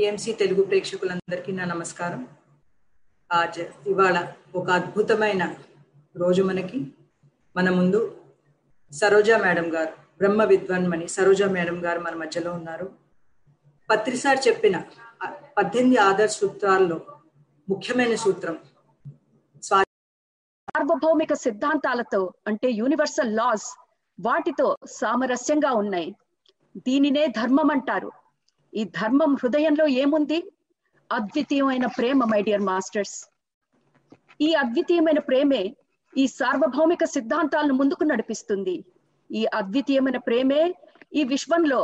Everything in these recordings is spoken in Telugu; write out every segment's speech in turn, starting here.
టిఎంసీ తెలుగు ప్రేక్షకులందరికీ నా నమస్కారం. ఇవాళ ఒక అద్భుతమైన రోజు మనకి. మన ముందు సరోజా మేడం గారు బ్రహ్మ విద్వాన్మణి. సరోజా మేడం గారు మన మధ్యలో ఉన్నారు. పత్రిసార్ చెప్పిన పద్దెనిమిది ఆదర్శ సూత్రాల్లో ముఖ్యమైన సూత్రం సార్వభౌమిక సిద్ధాంతాలతో అంటే యూనివర్సల్ లాస్ వాటితో సామరస్యంగా ఉన్నాయి. దీనినే ధర్మం అంటారు. ఈ ధర్మం హృదయంలో ఏముంది? అద్వితీయమైన ప్రేమ మై డియర్ మాస్టర్స్ ఈ అద్వితీయమైన ప్రేమే ఈ సార్వభౌమిక సిద్ధాంతాలను ముందుకు నడిపిస్తుంది. ఈ అద్వితీయమైన ప్రేమే ఈ విశ్వంలో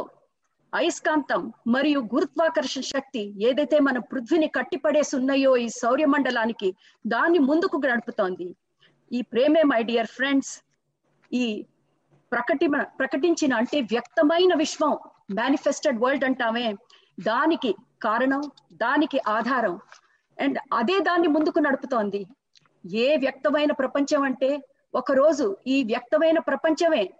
అయస్కాంతం మరియు గురుత్వాకర్షణ శక్తి ఏదైతే మన పృథ్వీని కట్టిపడేసి ఉన్నాయో ఈ సౌర్యమండలానికి దాన్ని ముందుకు నడుపుతోంది. ఈ ప్రేమే మై డియర్ ఫ్రెండ్స్ ఈ ప్రకటి ప్రకటించిన అంటే వ్యక్తమైన విశ్వం మేనిఫెస్టెడ్ వరల్డ్ అంటామే. దానికి కారణం దానికి ఆధారం. అండ్ అదే దాన్ని ముందుకు నడుపుతోంది. ఏ వ్యక్తమైన ప్రపంచం అంటే ఒకరోజు ఈ వ్యక్తమైన ప్రపంచమే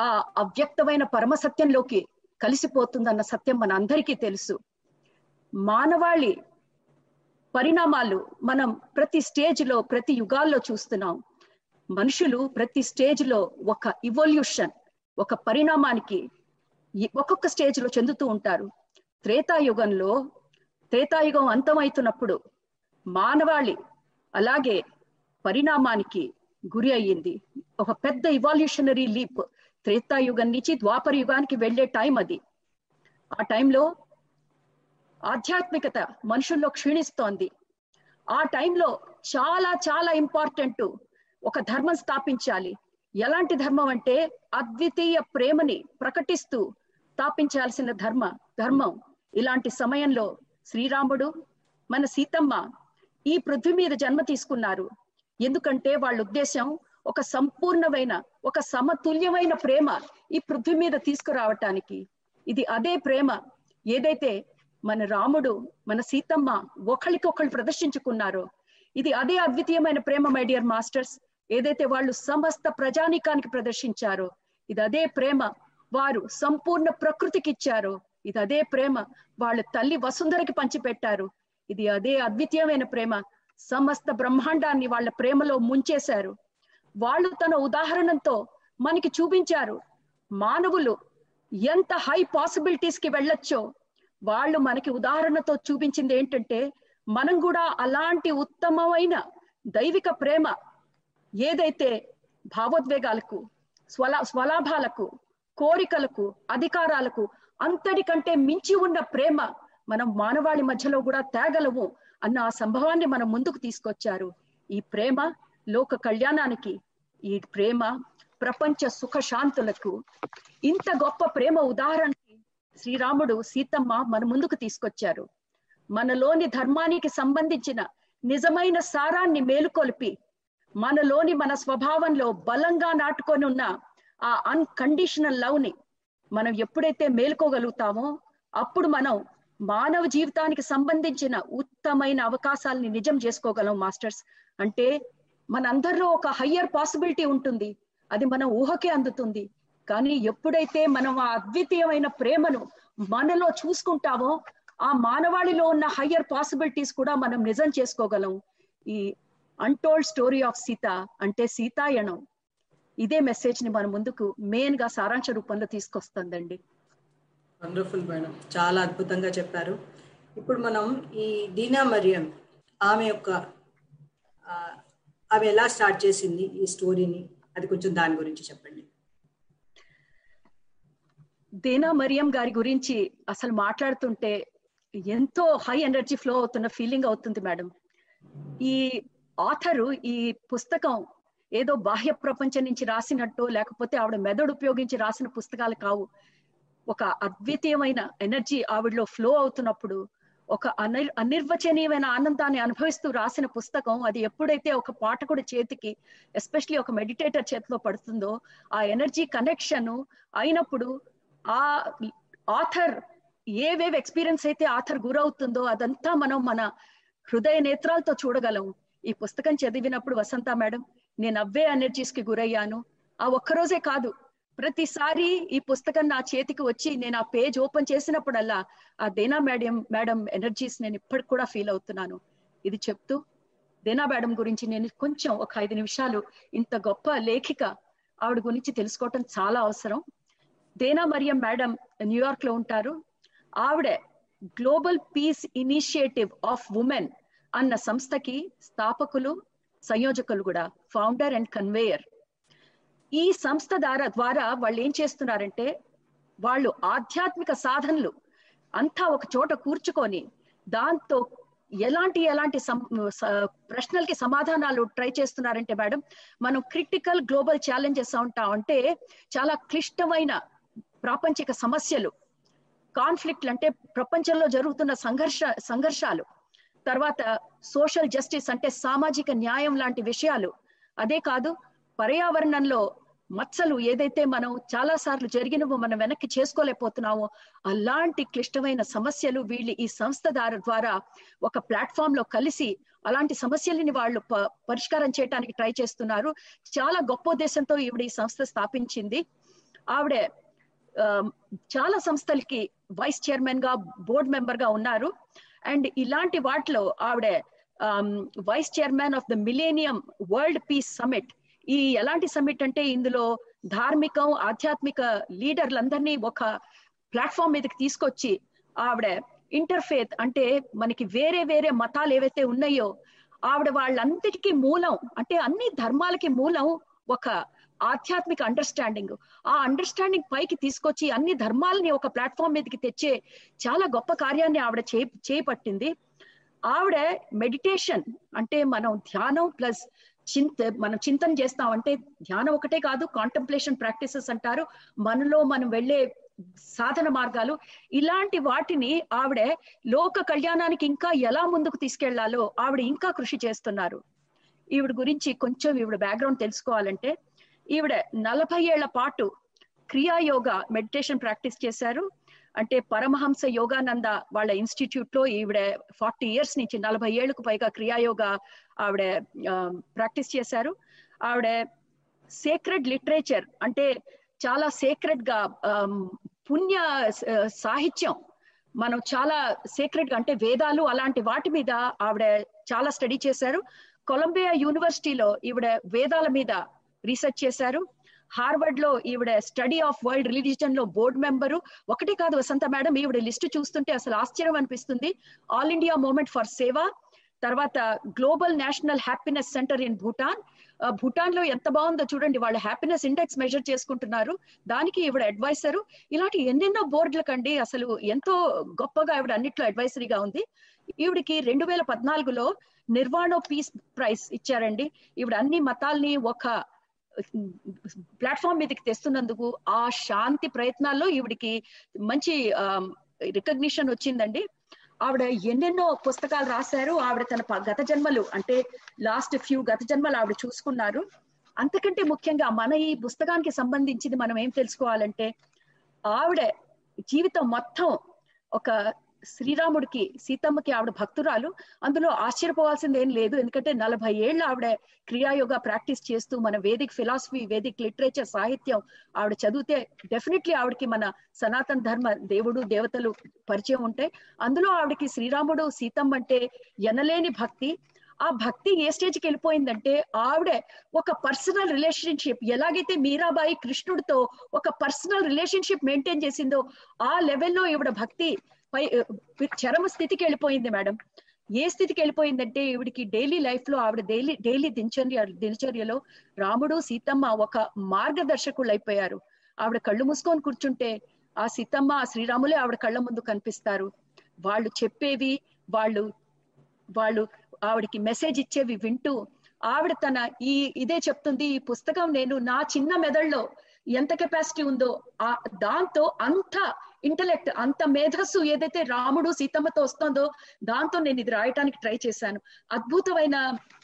ఆ అవ్యక్తమైన పరమసత్యంలోకి కలిసిపోతుందన్న సత్యం మన అందరికీ తెలుసు. మానవాళి పరిణామాలు మనం ప్రతి స్టేజ్లో ప్రతి యుగాల్లో చూస్తున్నాం. మనుషులు ప్రతి స్టేజ్లో ఒక ఇవల్యూషన్ ఒక పరిణామానికి ఒక్కొక్క స్టేజ్లో చెందుతూ ఉంటారు. త్రేతాయుగంలో త్రేతాయుగం అంతమవుతున్నప్పుడు మానవాళి అలాగే పరిణామానికి గురి అయ్యింది. ఒక పెద్ద ఇవాల్యూషనరీ లీప్ త్రేతాయుగం నుంచి ద్వాపర యుగానికి వెళ్ళే టైం అది. ఆ టైంలో ఆధ్యాత్మికత మనుషుల్లో క్షీణిస్తోంది. ఆ టైంలో చాలా చాలా ఇంపార్టెంట్ ఒక ధర్మం స్థాపించాలి. ఎలాంటి ధర్మం అంటే అద్వితీయ ప్రేమని ప్రకటిస్తూ స్థాపించాల్సిన ధర్మ ధర్మం ఇలాంటి సమయంలో శ్రీరాముడు మన సీతమ్మ ఈ పృథ్వీ మీద జన్మ తీసుకున్నారు. ఎందుకంటే వాళ్ళ ఉద్దేశం ఒక సంపూర్ణమైన ఒక సమతుల్యమైన ప్రేమ ఈ పృథ్వీ మీద తీసుకురావటానికి. ఇది అదే ప్రేమ ఏదైతే మన రాముడు మన సీతమ్మ ఒకళ్ళకొకళ్ళు ప్రదర్శించుకున్నారో ఇది అదే అద్వితీయమైన ప్రేమ మై డియర్ మాస్టర్స్ ఏదైతే వాళ్ళు సమస్త ప్రజానీకానికి ప్రదర్శించారో ఇది అదే ప్రేమ వారు సంపూర్ణ ప్రకృతికి ఇచ్చారు ఇది అదే ప్రేమ. వాళ్ళ తల్లి వసుంధరకి పంచిపెట్టారు. ఇది అదే అద్వితీయమైన ప్రేమ. సమస్త బ్రహ్మాండాన్ని వాళ్ళ ప్రేమలో ముంచేశారు. వాళ్ళు తన ఉదాహరణతో మనకి చూపించారు. మానవులు ఎంత హై పాసిబిలిటీస్కి వెళ్ళొచ్చో. వాళ్ళు మనకి ఉదాహరణతో చూపించింది ఏంటంటే మనం కూడా అలాంటి ఉత్తమమైన దైవిక ప్రేమ ఏదైతే భావోద్వేగాలకు స్వలా స్వలాభాలకు కోరికలకు అధికారాలకు అంతటికంటే మించి ఉన్న ప్రేమ మనం మానవాళి మధ్యలో కూడా తేగలము అన్న ఆ సంభవాన్ని మనం ముందుకు తీసుకొచ్చారు. ఈ ప్రేమ లోక కళ్యాణానికి ఈ ప్రేమ ప్రపంచ సుఖశాంతులకు ఇంత గొప్ప ప్రేమ ఉదాహరణకి శ్రీరాముడు సీతమ్మ మన ముందుకు తీసుకొచ్చారు. మనలోని ధర్మానికి సంబంధించిన నిజమైన సారాన్ని మేలుకొలిపి మనలోని మన స్వభావంలో బలంగా నాటుకొని ఉన్న ఆ అన్కండిషనల్ లవ్ని మనం ఎప్పుడైతే మేలుకోగలుగుతామో అప్పుడు మనం మానవ జీవితానికి సంబంధించిన ఉత్తమైన అవకాశాలని నిజం చేసుకోగలం మాస్టర్స్. అంటే మనందరిలో ఒక హయ్యర్ పాసిబిలిటీ ఉంటుంది. అది మన ఊహకే అందుతుంది. కానీ ఎప్పుడైతే మనం ఆ అద్వితీయమైన ప్రేమను మనలో చూసుకుంటామో ఆ మానవాళిలో ఉన్న హయ్యర్ పాసిబిలిటీస్ కూడా మనం నిజం చేసుకోగలం. ఈ అన్టోల్డ్ స్టోరీ ఆఫ్ సీత అంటే సీతాయణం. ఇదే మెసేజ్ని మన ముందుకు మెయిన్గా సారాంశ రూపంలో తీసుకొస్తుందండి. వండర్ఫుల్ మేడం చాలా అద్భుతంగా చెప్పారు. ఇప్పుడు మనం ఈ దీనా మరియం ఆమె యొక్క ఆమె ఎలా స్టార్ట్ చేసింది ఈ స్టోరీని అది కొంచెం దాని గురించి చెప్పండి. దీనా మరియం గారి గురించి అసలు మాట్లాడుతుంటే ఎంతో హై ఎనర్జీ ఫ్లో అవుతున్న ఫీలింగ్ అవుతుంది మేడం ఈ ఆథరు ఈ పుస్తకం ఏదో బాహ్య ప్రపంచం నుంచి రాసినట్టు లేకపోతే ఆవిడ మెదడు ఉపయోగించి రాసిన పుస్తకాలు కావు. ఒక అద్వితీయమైన ఎనర్జీ ఆవిడలో ఫ్లో అవుతున్నప్పుడు ఒక అనిర్ అనిర్వచనీయమైన ఆనందాన్ని అనుభవిస్తూ రాసిన పుస్తకం అది ఎప్పుడైతే ఒక పాఠకుడి చేతికి ఎస్పెషలీ ఒక మెడిటేటర్ చేతిలో పడుతుందో ఆ ఎనర్జీ కనెక్షన్ అయినప్పుడు ఆ ఆథర్ ఏవేవి ఎక్స్పీరియన్స్ అయితే ఆథర్ గురవుతుందో అదంతా మనం మన హృదయ నేత్రాలతో చూడగలం. ఈ పుస్తకం చదివినప్పుడు వసంత మేడం నేను అవే ఎనర్జీస్కి గురయ్యాను. ఆ ఒక్కరోజే కాదు ప్రతిసారి ఈ పుస్తకం నా చేతికి వచ్చి నేను ఆ పేజ్ ఓపెన్ చేసినప్పుడల్లా ఆ దేనా మేడం మేడం ఎనర్జీస్ నేను ఇప్పటికి కూడా ఫీల్ అవుతున్నాను. ఇది చెప్తూ దేనా మేడం గురించి నేను కొంచెం ఒక ఐదు నిమిషాలు ఇంత గొప్ప లేఖిక ఆవిడ గురించి తెలుసుకోవటం చాలా అవసరం. దేనా మరియం మేడం న్యూయార్క్లో ఉంటారు. ఆవిడ global peace initiative of women అన్న సంస్థకి స్థాపకులు సంయోజకులు కూడా. ఫౌండర్ అండ్ కన్వేయర్ ఈ సంస్థ ద్వారా ద్వారా వాళ్ళు ఏం చేస్తున్నారంటే వాళ్ళు ఆధ్యాత్మిక సాధనలు అంతా ఒక చోట కూర్చుకొని దాంతో ఎలాంటి ఎలాంటి ప్రశ్నలకి సమాధానాలు ట్రై చేస్తున్నారంటే మేడం మనం క్రిటికల్ గ్లోబల్ ఛాలెంజెస్ ఉంటాం అంటే చాలా క్లిష్టమైన ప్రాపంచిక సమస్యలు. కాన్ఫ్లిక్ట్లు అంటే ప్రపంచంలో జరుగుతున్న సంఘర్ష సంఘర్షాలు. తర్వాత సోషల్ జస్టిస్ అంటే సామాజిక న్యాయం లాంటి విషయాలు. అదే కాదు పర్యావరణంలో మచ్చలు ఏదైతే మనం చాలా సార్లు జరిగినవో మనం వెనక్కి చేసుకోలేకపోతున్నామో అలాంటి క్లిష్టమైన సమస్యలు వీళ్ళు ఈ సంస్థ ద్వారా ఒక ప్లాట్ఫామ్లో కలిసి అలాంటి సమస్యలని వాళ్ళు పరిష్కారం చేయడానికి ట్రై చేస్తున్నారు. చాలా గొప్ప ఉద్దేశంతో ఈవిడ ఈ సంస్థ స్థాపించింది. ఆవిడ చాలా సంస్థలకి వైస్ చైర్మన్గా బోర్డ్ మెంబర్గా ఉన్నారు. అండ్ ఇలాంటి వాటిలో ఆవిడ vice chairman of the millennium world peace summit ఈ ఎలాంటి సమిట్ అంటే ఇందులో ధార్మికం ఆధ్యాత్మిక లీడర్లందరినీ ఒక ప్లాట్ఫామ్ మీదకి తీసుకొచ్చి ఆవిడ ఇంటర్ఫేత్ అంటే మనకి వేరే వేరే మతాలు ఏవైతే ఉన్నాయో ఆవిడ వాళ్ళంతటికీ మూలం అంటే అన్ని ధర్మాలకి మూలం ఒక ఆధ్యాత్మిక అండర్స్టాండింగ్ ఆ అండర్స్టాండింగ్ పైకి తీసుకొచ్చి అన్ని ధర్మాలని ఒక ప్లాట్ఫామ్ మీదకి తెచ్చే చాలా గొప్ప కార్యాన్ని ఆవిడ చే చేపట్టింది. ఆవిడ మెడిటేషన్ అంటే మనం ధ్యానం ప్లస్ చింత మనం చింతన చేస్తామంటే ధ్యానం ఒకటే కాదు కాంటంప్లేషన్ ప్రాక్టీసెస్ అంటారు. మనలో మనం వెళ్ళే సాధన మార్గాలు. ఇలాంటి వాటిని ఆవిడ లోక కళ్యాణానికి ఇంకా ఎలా ముందుకు తీసుకెళ్ళాలో ఆవిడ ఇంకా కృషి చేస్తున్నారు. ఈవిడ గురించి కొంచెం ఈవిడ బ్యాక్గ్రౌండ్ తెలుసుకోవాలంటే ఈవిడ నలభై ఏళ్ళ పాటు క్రియాయోగ మెడిటేషన్ ప్రాక్టీస్ చేశారు. అంటే పరమహంస యోగానంద వాళ్ళ ఇన్స్టిట్యూట్లో ఈవిడ ఫార్టీ ఇయర్స్ నుంచి నలభై ఏళ్ళకు పైగా క్రియాయోగా ఆవిడ ప్రాక్టీస్ చేశారు. ఆవిడ సేక్రెడ్ లిటరేచర్ అంటే చాలా సేక్రెడ్గా పుణ్య సాహిత్యం. మనం చాలా సేక్రెడ్గా అంటే వేదాలు అలాంటి వాటి మీద ఆవిడ చాలా స్టడీ చేశారు. కొలంబియా యూనివర్సిటీలో ఈవిడ వేదాల మీద రీసెర్చ్ చేశారు. హార్వర్డ్లో ఈవిడ స్టడీ ఆఫ్ వరల్డ్ రిలీజియన్లో బోర్డ్ మెంబరు. ఒకటి కాదు వసంత మేడం ఈవిడ లిస్ట్ చూస్తుంటే అసలు ఆశ్చర్యం అనిపిస్తుంది. ఆల్ ఇండియా మూమెంట్ ఫర్ సేవ. తర్వాత global national happiness centre in Bhutan. భూటాన్లో ఎంత బాగుందో చూడండి వాళ్ళ హ్యాపీనెస్ ఇండెక్స్ మెజర్ చేసుకుంటున్నారు. దానికి ఈవిడ అడ్వైసర్ ఇలాంటి ఎన్నెన్నో బోర్డులకండి అసలు ఎంతో గొప్పగా ఈవిడ అన్నిట్లో అడ్వైసరీగా ఉంది. ఈవిడికి రెండు వేల పద్నాలుగులో నిర్వాణో పీస్ ప్రైజ్ ఇచ్చారండి. ఈవిడ అన్ని మతాల్ని ఒక ప్లాట్ఫామ్ మీదకి తెస్తున్నందుకు ఆ శాంతి ప్రయత్నాల్లో ఈవిడికి మంచి రికగ్నిషన్ వచ్చిందండి. ఆవిడ ఎన్నెన్నో పుస్తకాలు రాశారు. ఆవిడ తన గత జన్మలు అంటే లాస్ట్ ఫ్యూ గత జన్మలు ఆవిడ చూసుకున్నారు. అంతకంటే ముఖ్యంగా మన ఈ పుస్తకానికి సంబంధించింది మనం ఏం తెలుసుకోవాలంటే ఆవిడ జీవితం మొత్తం ఒక శ్రీరాముడికి సీతమ్మకి ఆవిడ భక్తురాలు. అందులో ఆశ్చర్యపోవాల్సింది ఏం లేదు. ఎందుకంటే నలభై ఏళ్ళు ఆవిడ క్రియాయోగా ప్రాక్టీస్ చేస్తూ మన వేదిక్ ఫిలాసఫీ వేదిక్ లిటరేచర్ సాహిత్యం ఆవిడ చదివితే డెఫినెట్లీ ఆవిడకి మన సనాతన ధర్మ దేవుడు దేవతలు పరిచయం ఉంటాయి. అందులో ఆవిడకి శ్రీరాముడు సీతమ్మ అంటే ఎనలేని భక్తి. ఆ భక్తి ఏ స్టేజ్కి వెళ్ళిపోయిందంటే ఆవిడ ఒక పర్సనల్ రిలేషన్షిప్ ఎలాగైతే మీరాబాయి కృష్ణుడితో ఒక పర్సనల్ రిలేషన్షిప్ మెయింటైన్ చేసిందో ఆ లెవెల్లో ఈవిడ భక్తి పై చరమ స్థితికి వెళ్ళిపోయింది మేడం. ఏ స్థితికి వెళ్ళిపోయిందంటే ఈవిడికి డైలీ లైఫ్లో ఆవిడ డైలీ డైలీ దినచర్య దినచర్యలో రాముడు సీతమ్మ ఒక మార్గదర్శకులు అయిపోయారు. ఆవిడ కళ్ళు మూసుకొని కూర్చుంటే ఆ సీతమ్మ ఆ శ్రీరాములే ఆవిడ కళ్ళ ముందు కనిపిస్తారు. వాళ్ళు చెప్పేవి వాళ్ళు వాళ్ళు ఆవిడకి మెసేజ్ ఇచ్చేవి వింటూ ఆవిడ తన ఈ ఇదే చెప్తుంది ఈ పుస్తకం నేను నా చిన్న మెదడులో ఎంత కెపాసిటీ ఉందో ఆ దాంతో అంత ఇంటలెక్ట్ అంత మేధస్సు ఏదైతే రాముడు సీతమ్మతో వస్తుందో దాంతో నేను ఇది రాయటానికి ట్రై చేశాను. అద్భుతమైన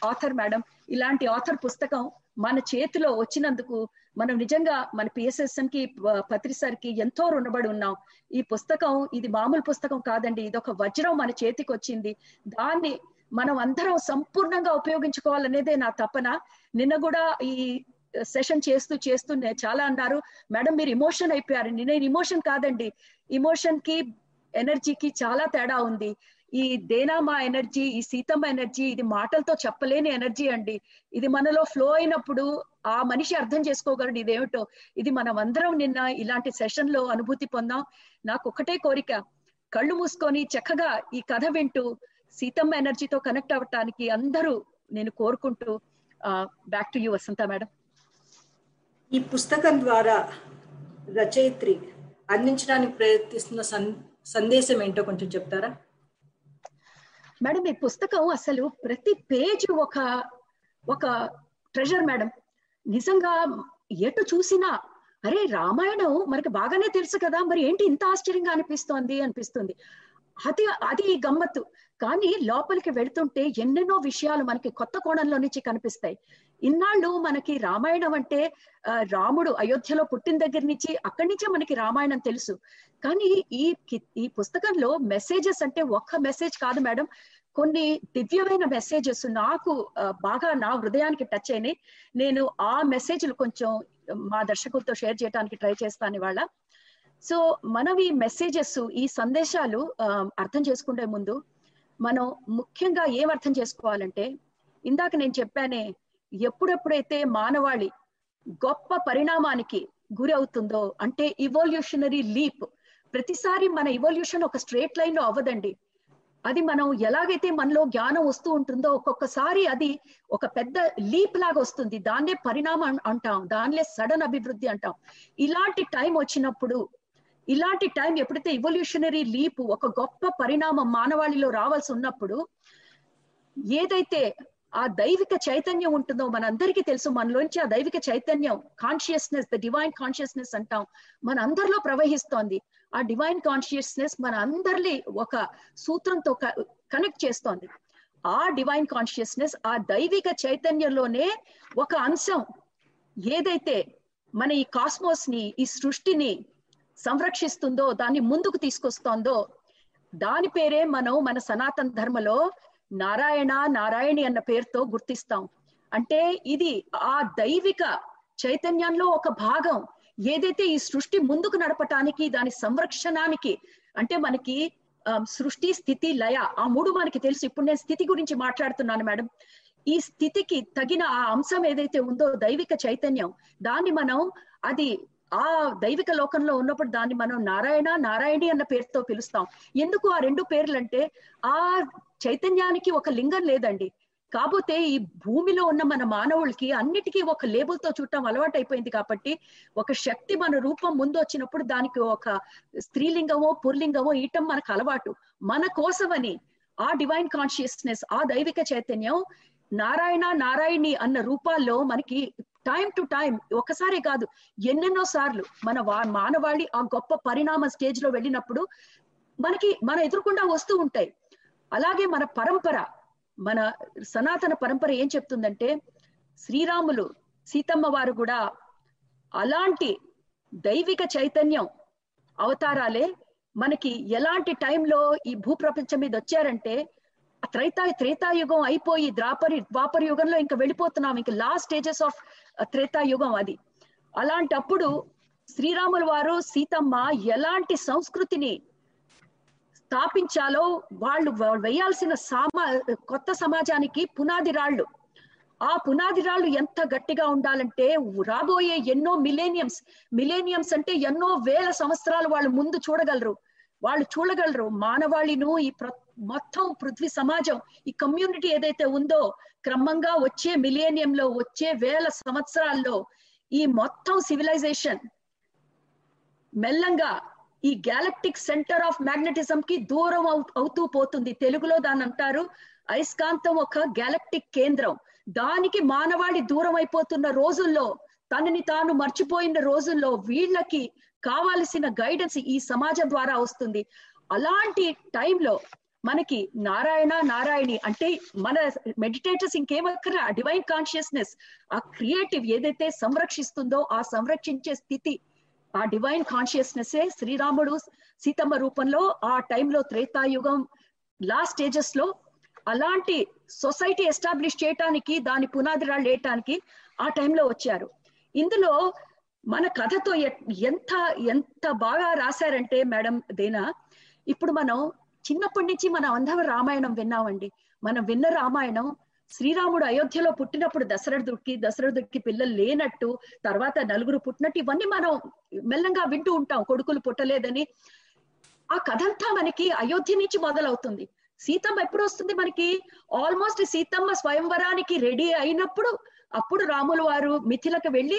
ఆథర్ మేడం ఇలాంటి ఆథర్ పుస్తకం మన చేతిలో వచ్చినందుకు మనం నిజంగా మన పిఎస్ఎస్ఎం కి పత్రిసారికి ఎంతో రుణపడి ఉన్నాం. ఈ పుస్తకం ఇది మామూలు పుస్తకం కాదండి. ఇది ఒక వజ్రం మన చేతికి వచ్చింది. దాన్ని మనం అందరం సంపూర్ణంగా ఉపయోగించుకోవాలనేదే నా తపన. నిన్న కూడా ఈ సెషన్ చేస్తూ చేస్తూ నే- చాలా అన్నారు. మేడం మీరు ఇమోషన్ అయిపోయారు. నేను ఇమోషన్ కాదండి. ఇమోషన్కి ఎనర్జీకి చాలా తేడా ఉంది. ఈ దేనామా ఎనర్జీ ఈ సీతమ్మ ఎనర్జీ ఇది మాటలతో చెప్పలేని ఎనర్జీ అండి. ఇది మనలో ఫ్లో అయినప్పుడు ఆ మనిషి అర్థం చేసుకోగలడు ఇదేమిటో. ఇది మనం అందరం నిన్న ఇలాంటి సెషన్లో అనుభూతి పొందాం. నాకు ఒకటే కోరిక. కళ్ళు మూసుకొని చక్కగా ఈ కథ వింటూ సీతమ్మ ఎనర్జీతో కనెక్ట్ అవ్వటానికి అందరూ నేను కోరుకుంటూ back to you Vasantha madam. ఈ పుస్తకం ద్వారా రచయిత్రి అందించడానికి ప్రయత్నిస్తున్న సన్ సందేశం ఏంటో కొంచెం చెప్తారా? మేడం ఈ పుస్తకం అసలు ప్రతి పేజ్ ఒక ఒక ట్రెజర్ మేడం. నిజంగా ఎటు చూసినా అరే రామాయణం మనకి బాగానే తెలుసు కదా మరి ఏంటి ఇంత ఆశ్చర్యంగా అనిపిస్తోంది అనిపిస్తుంది. అది అది గమ్మత్తు. కానీ లోపలికి వెళ్తుంటే ఎన్నెన్నో విషయాలు మనకి కొత్త కోణంలో నుంచి కనిపిస్తాయి. ఇన్నాళ్ళు మనకి రామాయణం అంటే రాముడు అయోధ్యలో పుట్టిన దగ్గర నుంచి అక్కడి నుంచే మనకి రామాయణం తెలుసు. కానీ ఈ ఈ పుస్తకంలో మెసేజెస్ అంటే ఒక్క మెసేజ్ కాదు మేడం. కొన్ని దివ్యమైన మెసేజెస్ నాకు బాగా నా హృదయానికి టచ్ అయినాయి. నేను ఆ మెసేజ్లు కొంచెం మా దర్శకులతో షేర్ చేయడానికి ట్రై చేస్తాను ఇవాళ. సో మనం ఈ మెసేజెస్ ఈ సందేశాలు అర్థం చేసుకునే ముందు మనం ముఖ్యంగా ఏం అర్థం చేసుకోవాలంటే ఇందాక నేను చెప్పానే ఎప్పుడెప్పుడైతే మానవాళి గొప్ప పరిణామానికి గురి అవుతుందో అంటే ఇవోల్యూషనరీ లీప్ ప్రతిసారి మన ఇవల్యూషన్ ఒక స్ట్రేట్ లైన్లో అవ్వదండి. అది మనం ఎలాగైతే మనలో జ్ఞానం వస్తూ ఉంటుందో ఒక్కొక్కసారి అది ఒక పెద్ద లీప్ లాగా వస్తుంది. దాన్నే పరిణామం అంటాం. దానిలే సడన్ అభివృద్ధి అంటాం. ఇలాంటి టైం వచ్చినప్పుడు ఇలాంటి టైం ఎప్పుడైతే ఇవల్యూషనరీ లీప్ ఒక గొప్ప పరిణామం మానవాళిలో రావాల్సి ఉన్నప్పుడు ఏదైతే ఆ దైవిక చైతన్యం ఉంటుందో మనందరికీ తెలుసు మనలోంచి ఆ దైవిక చైతన్యం కాన్షియస్నెస్ ద డివైన్ కాన్షియస్నెస్ అంటాం మన అందరిలో ప్రవహిస్తోంది. ఆ డివైన్ కాన్షియస్నెస్ మన అందరినీ ఒక సూత్రంతో కనెక్ట్ చేస్తోంది. ఆ డివైన్ కాన్షియస్నెస్ ఆ దైవిక చైతన్యంలోనే ఒక అంశం. ఏదైతే మన ఈ కాస్మోస్ని ఈ సృష్టిని సంరక్షిస్తుందో దాన్ని ముందుకు తీసుకొస్తోందో దాని పేరే మనం మన సనాతన ధర్మలో నారాయణ నారాయణి అన్న పేరుతో గుర్తిస్తాం. అంటే ఇది ఆ దైవిక చైతన్యంలో ఒక భాగం. ఏదైతే ఈ సృష్టి ముందుకు నడపటానికి దాని సంరక్షణానికి అంటే మనకి సృష్టి స్థితి లయ ఆ మూడు మనకి తెలుసు. ఇప్పుడు నేను స్థితి గురించి మాట్లాడుతున్నాను మేడం. ఈ స్థితికి తగిన ఆ అంశం ఏదైతే ఉందో దైవిక చైతన్యం దాన్ని మనం అది ఆ దైవిక లోకంలో ఉన్నప్పుడు దాన్ని మనం నారాయణ నారాయణి అన్న పేరుతో పిలుస్తాం. ఎందుకు ఆ రెండు పేర్లు అంటే ఆ చైతన్యానికి ఒక లింగం లేదండి. కాకపోతే ఈ భూమిలో ఉన్న మన మానవులకి అన్నిటికీ ఒక లేబుల్తో చూడటం అలవాటు అయిపోయింది కాబట్టి ఒక శక్తి మన రూపం ముందు వచ్చినప్పుడు దానికి ఒక స్త్రీలింగమో పుర్లింగమో ఈయటం మనకు అలవాటు. మన కోసమని ఆ డివైన్ కాన్షియస్నెస్ ఆ దైవిక చైతన్యం నారాయణ నారాయణి అన్న రూపాల్లో మనకి టైం టు టైం ఒకసారి కాదు ఎన్నెన్నో సార్లు మన మానవాళి ఆ గొప్ప పరిణామ స్టేజ్లో వెళ్ళినప్పుడు మనకి మన ఎదురుకుండా వస్తూ ఉంటాయి. అలాగే మన పరంపర మన సనాతన పరంపర ఏం చెప్తుందంటే శ్రీరాములు సీతమ్మ వారు కూడా అలాంటి దైవిక చైతన్యం అవతారాలే మనకి ఎలాంటి టైంలో ఈ భూప్రపంచం మీద వచ్చారంటే త్రైతా త్రేతాయుగం అయిపోయి ద్వాపరి ద్వాపర యుగంలో ఇంకా వెళ్ళిపోతున్నాం ఇంకా లాస్ట్ స్టేజెస్ ఆఫ్ త్రేతాయుగం అది అలాంటప్పుడు శ్రీరాముల వారు సీతమ్మ ఎలాంటి సంస్కృతిని స్థాపించాలో వాళ్ళు వేయాల్సిన సమా కొత్త సమాజానికి పునాది రాళ్ళు ఆ పునాది రాళ్ళు ఎంత గట్టిగా ఉండాలంటే రాబోయే ఎన్నో మిలేనియమ్స్ మిలేనియమ్స్ అంటే ఎన్నో వేల సంవత్సరాలు వాళ్ళు ముందు చూడగలరు. వాళ్ళు చూడగలరు మానవాళిను ఈ మొత్తం పృథ్వీ సమాజం ఈ కమ్యూనిటీ ఏదైతే ఉందో క్రమంగా వచ్చే మిలేనియంలో వచ్చే వేల సంవత్సరాల్లో ఈ మొత్తం సివిలైజేషన్ మెల్లంగా ఈ గ్యాలక్టిక్ సెంటర్ ఆఫ్ మ్యాగ్నెటిజం కి దూరం అవుతూ పోతుంది. తెలుగులో దాని అంటారు అయస్కాంతం ఒక గ్యాలక్టిక్ కేంద్రం. దానికి మానవాళి దూరం అయిపోతున్న రోజుల్లో తనని తాను మర్చిపోయిన రోజుల్లో వీళ్ళకి కావాల్సిన గైడెన్స్ ఈ సమాజం ద్వారా వస్తుంది. అలాంటి టైంలో మనకి నారాయణ నారాయణి అంటే మన మెడిటేటర్స్ ఇంకేమక్కర డివైన్ కాన్షియస్నెస్ ఆ క్రియేటివ్ ఏదైతే సంరక్షిస్తుందో ఆ సంరక్షించే స్థితి ఆ డివైన్ కాన్షియస్నెస్ శ్రీరాముడు సీతమ్మ రూపంలో ఆ టైంలో త్రేతాయుగం లాస్ట్ స్టేజెస్లో అలాంటి సొసైటీ ఎస్టాబ్లిష్ చేయటానికి దాని పునాది రాళ్ళు వేయటానికి ఆ టైంలో వచ్చారు. ఇందులో మన కథతో ఎంత ఎంత బాగా రాశారంటే మేడం దేనా? ఇప్పుడు మనం చిన్నప్పటి నుంచి మనం అందరం రామాయణం విన్నామండి. మనం విన్న రామాయణం శ్రీరాముడు అయోధ్యలో పుట్టినప్పుడు దశరథుడికి దశరథుడికి పిల్లలు లేనట్టు తర్వాత నలుగురు పుట్టినట్టు ఇవన్నీ మనం మెల్లంగా వింటూ ఉంటాం. కొడుకులు పుట్టలేదని. ఆ కథంతా మనకి అయోధ్య నుంచి మొదలవుతుంది. సీతమ్మ ఎప్పుడు వస్తుంది మనకి? ఆల్మోస్ట్ సీతమ్మ స్వయంవరానికి రెడీ అయినప్పుడు అప్పుడు రాముల వారు మిథిలకు వెళ్ళి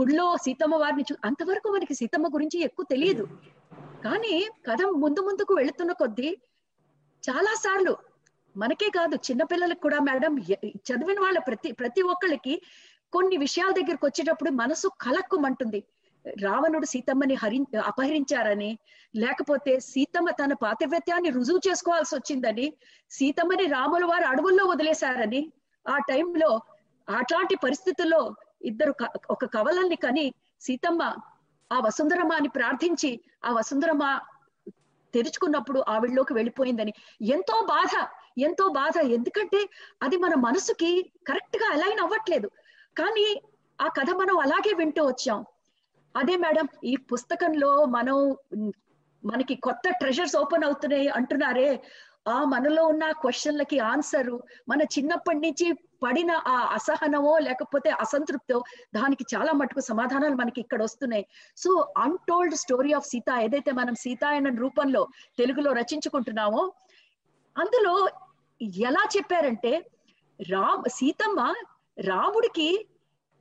గుడిలో సీతమ్మ వారిని చూ అంతవరకు మనకి సీతమ్మ గురించి ఎక్కువ తెలియదు. కానీ కథ ముందు ముందుకు వెళుతున్న కొద్దీ చాలా సార్లు మనకే కాదు చిన్నపిల్లలకు కూడా మేడం చదివిన వాళ్ళ ప్రతి ప్రతి ఒక్కళ్ళకి కొన్ని విషయాల దగ్గరికి వచ్చేటప్పుడు మనసు కలక్కుమంటుంది. రావణుడు సీతమ్మని హరి అపహరించారని లేకపోతే సీతమ్మ తన పాతివ్రత్యాన్ని రుజువు చేసుకోవాల్సి వచ్చిందని సీతమ్మని రాముల వారు అడవుల్లో వదిలేశారని ఆ టైంలో అట్లాంటి పరిస్థితుల్లో ఇద్దరు ఒక కవలల్ని కని సీతమ్మ ఆ వసుంధరమ్మ అని ప్రార్థించి ఆ వసుంధరమ్మ తెరుచుకున్నప్పుడు ఆవిడలోకి వెళ్ళిపోయిందని. ఎంతో బాధ ఎంతో బాధ. ఎందుకంటే అది మన మనసుకి కరెక్ట్గా అలైన్ అవ్వట్లేదు. కానీ ఆ కథ మనం అలాగే వింటూ వచ్చాం. అదే మేడం ఈ పుస్తకంలో మనం మనకి కొత్త ట్రెజర్స్ ఓపెన్ అవుతున్నాయి అంటున్నారే. ఆ మనలో ఉన్న క్వశ్చన్లకి ఆన్సరు మన చిన్నప్పటి నుంచి పడిన ఆ అసహనమో లేకపోతే అసంతృప్తో దానికి చాలా మటుకు సమాధానాలు మనకి ఇక్కడ వస్తున్నాయి. So untold story of Sita ఏదైతే మనం సీతాయన రూపంలో తెలుగులో రచించుకుంటున్నామో అందులో ఎలా చెప్పారంటే రామ్ సీతమ్మ రాముడికి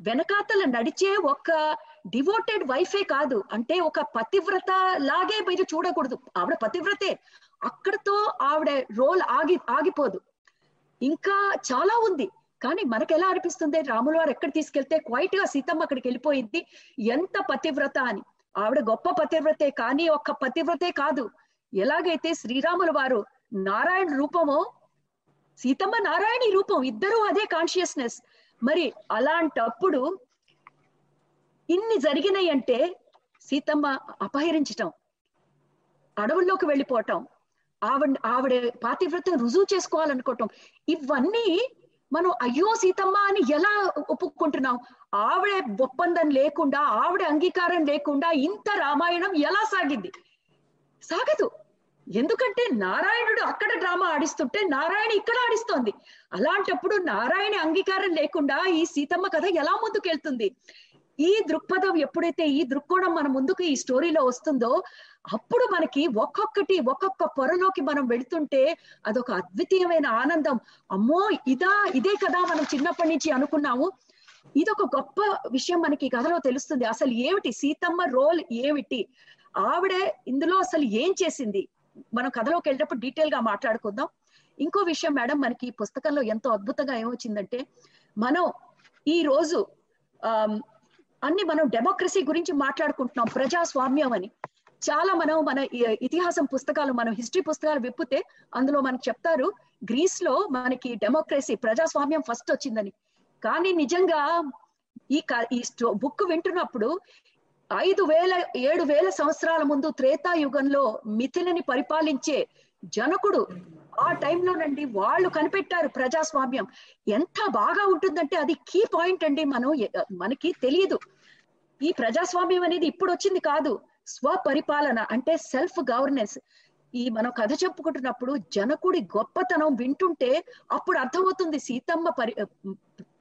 వెనకాతల నడిచే ఒక డివోటెడ్ వైఫే కాదు. అంటే ఒక పతివ్రత లాగే మీరు చూడకూడదు. ఆవిడ పతివ్రతే. అక్కడతో ఆవిడ రోల్ ఆగి ఆగిపోదు. ఇంకా చాలా ఉంది. కానీ మనకు ఎలా అనిపిస్తుంది? రాముల వారు ఎక్కడ తీసుకెళ్తే క్వైట్గా సీతమ్మ అక్కడికి వెళ్ళిపోయింది. ఎంత పతివ్రత అని. ఆవిడ గొప్ప పతివ్రతే కానీ ఒక్క పతివ్రతే కాదు. ఎలాగైతే శ్రీరాముల వారు నారాయణ రూపమో సీతమ్మ నారాయణి రూపం ఇద్దరూ అదే కాన్షియస్నెస్ మరి అలాంటప్పుడు ఇన్ని జరిగినాయి అంటే సీతమ్మ అపహరించటం అడవుల్లోకి వెళ్ళిపోవటం ఆవిడ ఆవిడ పాతివ్రతం రుజువు చేసుకోవాలనుకోవటం ఇవన్నీ మనం అయ్యో సీతమ్మ అని ఎలా ఒప్పుకుంటున్నాం ఆవిడ ఒప్పందం లేకుండా ఆవిడ అంగీకారం లేకుండా ఇంత రామాయణం ఎలా సాగింది? సాగదు. ఎందుకంటే నారాయణుడు అక్కడ డ్రామా ఆడిస్తుంటే నారాయణ ఇక్కడ ఆడిస్తోంది. అలాంటప్పుడు నారాయణ అంగీకారం లేకుండా ఈ సీతమ్మ కథ ఎలా ముందుకెళ్తుంది? ఈ దృక్పథం ఎప్పుడైతే ఈ దృక్కోణం మన ముందుకు ఈ స్టోరీలో వస్తుందో అప్పుడు మనకి ఒక్కొక్కటి ఒక్కొక్క పొరలోకి మనం వెళుతుంటే అదొక అద్వితీయమైన ఆనందం. అమ్మో ఇదా ఇదే కదా మనం చిన్నప్పటి నుంచి అనుకున్నాము. ఇదొక గొప్ప విషయం మనకి కథలో తెలుస్తుంది. అసలు ఏమిటి? సీతమ్మ రోల్ ఏమిటి? ఆవిడ ఇందులో అసలు ఏం చేసింది? మనం కథలోకి వెళ్ళేటప్పుడు డీటెయిల్గా మాట్లాడుకుందాం. ఇంకో విషయం మేడం మనకి ఈ పుస్తకంలో ఎంతో అద్భుతంగా ఏమొచ్చిందంటే మనం ఈ రోజు ఆ అన్ని మనం డెమోక్రసీ గురించి మాట్లాడుకుంటున్నాం ప్రజాస్వామ్యం అని. చాలా మనం మన ఇతిహాసం పుస్తకాలు మనం హిస్టరీ పుస్తకాలు విప్పితే అందులో మనకు చెప్తారు గ్రీస్లో మనకి డెమోక్రసీ ప్రజాస్వామ్యం ఫస్ట్ వచ్చిందని. కానీ నిజంగా ఈ ఈ బుక్ వింటున్నప్పుడు ఐదు వేల ఏడు వేల సంవత్సరాల ముందు త్రేతాయుగంలో మిథిలని పరిపాలించే జనకుడు ఆ టైంలోనండి వాళ్ళు కనిపెట్టారు ప్రజాస్వామ్యం. ఎంత బాగా ఉంటుందంటే అది కీ పాయింట్ అండి మనం మనకి తెలియదు. ఈ ప్రజాస్వామ్యం అనేది ఇప్పుడు వచ్చింది కాదు. స్వపరిపాలన అంటే సెల్ఫ్ గవర్నెన్స్. ఈ మనం కథ చెప్పుకుంటున్నప్పుడు జనకుడి గొప్పతనం వింటుంటే అప్పుడు అర్థమవుతుంది సీతమ్మ పరి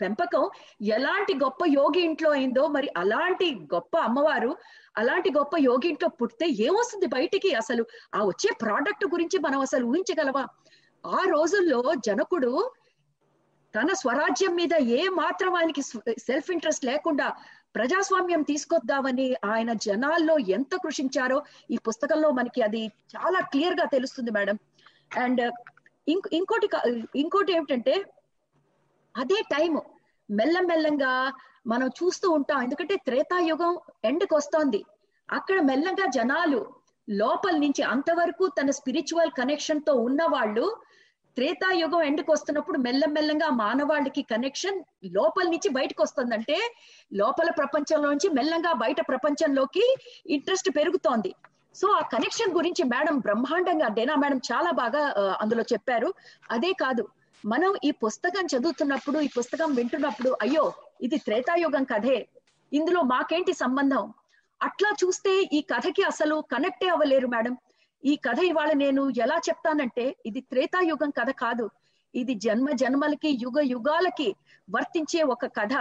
పెంపకం ఎలాంటి గొప్ప యోగి ఇంట్లో అయిందో మరి అలాంటి గొప్ప అమ్మవారు అలాంటి గొప్ప యోగి ఇంట్లో పుట్టితే ఏమొస్తుంది బయటికి అసలు? ఆ వచ్చే ప్రోడక్ట్ గురించి మనం అసలు ఊహించగలవా ఆ రోజుల్లో జనకుడు తన స్వరాజ్యం మీద ఏ మాత్రం ఆయనకి సెల్ఫ్ ఇంట్రెస్ట్ లేకుండా ప్రజాస్వామ్యం తీసుకొద్దామని ఆయన జనాల్లో ఎంత కృషించారో ఈ పుస్తకంలో మనకి అది చాలా క్లియర్గా తెలుస్తుంది మేడం. అండ్ ఇంకోటి ఇంకోటి ఏమిటంటే అదే టైం మెల్లమెల్లంగా మనం చూస్తూ ఉంటాం. ఎందుకంటే త్రేతాయుగం ఎండ్కి వస్తోంది. అక్కడ మెల్లగా జనాలు లోపల నుంచి అంతవరకు తన స్పిరిచువల్ కనెక్షన్తో ఉన్న వాళ్ళు త్రేతాయుగం ఎండ్కి వస్తున్నప్పుడు మెల్లమెల్లంగా మానవాళికి కనెక్షన్ లోపల నుంచి బయటకు వస్తుందంటే లోపల ప్రపంచంలోంచి మెల్లంగా బయట ప్రపంచంలోకి ఇంట్రెస్ట్ పెరుగుతోంది. సో ఆ కనెక్షన్ గురించి మేడం బ్రహ్మాండంగా డేనా మేడం చాలా బాగా అందులో చెప్పారు. అదే కాదు మనం ఈ పుస్తకం చదువుతున్నప్పుడు ఈ పుస్తకం వింటున్నప్పుడు అయ్యో ఇది త్రేతాయుగం కథే. ఇందులో మాకేంటి సంబంధం? అట్లా చూస్తే ఈ కథకి అసలు కనెక్టే అవ్వలేరు మేడం. ఈ కథ ఇవాళ నేను ఎలా చెప్తానంటే ఇది త్రేతాయుగం కథ కాదు. ఇది జన్మ జన్మలకి యుగ యుగాలకి వర్తించే ఒక కథ.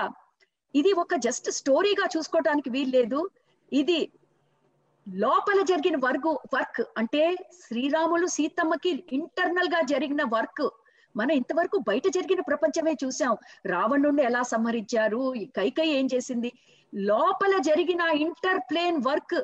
ఇది ఒక జస్ట్ స్టోరీగా చూసుకోవటానికి వీల్లేదు. ఇది లోపల జరిగిన వర్గు వర్క్. అంటే శ్రీరాములు సీతమ్మకి ఇంటర్నల్గా జరిగిన వర్క్. మనం ఇంతవరకు బయట జరిగిన ప్రపంచమే చూసాం రావణుణ్ణి ఎలా సంహరించారు? కైకై ఏం చేసింది? లోపల జరిగిన ఇంటర్ ప్లేన్ వర్క్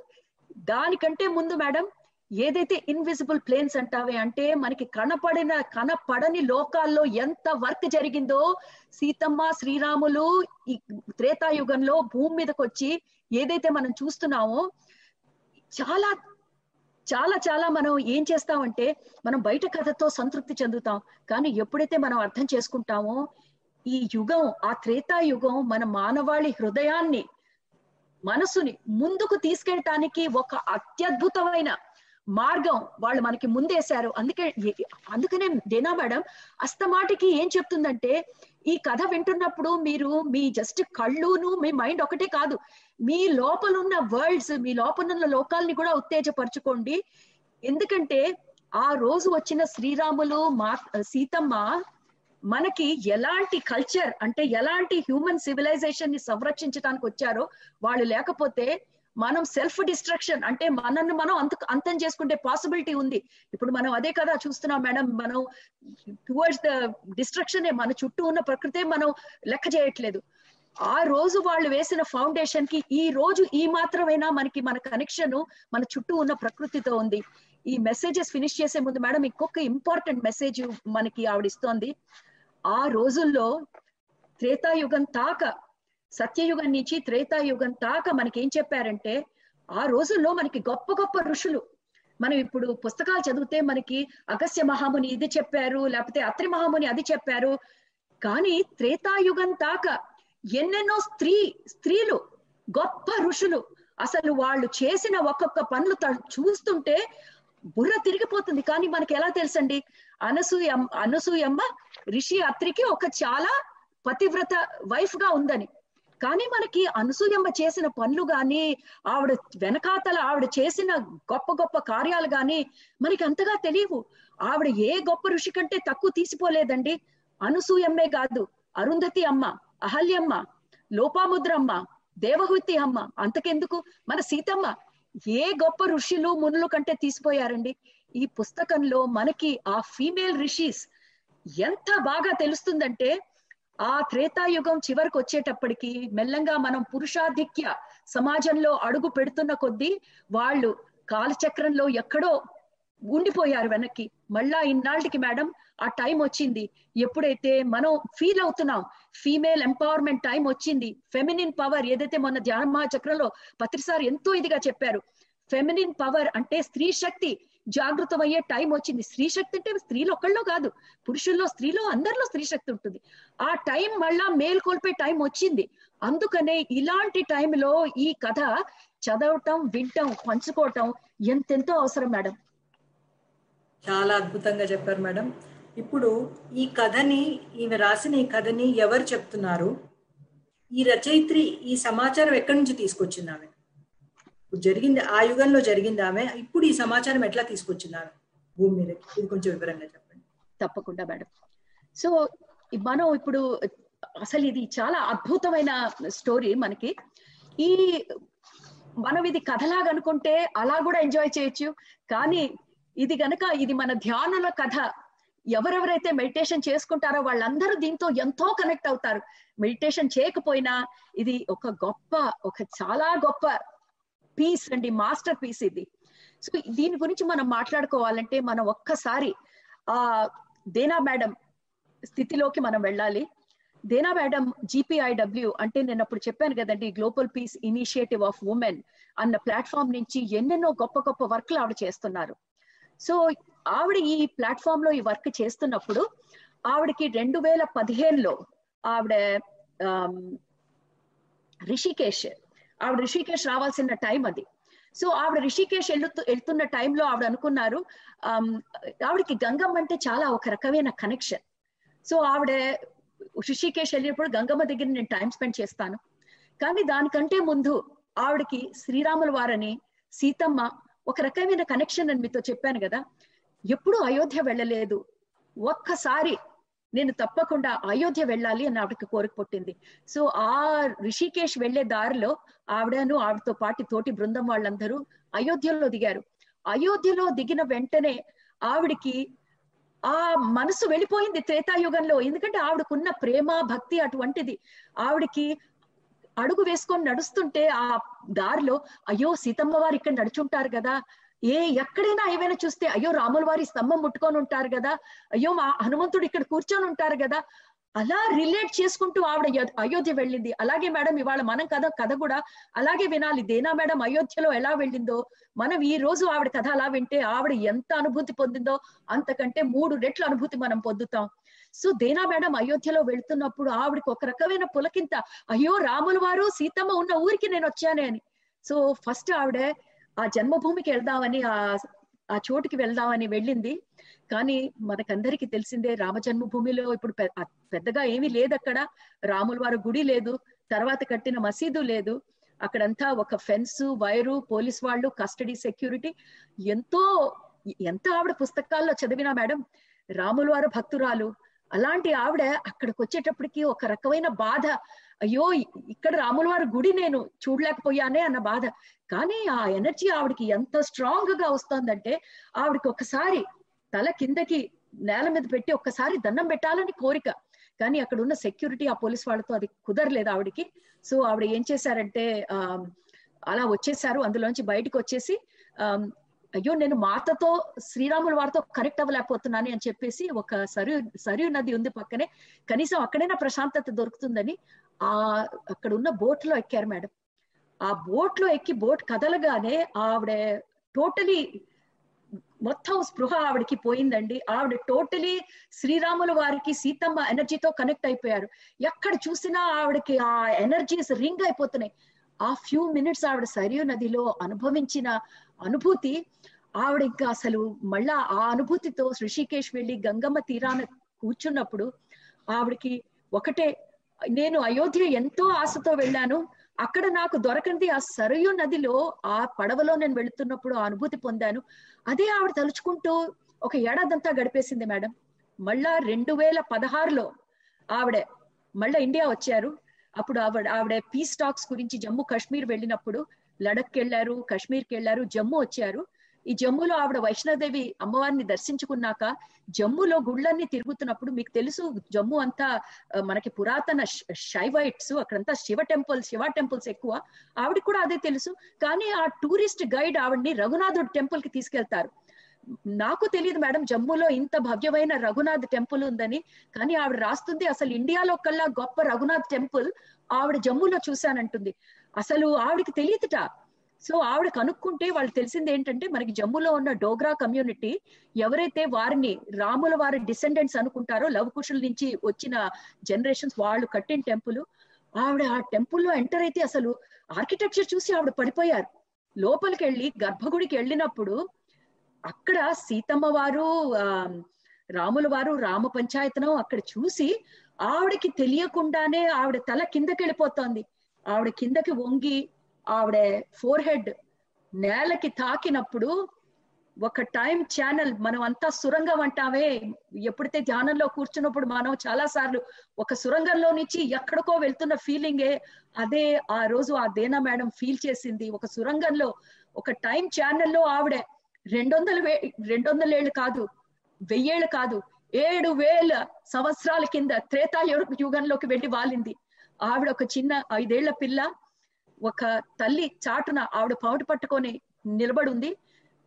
దానికంటే ముందు మేడం ఏదైతే ఇన్విజిబుల్ ప్లేన్స్ అంటావే అంటే మనకి కనపడిన కనపడని లోకాల్లో ఎంత వర్క్ జరిగిందో సీతమ్మ శ్రీరాములు ఈ త్రేతాయుగంలో భూమి మీదకి వచ్చి ఏదైతే మనం చూస్తున్నామో చాలా చాలా చాలా మనం ఏం చేస్తామంటే మనం బయట కథతో సంతృప్తి చెందుతాం. కానీ ఎప్పుడైతే మనం అర్థం చేసుకుంటామో ఈ యుగం ఆ త్రేతాయుగం మన మానవాళి హృదయాన్ని మనసుని ముందుకు తీసుకెళ్ళటానికి ఒక అత్యద్భుతమైన మార్గం వాళ్ళు మనకి ముందేశారు. అందుకే అందుకనే డేనా మేడం అస్తమాటికి ఏం చెప్తుందంటే ఈ కథ వింటున్నప్పుడు మీరు మీ జస్ట్ కళ్ళును మీ మైండ్ ఒకటే కాదు మీ లోపలున్న వరల్డ్స్ మీ లోపలున్న లోకాల్ని కూడా ఉత్తేజపరచుకోండి. ఎందుకంటే ఆ రోజు వచ్చిన శ్రీరాములు మా సీతమ్మ మనకి ఎలాంటి కల్చర్ అంటే ఎలాంటి హ్యూమన్ సివిలైజేషన్ని సంరక్షించడానికి వచ్చారో వాళ్ళు లేకపోతే మనం సెల్ఫ్ డిస్ట్రక్షన్ అంటే మనల్ని మనం అంత అంతం చేసుకుంటే పాసిబిలిటీ ఉంది. ఇప్పుడు మనం అదే కదా చూస్తున్నాం మేడం మనం టువర్డ్స్ ద డిస్ట్రక్షన్ మన చుట్టూ ఉన్న ప్రకృతే మనం లెక్క చేయట్లేదు. ఆ రోజు వాళ్ళు వేసిన ఫౌండేషన్కి ఈ రోజు ఈ మాత్రమైనా మనకి మన కనెక్షన్ మన చుట్టూ ఉన్న ప్రకృతితో ఉంది. ఈ మెసేజెస్ ఫినిష్ చేసే ముందు మేడం ఇంకొక ఇంపార్టెంట్ మెసేజ్ మనకి ఆవిడ ఇస్తోంది. ఆ రోజుల్లో త్రేతాయుగం తాక సత్యయుగం నుంచి త్రేతాయుగం తాక మనకి ఏం చెప్పారంటే ఆ రోజుల్లో మనకి గొప్ప గొప్ప ఋషులు. మనం ఇప్పుడు పుస్తకాలు చదివితే మనకి అగస్య మహాముని ఇది చెప్పారు లేకపోతే అత్రి మహాముని అది చెప్పారు. కానీ త్రేతాయుగం తాక ఎన్నెన్నో స్త్రీ స్త్రీలు గొప్ప ఋషులు అసలు వాళ్ళు చేసిన ఒక్కొక్క పనులు చూస్తుంటే బుర్ర తిరిగిపోతుంది. కానీ మనకి ఎలా తెలుసండి? అనసూయ అనసూయమ్మ రిషి అత్రికి ఒక చాలా పతివ్రత వైఫ్గా ఉందని. కానీ మనకి అనసూయమ్మ చేసిన పనులు గాని ఆవిడ వెనకాతల ఆవిడ చేసిన గొప్ప గొప్ప కార్యాలు గాని మనకి అంతగా తెలియవు. ఆవిడ ఏ గొప్ప ఋషి కంటే తక్కువ తీసిపోలేదండి. అనసూయమ్మే కాదు అరుంధతి అమ్మ అహల్యమ్మ లోపాముద్రమ్మ దేవహుతి అమ్మ అంతకెందుకు? మన సీతమ్మ ఏ గొప్ప ఋషులు మునులు కంటే తీసిపోయారండి? ఈ పుస్తకంలో మనకి ఆ ఫీమేల్ రిషీస్ ఎంత బాగా తెలుస్తుందంటే ఆ త్రేతాయుగం చివరికి వచ్చేటప్పటికి మెల్లంగా మనం పురుషాధిక్య సమాజంలో అడుగు పెడుతున్న కొద్దీ వాళ్ళు కాలచక్రంలో ఎక్కడో ఉండిపోయారు వెనక్కి. మళ్ళా ఇన్నాళ్ళకి మేడం ఆ టైం వచ్చింది. ఎప్పుడైతే మనం ఫీల్ అవుతున్నాం ఫీమేల్ ఎంపవర్మెంట్ టైం వచ్చింది ఫెమినిన్ పవర్ ఏదైతే మొన్న ధ్యాన మహాచక్రంలో పత్రిసారి ఎంతో ఇదిగా చెప్పారు ఫెమినిన్ పవర్ అంటే స్త్రీ శక్తి జాగృతం అయ్యే టైం వచ్చింది. స్త్రీ శక్తి అంటే స్త్రీలు ఒక్కళ్ళో కాదు పురుషుల్లో స్త్రీలో అందరిలో స్త్రీ శక్తి ఉంటుంది. ఆ టైం మళ్ళా మేల్కొల్పే టైం వచ్చింది. అందుకనే ఇలాంటి టైంలో ఈ కథ చదవటం వినటం పంచుకోవటం ఎంతెంతో అవసరం మేడం. చాలా అద్భుతంగా చెప్పారు మేడం. ఇప్పుడు ఈ కథని ఈమె రాసిన ఈ కథని ఎవరు చెప్తున్నారు? ఈ రచయిత్రి ఈ సమాచారం ఎక్కడి నుంచి తీసుకొచ్చింది ఆమె? ఇప్పుడు జరిగింది ఆ యుగంలో జరిగింది ఆమె. ఇప్పుడు ఈ సమాచారం ఎట్లా తీసుకొచ్చింది ఆమె భూమి మీద. ఇది కొంచెం వివరంగా చెప్పండి. తప్పకుండా మేడం. సో మనం ఇప్పుడు అసలు ఇది చాలా అద్భుతమైన స్టోరీ మనకి. ఈ మనం ఇది కథలాగా అనుకుంటే అలా కూడా ఎంజాయ్ చేయొచ్చు. కానీ ఇది గనక ఇది మన ధ్యానుల కథ. ఎవరెవరైతే మెడిటేషన్ చేసుకుంటారో వాళ్ళందరూ దీంతో ఎంతో కనెక్ట్ అవుతారు. మెడిటేషన్ చేయకపోయినా ఇది ఒక గొప్ప ఒక చాలా గొప్ప పీస్ అండి మాస్టర్ పీస్ ఇది. సో దీని గురించి మనం మాట్లాడుకోవాలంటే మనం ఒక్కసారి ఆ దేనా మేడం స్థితిలోకి మనం వెళ్ళాలి. దేనా మేడం జిపిఐడబ్ల్యూ అంటే నేను అప్పుడు చెప్పాను కదండి global peace initiative of women అన్న ప్లాట్ఫామ్ నుంచి ఎన్నెన్నో గొప్ప గొప్ప వర్క్లు ఆవిడ చేస్తున్నారు. సో ఆవిడ ఈ ప్లాట్ఫామ్లో ఈ వర్క్ చేస్తున్నప్పుడు ఆవిడకి రెండు వేల పదిహేనులో ఆవిడ రిషికేష్ ఆవిడ రిషికేష్ రావాల్సిన టైం అది. సో ఆవిడ రిషికేష్ వెళ్తూ వెళ్తున్న టైంలో ఆవిడ అనుకున్నారు ఆవిడకి గంగమ్మ అంటే చాలా ఒక రకమైన కనెక్షన్ సో ఆవిడ రిషికేష్ వెళ్ళినప్పుడు గంగమ్మ దగ్గర నేను టైం స్పెండ్ చేస్తాను. కానీ దానికంటే ముందు ఆవిడకి శ్రీరాముల వారని సీతమ్మ ఒక రకమైన కనెక్షన్ అని మీతో చెప్పాను కదా. ఎప్పుడూ అయోధ్య వెళ్ళలేదు. ఒక్కసారి నేను తప్పకుండా అయోధ్య వెళ్ళాలి అని ఆవిడకి కోరిక పుట్టింది. సో ఆ రిషికేష్ వెళ్ళే దారిలో ఆవిడను ఆవిడతో పాటి తోటి బృందం వాళ్ళందరూ అయోధ్యలో దిగారు. అయోధ్యలో దిగిన వెంటనే ఆవిడికి ఆ మనసు వెళ్ళిపోయింది త్రేతాయుగంలో. ఎందుకంటే ఆవిడకున్న ప్రేమ భక్తి అటువంటిది. ఆవిడకి అడుగు వేసుకొని నడుస్తుంటే ఆ దారిలో అయ్యో సీతమ్మ వారు ఇక్కడ నడుచుంటారు కదా ఏ ఎక్కడైనా ఏమైనా చూస్తే అయ్యో రాముల వారి స్తంభం ముట్టుకొని ఉంటారు కదా అయ్యో మా హనుమంతుడు ఇక్కడ కూర్చొని ఉంటారు కదా అలా రిలేట్ చేసుకుంటూ ఆవిడ అయోధ్య వెళ్ళింది. అలాగే మేడం ఇవాళ మనం కథ కథ కూడా అలాగే వినాలి. దేనా మేడం అయోధ్యలో ఎలా వెళ్ళిందో మనం ఈ రోజు ఆవిడ కథ అలా వింటే ఆవిడ ఎంత అనుభూతి పొందిందో అంతకంటే మూడు రెట్లు అనుభూతి మనం పొందుతాం. సో దేనా మేడం అయోధ్యలో వెళ్తున్నప్పుడు ఆవిడకి ఒక రకమైన పులకింత అయ్యో రాముల వారు సీతమ్మ ఉన్న ఊరికి నేను వచ్చానే అని. సో ఫస్ట్ ఆవిడ ఆ జన్మభూమికి వెళ్దామని ఆ ఆ చోటుకి వెళ్దామని వెళ్ళింది. కానీ మనకందరికి తెలిసిందే రామ జన్మభూమిలో ఇప్పుడు పెద్దగా ఏమీ లేదు అక్కడ రాముల వారి గుడి లేదు. తర్వాత కట్టిన మసీదు లేదు. అక్కడంతా ఒక ఫెన్స్ వైరు పోలీస్ వాళ్ళు కస్టడీ సెక్యూరిటీ ఎంతో ఎంత ఆవిడ పుస్తకాల్లో చదివినా మేడం రాముల వారు భక్తురాలు. అలాంటి ఆవిడ అక్కడికి వచ్చేటప్పటికి ఒక రకమైన బాధ. అయ్యో ఇక్కడ రాముల వారి గుడి నేను చూడలేకపోయానే అన్న బాధ. కానీ ఆ ఎనర్జీ ఆవిడకి ఎంత స్ట్రాంగ్గా వస్తుందంటే ఆవిడకి ఒకసారి తల కిందకి నేల మీద పెట్టి ఒక్కసారి దండం పెట్టాలని కోరిక. కానీ అక్కడ ఉన్న సెక్యూరిటీ ఆ పోలీస్ వాళ్ళతో అది కుదరలేదు ఆవిడకి. సో ఆవిడ ఏం చేశారంటే ఆ అలా వచ్చేసారు. అందులోంచి బయటకు వచ్చేసి ఆ అయ్యో నేను మాతతో శ్రీరాముల వారితో కనెక్ట్ అవ్వలేకపోతున్నాను అని చెప్పేసి ఒక సరియు సరియు నది ఉంది పక్కనే. కనీసం అక్కడైనా ప్రశాంతత దొరుకుతుందని ఆ అక్కడ ఉన్న బోట్లో ఎక్కారు మేడం. ఆ బోట్లో ఎక్కి బోట్ కదలగానే ఆవిడ టోటలీ మొత్తం స్పృహ ఆవిడకి పోయిందండి. ఆవిడ టోటలీ శ్రీరాముల వారికి సీతమ్మ ఎనర్జీతో కనెక్ట్ అయిపోయారు. ఎక్కడ చూసినా ఆవిడకి ఆ ఎనర్జీస్ రింగ్ అయిపోతున్నాయి. ఆ ఫ్యూ మినిట్స్ ఆవిడ సరియు నదిలో అనుభవించిన అనుభూతి ఆవిడ ఇంకా అసలు మళ్ళా ఆ అనుభూతితో ఋషికేష్ వెళ్ళి గంగమ్మ తీరాన కూర్చున్నప్పుడు ఆవిడకి ఒకటే నేను అయోధ్య ఎంతో ఆశతో వెళ్ళాను అక్కడ నాకు దొరకంది ఆ సరయు నదిలో ఆ పడవలో నేను వెళుతున్నప్పుడు ఆ అనుభూతి పొందాను. అదే ఆవిడ తలుచుకుంటూ ఒక ఏడాదంతా గడిపేసింది మేడం. మళ్ళా రెండు వేల పదహారులో ఆవిడ మళ్ళా ఇండియా వచ్చారు. అప్పుడు ఆవిడ ఆవిడ పీస్ టాక్స్ గురించి జమ్మూ కాశ్మీర్ వెళ్ళినప్పుడు లడక్ వెళ్ళారు కాశ్మీర్కి వెళ్ళారు జమ్మూ వచ్చారు. ఈ జమ్మూలో ఆవిడ వైష్ణోదేవి అమ్మవారిని దర్శించుకున్నాక జమ్మూలో గుళ్ళన్నీ తిరుగుతున్నప్పుడు మీకు తెలుసు జమ్మూ అంతా మనకి పురాతన షైవైట్స్ అక్కడంతా శివ టెంపుల్స్ శివ టెంపుల్స్ ఎక్కువ. ఆవిడ కూడా అదే తెలుసు. కానీ ఆ టూరిస్ట్ గైడ్ ఆవిడ్ని రఘునాథుడు టెంపుల్కి తీసుకెళ్తారు. నాకు తెలియదు మేడం జమ్మూలో ఇంత భవ్యమైన రఘునాథ్ టెంపుల్ ఉందని కానీ ఆవిడ రాస్తుంది అసలు ఇండియాలో కల్లా గొప్ప రఘునాథ్ టెంపుల్ ఆవిడ జమ్మూలో చూశానంటుంది. అసలు ఆవిడకి తెలియదుట. సో ఆవిడ కనుక్కుంటే వాళ్ళు తెలిసింది ఏంటంటే మనకి జమ్మూలో ఉన్న డోగ్రా కమ్యూనిటీ ఎవరైతే వారిని రాముల వారి డిసెండెంట్స్ అనుకుంటారో లవకుశుల నుంచి వచ్చిన జనరేషన్స్ వాళ్ళు కట్టిన టెంపుల్ ఆవిడ ఆ టెంపుల్లో ఎంటర్ అయితే అసలు ఆర్కిటెక్చర్ చూసి ఆవిడ పడిపోయారు. లోపలికి వెళ్ళి గర్భగుడికి వెళ్ళినప్పుడు అక్కడ సీతమ్మ వారు రాముల వారు రామ పంచాయతనం అక్కడ చూసి ఆవిడకి తెలియకుండానే ఆవిడ తల కిందకి వెళ్ళిపోతోంది. ఆవిడ కిందకి వంగి ఆవిడ ఫోర్ హెడ్ నేలకి తాకినప్పుడు ఒక టైం ఛానల్ మనం అంతా సురంగం అంటామే. ఎప్పుడైతే ధ్యానంలో కూర్చున్నప్పుడు మనం చాలా సార్లు ఒక సురంగంలో నుంచి ఎక్కడికో వెళ్తున్న ఫీలింగే అదే ఆ రోజు ఆ దేనా మేడం ఫీల్ చేసింది. ఒక సురంగంలో ఒక టైం ఛానల్లో ఆవిడ రెండు వందల వే రెండు వందల ఏళ్ళు కాదు వెయ్యేళ్ళు కాదు ఏడు వేల సంవత్సరాల కింద త్రేతా యుగంలోకి వెళ్ళి వాలింది. ఆవిడ ఒక చిన్న ఐదేళ్ళ పిల్ల ఒక తల్లి చాటున ఆవిడ పౌట పట్టుకొని నిలబడుంది.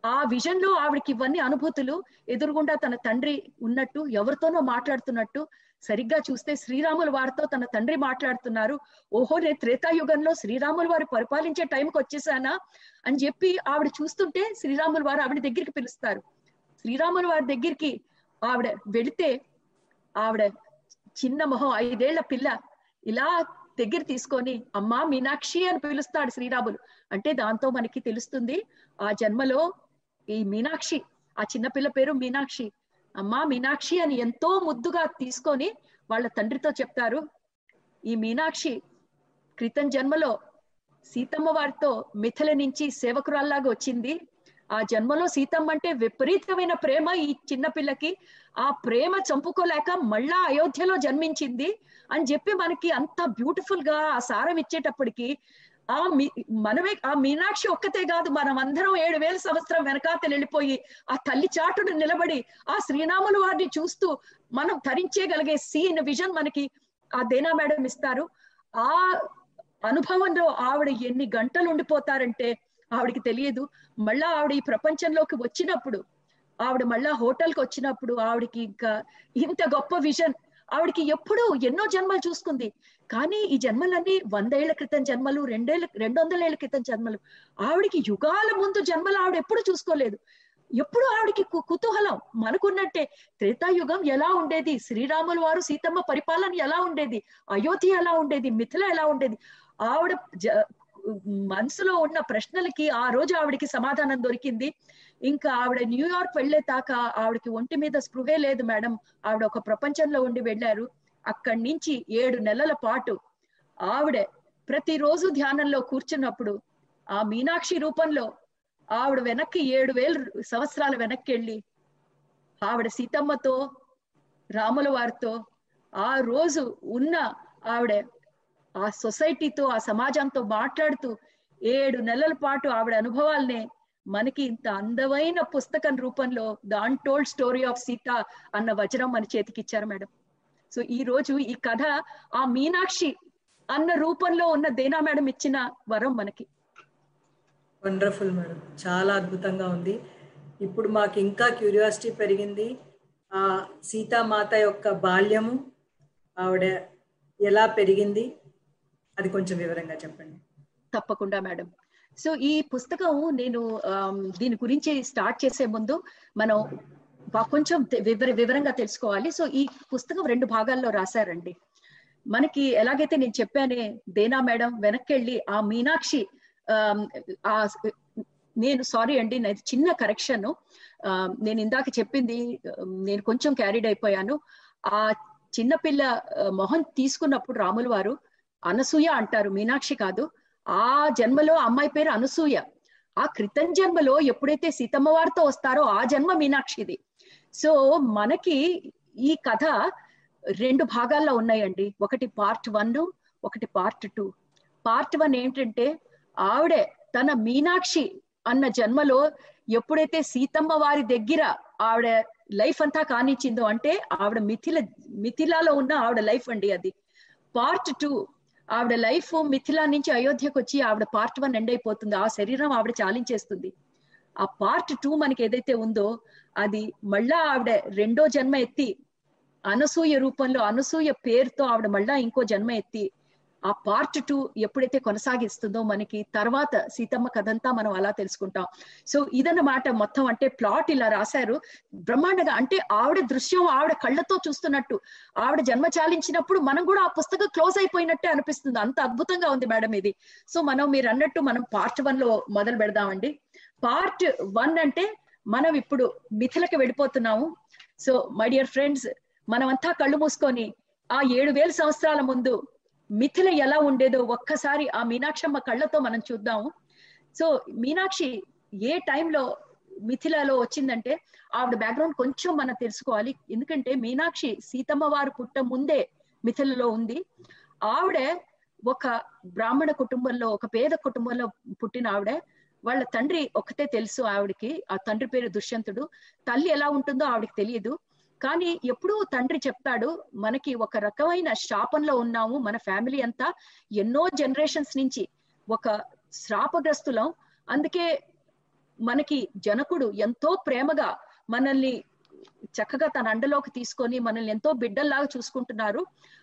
ఆ విజన్లో ఆవిడకి ఇవన్నీ అనుభూతులు ఎదురుగుండా తన తండ్రి ఉన్నట్టు ఎవరితోనో మాట్లాడుతున్నట్టు సరిగ్గా చూస్తే శ్రీరాముల వారితో తన తండ్రి మాట్లాడుతున్నారు. ఓహో నేను త్రేతాయుగంలో శ్రీరాముల వారు పరిపాలించే టైంకి వచ్చేసానా? అని చెప్పి ఆవిడ చూస్తుంటే శ్రీరాముల వారు ఆవిడ దగ్గరికి పిలుస్తారు. శ్రీరాముల వారి దగ్గరికి ఆవిడ వెళితే ఆవిడ చిన్న మొహం ఐదేళ్ళ పిల్ల ఇలా దగ్గర తీసుకొని అమ్మా మీనాక్షి అని పిలుస్తాడు శ్రీరాములు. అంటే దాంతో మనకి తెలుస్తుంది ఆ జన్మలో ఈ మీనాక్షి ఆ చిన్న పిల్ల పేరు మీనాక్షి అమ్మా మీనాక్షి అని ఎంతో ముద్దుగా తీసుకొని వాళ్ళ తండ్రితో చెప్తారు. ఈ మీనాక్షి క్రితం జన్మలో సీతమ్మ వారితో మిథిల నుంచి సేవకురాల్లాగా వచ్చింది. ఆ జన్మలో సీతమ్మ అంటే విపరీతమైన ప్రేమ ఈ చిన్న పిల్లకి. ఆ ప్రేమ చంపుకోలేక మళ్ళా అయోధ్యలో జన్మించింది. అని చెప్పి మనకి అంత బ్యూటిఫుల్గా ఆ సారం ఇచ్చేటప్పటికి ఆ మీ మనమే ఆ మీనాక్షి ఒక్కతే కాదు మనం అందరం ఏడు వేల సంవత్సరం వెనకాతలు వెళ్ళిపోయి ఆ తల్లి చాటును నిలబడి ఆ శ్రీనాములు వారిని చూస్తూ మనం ధరించేయగలిగే సీన్ విజన్ మనకి ఆ దేనా మేడం ఇస్తారు. ఆ అనుభవంలో ఆవిడ ఎన్ని గంటలు ఉండిపోతారంటే ఆవిడకి తెలియదు. మళ్ళా ఆవిడ ఈ ప్రపంచంలోకి వచ్చినప్పుడు ఆవిడ మళ్ళా హోటల్కి వచ్చినప్పుడు ఆవిడకి ఇంకా ఇంత గొప్ప విజన్ ఆవిడకి ఎప్పుడు ఎన్నో జన్మలు చూసుకుంది. కానీ ఈ జన్మలన్నీ వందేళ్ళ క్రితం జన్మలు రెండేళ్ళ రెండు వందల ఏళ్ళ క్రితం జన్మలు. ఆవిడకి యుగాల ముందు జన్మలు ఆవిడ ఎప్పుడు చూసుకోలేదు. ఎప్పుడు ఆవిడకి కుతూహలం. మనకున్నట్టే త్రేతాయుగం ఎలా ఉండేది? శ్రీరాముల వారు సీతమ్మ పరిపాలన ఎలా ఉండేది? అయోధ్య ఎలా ఉండేది? మిథిల ఎలా ఉండేది? ఆవిడ మనసులో ఉన్న ప్రశ్నలకి ఆ రోజు ఆవిడకి సమాధానం దొరికింది. ఇంకా ఆవిడ న్యూయార్క్ వెళ్ళే దాకా ఆవిడకి ఒంటి మీద స్పృహే లేదు మేడం. ఆవిడ ఒక ప్రపంచంలో ఉండి వెళ్ళారు. అక్కడి నుంచి ఏడు నెలల పాటు ఆవిడ ప్రతిరోజు ధ్యానంలో కూర్చున్నప్పుడు ఆ మీనాక్షి రూపంలో ఆవిడ వెనక్కి ఏడు వేల సంవత్సరాల వెనక్కి వెళ్ళి ఆవిడ సీతమ్మతో రాముల వారితో ఆ రోజు ఉన్న ఆవిడ ఆ సొసైటీతో ఆ సమాజంతో మాట్లాడుతూ ఏడు నెలల పాటు ఆవిడ అనుభవాలనే మనకి ఇంత అందమైన పుస్తకం రూపంలో the untold story of Sita అన్న వజ్రం మన చేతికి ఇచ్చారు మేడం. సో ఈ రోజు ఈ కథ ఆ మీనాక్షి అన్న రూపంలో ఉన్న దేనా మేడం ఇచ్చిన వరం మనకి? Wonderful madam. చాలా అద్భుతంగా ఉంది. ఇప్పుడు మాకు ఇంకా క్యూరియాసిటీ పెరిగింది. ఆ సీతామాత యొక్క బాల్యము ఆవిడ ఎలా పెరిగింది? అది కొంచెం వివరంగా చెప్పండి. తప్పకుండా మేడం. సో ఈ పుస్తకం నేను దీని గురించి స్టార్ట్ చేసే ముందు మనం కొంచెం వివర వివరంగా తెలుసుకోవాలి. సో ఈ పుస్తకం రెండు భాగాల్లో రాశారండి. మనకి ఎలాగైతే నేను చెప్పానే దేనా మేడం వెనక్కి వెళ్ళి ఆ మీనాక్షి ఆ నేను సారీ అండి నాది చిన్న కరెక్షన్. నేను ఇందాక చెప్పింది నేను కొంచెం క్యారీడ్ అయిపోయాను. ఆ చిన్నపిల్ల మొహం తీసుకున్నప్పుడు రాములు వారు అనసూయ అంటారు మీనాక్షి కాదు. ఆ జన్మలో అమ్మాయి పేరు అనసూయ. ఆ క్రితం జన్మలో ఎప్పుడైతే సీతమ్మ వారితో వస్తారో ఆ జన్మ మీనాక్షిది. సో మనకి ఈ కథ రెండు భాగాల్లో ఉన్నాయండి. ఒకటి పార్ట్ వన్ ఒకటి పార్ట్ టూ. పార్ట్ వన్ ఏంటంటే ఆవిడే తన మీనాక్షి అన్న జన్మలో ఎప్పుడైతే సీతమ్మ వారి దగ్గర ఆవిడ లైఫ్ అంతా కానిచ్చిందో అంటే ఆవిడ మిథిల మిథిలాలో ఉన్న ఆవిడ లైఫ్ అండి అది. పార్ట్ టూ ఆవిడ లైఫ్ మిథిలా నుంచి అయోధ్యకు వచ్చి ఆవిడ పార్ట్ వన్ ఎండ్ అయిపోతుంది. ఆ శరీరం ఆవిడ చాలించేస్తుంది. ఆ పార్ట్ టూ మనకి ఏదైతే ఉందో అది మళ్ళా ఆవిడ రెండో జన్మ ఎత్తి అనసూయ రూపంలో అనసూయ పేరుతో ఆవిడ మళ్ళా ఇంకో జన్మ ఎత్తి ఆ పార్ట్ టూ ఎప్పుడైతే కొనసాగిస్తుందో మనకి తర్వాత సీతమ్మ కథంతా మనం అలా తెలుసుకుంటాం. సో ఇదన్నమాట మొత్తం అంటే ప్లాట్ ఇలా రాశారు. బ్రహ్మాండంగా అంటే ఆవిడ దృశ్యం ఆవిడ కళ్ళతో చూస్తున్నట్టు. ఆవిడ జన్మ చాలించినప్పుడు మనం కూడా ఆ పుస్తకం క్లోజ్ అయిపోయినట్టే అనిపిస్తుంది. అంత అద్భుతంగా ఉంది మేడం ఇది. సో మనం మీరు అన్నట్టు మనం పార్ట్ వన్లో మొదలు పెడదామండి. పార్ట్ వన్ అంటే మనం ఇప్పుడు మిథిలకి వెళ్ళిపోతున్నాము. సో మై డియర్ ఫ్రెండ్స్ మనమంతా కళ్ళు మూసుకొని ఆ ఏడు వేల సంవత్సరాల ముందు మిథిల ఎలా ఉండేదో ఒక్కసారి ఆ మీనాక్షమ్మ కళ్ళతో మనం చూద్దాము. సో మీనాక్షి ఏ టైంలో మిథిలలో వచ్చిందంటే ఆవిడ బ్యాక్గ్రౌండ్ కొంచెం మనం తెలుసుకోవాలి. ఎందుకంటే మీనాక్షి సీతమ్మ వారు పుట్ట ముందే మిథిలలో ఉంది. ఆవిడ ఒక బ్రాహ్మణ కుటుంబంలో ఒక పేద కుటుంబంలో పుట్టిన ఆవిడ. వాళ్ళ తండ్రి ఒకటే తెలుసు ఆవిడకి. ఆ తండ్రి పేరు దుష్యంతుడు. తల్లి ఎలా ఉంటుందో ఆవిడకి తెలియదు. కానీ ఎప్పుడూ తండ్రి చెప్తాడు మనకి ఒక రకమైన శాపంలో ఉన్నాము మన ఫ్యామిలీ అంతా ఎన్నో జనరేషన్స్ నుంచి ఒక శ్రాపగ్రస్తులం అందుకే మనకి జనకుడు ఎంతో ప్రేమగా మనల్ని చక్కగా తన అండలోకి తీసుకొని మనల్ని ఎంతో బిడ్డల్లాగా చూసుకుంటున్నారు.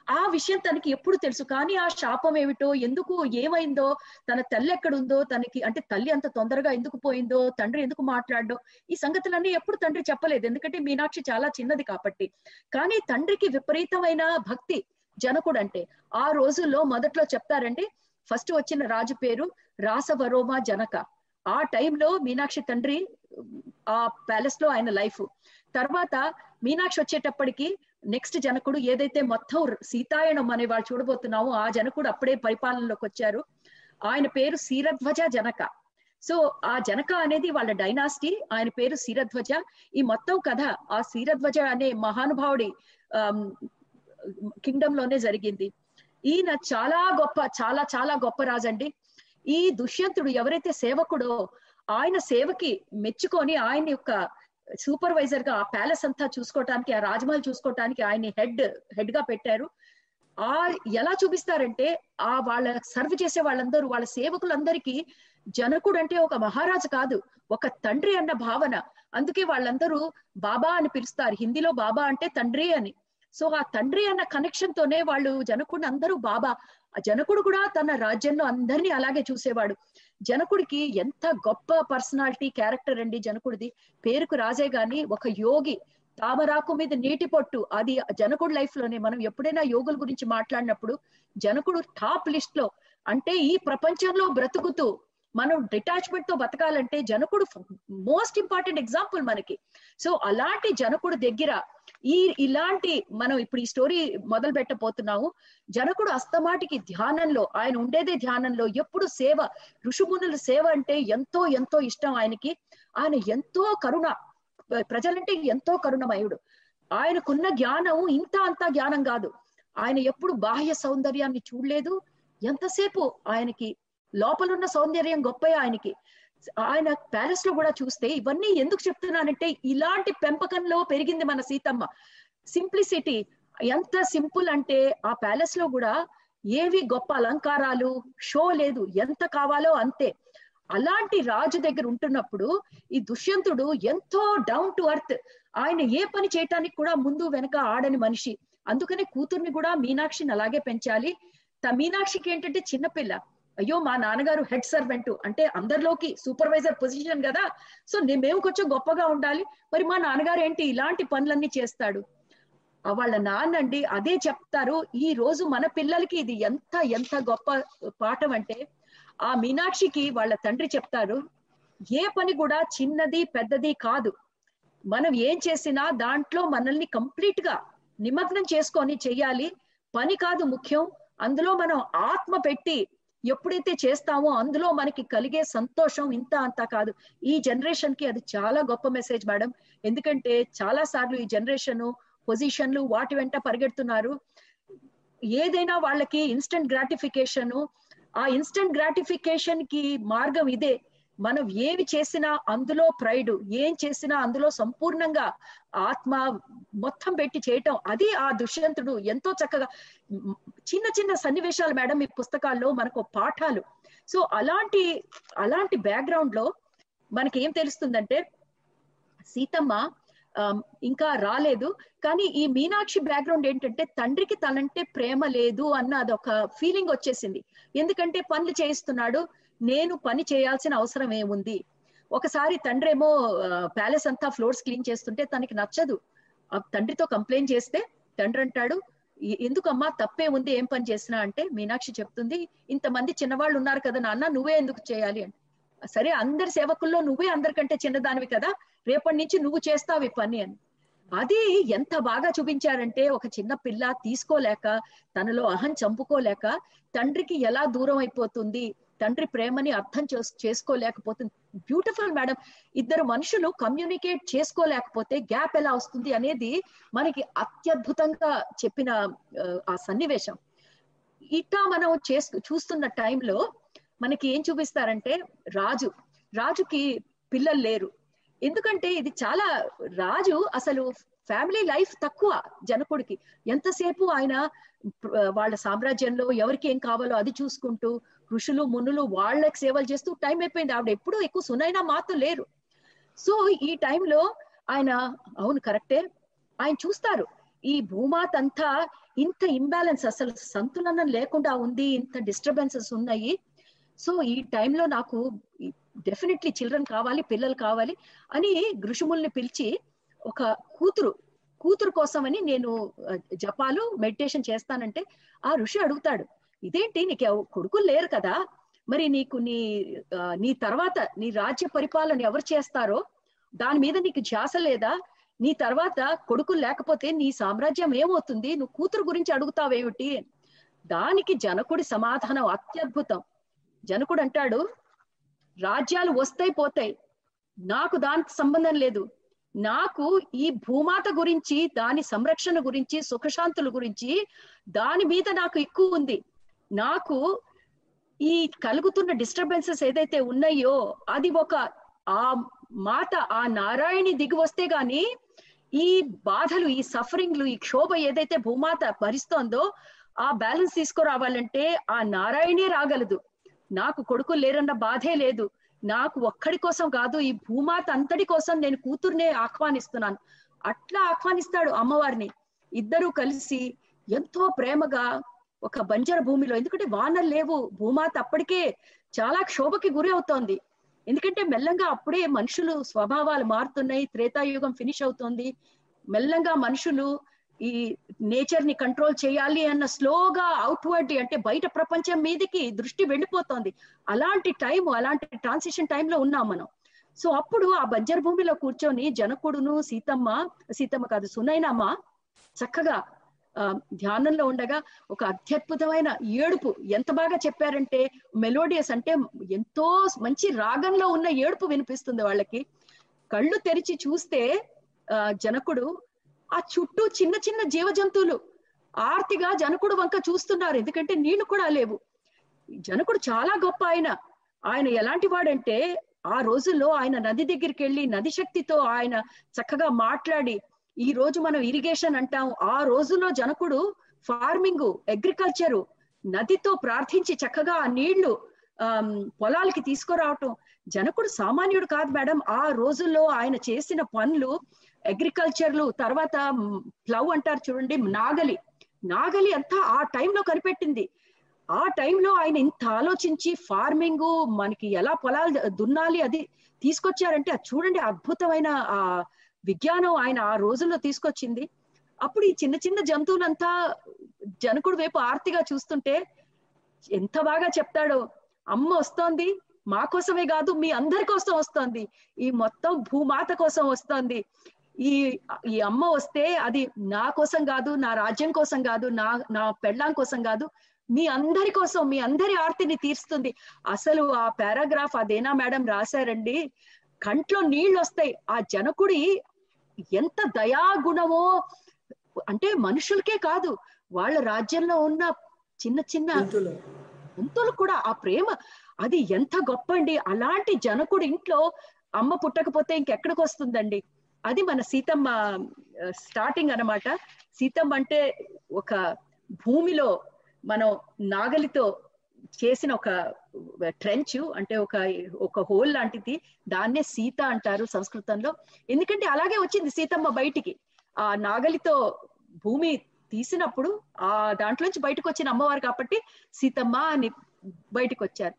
ఆ విషయం తనకి ఎప్పుడు తెలుసు. కానీ ఆ శాపం ఏమిటో ఎందుకు ఏమైందో తన తల్లి ఎక్కడుందో తనకి అంటే తల్లి అంత తొందరగా ఎందుకు పోయిందో తండ్రి ఎందుకు మాట్లాడో ఈ సంగతులన్నీ ఎప్పుడు తండ్రి చెప్పలేదు. ఎందుకంటే మీనాక్షి చాలా చిన్నది కాబట్టి. కానీ తండ్రికి విపరీతమైన భక్తి జనకుడు అంటే. ఆ రోజుల్లో మొదట్లో చెప్తారండి ఫస్ట్ వచ్చిన రాజు పేరు రాసవరోమ జనక. ఆ టైంలో మీనాక్షి తండ్రి ఆ ప్యాలెస్లో ఆయన లైఫ్. తర్వాత మీనాక్షి వచ్చేటప్పటికి నెక్స్ట్ జనకుడు ఏదైతే మొత్తం సీతాయనం అనే వాళ్ళు చూడబోతున్నామో ఆ జనకుడు అప్పుడే పరిపాలనలోకి వచ్చారు. ఆయన పేరు శీరధ్వజ జనక. సో ఆ జనక అనేది వాళ్ళ డైనాసిటీ ఆయన పేరు శీరధ్వజ. ఈ మొత్తం కథ ఆ శీరధ్వజ అనే మహానుభావుడి కింగ్డమ్లోనే జరిగింది. ఈయన చాలా గొప్ప చాలా చాలా గొప్ప రాజండి. ఈ దుష్యంతుడు ఎవరైతే సేవకుడో ఆయన సేవకి మెచ్చుకొని ఆయన యొక్క సూపర్వైజర్గా ఆ ప్యాలెస్ అంతా చూసుకోవటానికి ఆ రాజమహల్ చూసుకోవటానికి ఆయన హెడ్ హెడ్గా పెట్టారు. ఆ ఎలా చూపిస్తారంటే ఆ వాళ్ళ సర్వ్ చేసే వాళ్ళందరూ వాళ్ళ సేవకులందరికీ జనకుడు అంటే ఒక మహారాజు కాదు ఒక తండ్రి అన్న భావన. అందుకే వాళ్ళందరూ బాబా అని పిలుస్తారు హిందీలో బాబా అంటే తండ్రి అని. సో ఆ తండ్రి అన్న కనెక్షన్ తోనే వాళ్ళు జనకుడిని అందరూ బాబా. ఆ జనకుడు కూడా తన రాజ్యంలో అందరినీ అలాగే చూసేవాడు. జనకుడికి ఎంత గొప్ప పర్సనాలిటీ క్యారెక్టర్ అండి జనకుడిది. పేరుకు రాజే గాని ఒక యోగి తామరాకు మీద నీటి పొట్టు. అది జనకుడు లైఫ్లోనే. మనం ఎప్పుడైనా యోగుల గురించి మాట్లాడినప్పుడు జనకుడు టాప్ లిస్ట్లో అంటే ఈ ప్రపంచంలో బ్రతుకుతూ మనం డిటాచ్మెంట్తో బతకాలంటే జనకుడు మోస్ట్ ఇంపార్టెంట్ ఎగ్జాంపుల్ మనకి. సో అలాంటి జనకుడు దగ్గర ఈ ఇలాంటి మనం ఇప్పుడు ఈ స్టోరీ మొదలు పెట్టబోతున్నాము. జనకుడు అస్తమాటికి ధ్యానంలో ఆయన ఉండేదే ధ్యానంలో ఎప్పుడు సేవ ఋషిమునుల సేవ అంటే ఎంతో ఎంతో ఇష్టం ఆయనకి. ఆయన ఎంతో కరుణ ప్రజలంటే ఎంతో కరుణమయుడు. ఆయనకున్న జ్ఞానం ఇంత అంత జ్ఞానం కాదు. ఆయన ఎప్పుడు బాహ్య సౌందర్యాన్ని చూడలేదు. ఎంతసేపు ఆయనకి లోపలున్న సౌందర్యం గొప్ప ఆయనకి. ఆయన ప్యాలెస్లో కూడా చూస్తే ఇవన్నీ ఎందుకు చెప్తున్నానంటే ఇలాంటి పెంపకంలో పెరిగింది మన సీతమ్మ. సింప్లిసిటీ ఎంత సింపుల్ అంటే ఆ ప్యాలెస్లో కూడా ఏవి గొప్ప అలంకారాలు షో లేదు ఎంత కావాలో అంతే. అలాంటి రాజు దగ్గర ఉంటున్నప్పుడు ఈ దుష్యంతుడు ఎంతో డౌన్ టు అర్త్ ఆయన ఏ పని చేయటానికి కూడా ముందు వెనక ఆడని మనిషి. అందుకనే కూతుర్ని కూడా మీనాక్షిని అలాగే పెంచాలి. మీనాక్షికి ఏంటంటే చిన్నపిల్ల అయ్యో మా నాన్నగారు హెడ్ సర్వెంట్. అంటే అందరిలోకి సూపర్వైజర్ పొజిషన్ కదా. సో మేము కొంచెం గొప్పగా ఉండాలి. మరి మా నాన్నగారు ఏంటి? ఇలాంటి పనులన్నీ చేస్తాడు. వాళ్ళ నాన్నండి అదే చెప్తారు. ఈ రోజు మన పిల్లలకి ఇది ఎంత ఎంత గొప్ప పాఠం అంటే ఆ మీనాక్షికి వాళ్ళ తండ్రి చెప్తారు ఏ పని కూడా చిన్నది పెద్దది కాదు. మనం ఏం చేసినా దాంట్లో మనల్ని కంప్లీట్గా నిమగ్నం చేసుకొని చెయ్యాలి. పని కాదు ముఖ్యం. అందులో మనం ఆత్మ పెట్టి ఎప్పుడైతే చేస్తామో అందులో మనకి కలిగే సంతోషం ఇంత అంత కాదు. ఈ జనరేషన్కి అది చాలా గొప్ప మెసేజ్ మేడం ఎందుకంటే చాలా సార్లు ఈ జనరేషన్ పొజిషన్లు వాటి వెంట పరిగెడుతున్నారు. ఏదైనా వాళ్ళకి ఇన్స్టంట్ గ్రాటిఫికేషన్ ఆ ఇన్స్టంట్ గ్రాటిఫికేషన్కి మార్గం ఇదే. మనం ఏమి చేసినా అందులో ప్రైడ్ ఏం చేసినా అందులో సంపూర్ణంగా ఆత్మ మొత్తం పెట్టి చేయటం. అది ఆ దుష్యంతుడు ఎంతో చక్కగా చిన్న చిన్న సన్నివేశాలు మేడం ఈ పుస్తకాల్లో మనకు పాఠాలు. సో అలాంటి అలాంటి బ్యాక్గ్రౌండ్లో మనకి ఏం తెలుస్తుందంటే సీతమ్మ ఇంకా రాలేదు. కానీ ఈ మీనాక్షి బ్యాక్గ్రౌండ్ ఏంటంటే తండ్రికి తనంటే ప్రేమ లేదు అన్న అదొక ఫీలింగ్ వచ్చేసింది. ఎందుకంటే పనులు చేయిస్తున్నాడు నేను పని చేయాల్సిన అవసరం ఏముంది? ఒకసారి తండ్రి ఏమో ప్యాలెస్ అంతా ఫ్లోర్స్ క్లీన్ చేస్తుంటే తనకి నచ్చదు. తండ్రితో కంప్లైంట్ చేస్తే తండ్రి అంటాడు ఎందుకమ్మా తప్పే ఉంది ఏం పని చేసినా అంటే మీనాక్షి చెప్తుంది ఇంతమంది చిన్నవాళ్ళు ఉన్నారు కదా నాన్న నువ్వే ఎందుకు చేయాలి? అంటే. సరే అందరి సేవకుల్లో నువ్వే అందరికంటే చిన్నదానివి కదా రేపటి నుంచి నువ్వు చేస్తావు ఈ పని అని అది ఎంత బాగా చూపించారంటే ఒక చిన్న పిల్ల తీసుకోలేక తనలో అహం చంపుకోలేక తండ్రికి ఎలా దూరం అయిపోతుంది తండ్రి ప్రేమని అర్థం చేసుకోలేకపోతుంది బ్యూటిఫుల్ మేడం. ఇద్దరు మనుషులు కమ్యూనికేట్ చేసుకోలేకపోతే గ్యాప్ ఎలా వస్తుంది అనేది మనకి అత్యద్భుతంగా చెప్పిన ఆ సన్నివేశం. ఇట్లా మనం చేసు చూస్తున్న టైంలో మనకి ఏం చూపిస్తారంటే రాజు. రాజుకి పిల్లలు లేరు. ఎందుకంటే ఇది చాలా రాజు అసలు ఫ్యామిలీ లైఫ్ తక్కువ జనకుడికి. ఎంతసేపు ఆయన వాళ్ళ సామ్రాజ్యంలో ఎవరికి ఏం కావాలో అది చూసుకుంటూ ఋషులు మునులు వాళ్ళకి సేవలు చేస్తూ టైం అయిపోయింది. ఆవిడ ఎప్పుడూ ఎక్కువ సునైనా మాతో లేరు. సో ఈ టైంలో ఆయన అవును కరెక్టే. ఆయన చూస్తారు ఈ భూమాత అంతా ఇంత ఇంబ్యాలెన్స్ అసలు సంతులనం లేకుండా ఉంది ఇంత డిస్టర్బెన్సెస్ ఉన్నాయి. సో ఈ టైంలో నాకు డెఫినెట్లీ చిల్డ్రన్ కావాలి పిల్లలు కావాలి అని ఋషుముల్ని పిలిచి ఒక కూతురు కూతురు కోసమని నేను జపాలు మెడిటేషన్ చేస్తానంటే ఆ ఋషి అడుగుతాడు ఇదేంటి? నీకు కొడుకులు లేరు కదా. మరి నీకు నీ నీ తర్వాత నీ రాజ్య పరిపాలన ఎవరు చేస్తారో దాని మీద నీకు ధ్యాస లేదా? నీ తర్వాత కొడుకులు లేకపోతే నీ సామ్రాజ్యం ఏమవుతుంది? నువ్వు కూతురు గురించి అడుగుతావేమిటి దానికి జనకుడి సమాధానం అత్యద్భుతం. జనకుడు అంటాడు రాజ్యాలు వస్తాయి పోతాయి. నాకు దానికి సంబంధం లేదు. నాకు ఈ భూమాత గురించి దాని సంరక్షణ గురించి సుఖశాంతుల గురించి దాని మీద నాకు ఎక్కువ ఉంది. నాకు ఈ కలుగుతున్న డిస్టర్బెన్సెస్ ఏదైతే ఉన్నాయో అది ఒక ఆ మాత ఆ నారాయణి దిగి వస్తే గాని ఈ బాధలు ఈ సఫరింగ్లు ఈ క్షోభ ఏదైతే భూమాత భరిస్తోందో ఆ బ్యాలెన్స్ తీసుకురావాలంటే ఆ నారాయణే రాగలదు. నాకు కొడుకు లేరన్న బాధే లేదు. నాకు ఒక్కడి కోసం కాదు ఈ భూమాత అంతటి కోసం నేను కూతుర్నే ఆహ్వానిస్తున్నాను. అట్లా ఆహ్వానిస్తాడు అమ్మవారిని. ఇద్దరూ కలిసి ఎంతో ప్రేమగా ఒక బంజర భూమిలో. ఎందుకంటే వానలు లేవు. భూమాత అప్పటికే చాలా క్షోభకి గురి అవుతోంది. ఎందుకంటే మెల్లంగా అప్పుడే మనుషులు స్వభావాలు మారుతున్నాయి. త్రేతాయుగం ఫినిష్ అవుతోంది. మెల్లంగా మనుషులు ఈ నేచర్ని కంట్రోల్ చేయాలి అన్న స్లోగా అవుట్వర్డ్ అంటే బయట ప్రపంచం మీదకి దృష్టి వెళ్ళిపోతోంది అలాంటి టైం అలాంటి ట్రాన్సిషన్ టైంలో ఉన్నాం మనం. సో అప్పుడు ఆ బంజర్ భూమిలో కూర్చొని జనకుడును సీతమ్మ సీతమ్మ కాదు సునైనమ్మ చక్కగా ధ్యానంలో ఉండగా ఒక అత్యద్భుతమైన ఏడుపు. ఎంత బాగా చెప్పారంటే మెలోడియస్ అంటే ఎంతో మంచి రాగంలో ఉన్న ఏడుపు వినిపిస్తుంది వాళ్ళకి. కళ్ళు తెరిచి చూస్తే ఆ జనకుడు ఆ చుట్టూ చిన్న చిన్న జీవజంతువులు ఆర్తిగా జనకుడు వంక చూస్తున్నారు. ఎందుకంటే నీళ్ళు కూడా లేవు. జనకుడు చాలా గొప్ప ఆయన. ఆయన ఎలాంటి వాడంటే ఆ రోజుల్లో ఆయన నది దగ్గరికి వెళ్ళి నది శక్తితో ఆయన చక్కగా మాట్లాడి ఈ రోజు మనం ఇరిగేషన్ అంటాం. ఆ రోజుల్లో జనకుడు ఫార్మింగ్ అగ్రికల్చరు నదితో ప్రార్థించి చక్కగా ఆ నీళ్ళు పొలాలకి తీసుకురావటం. జనకుడు సామాన్యుడు కాదు మేడం. ఆ రోజుల్లో ఆయన చేసిన పనులు అగ్రికల్చర్లు తర్వాత ప్లవ్ అంటారు చూడండి నాగలి. నాగలి అంతా ఆ టైంలో కనిపెట్టింది. ఆ టైంలో ఆయన ఇంత ఆలోచించి ఫార్మింగ్ మనకి ఎలా పొలాలు దున్నాలి అది తీసుకొచ్చారంటే అది చూడండి అద్భుతమైన ఆ విజ్ఞానం ఆయన ఆ రోజుల్లో తీసుకొచ్చింది. అప్పుడు ఈ చిన్న చిన్న జంతువులంతా జనకుడు వైపు ఆర్తిగా చూస్తుంటే ఎంత బాగా చెప్తాడో అమ్మ వస్తోంది మా కోసమే కాదు మీ అందరి కోసం వస్తోంది ఈ మొత్తం భూమాత కోసం వస్తోంది ఈ ఈ అమ్మ వస్తే అది నా కోసం కాదు నా రాజ్యం కోసం కాదు నా నా పెళ్ళాం కోసం కాదు మీ అందరి కోసం మీ అందరి ఆర్తిని తీరుస్తుంది. అసలు ఆ పారాగ్రాఫ్ అదేనా మేడం రాశారండి? కంట్లో నీళ్ళు వస్తాయి ఆ జనకుడి ఎంత దయాగుణమో అంటే మనుషులకే కాదు వాళ్ళ రాజ్యంలో ఉన్న చిన్న చిన్న జంతువులు కూడా ఆ ప్రేమ అది ఎంత గొప్ప అండి అలాంటి జనకుడు ఇంట్లో అమ్మ పుట్టకపోతే ఇంకెక్కడికి వస్తుందండి? అది మన సీతమ్మ స్టార్టింగ్ అనమాట సీతమ్మ అంటే ఒక భూమిలో మనం నాగలితో చేసిన ఒక ట్రెంచ్ అంటే ఒక ఒక హోల్ లాంటిది. దాన్నే సీత అంటారు సంస్కృతంలో. ఎందుకంటే అలాగే వచ్చింది సీతమ్మ బయటికి. ఆ నాగలితో భూమి తీసినప్పుడు ఆ దాంట్లోంచి బయటకు వచ్చిన అమ్మవారు కాబట్టి సీతమ్మ అని బయటకు వచ్చారు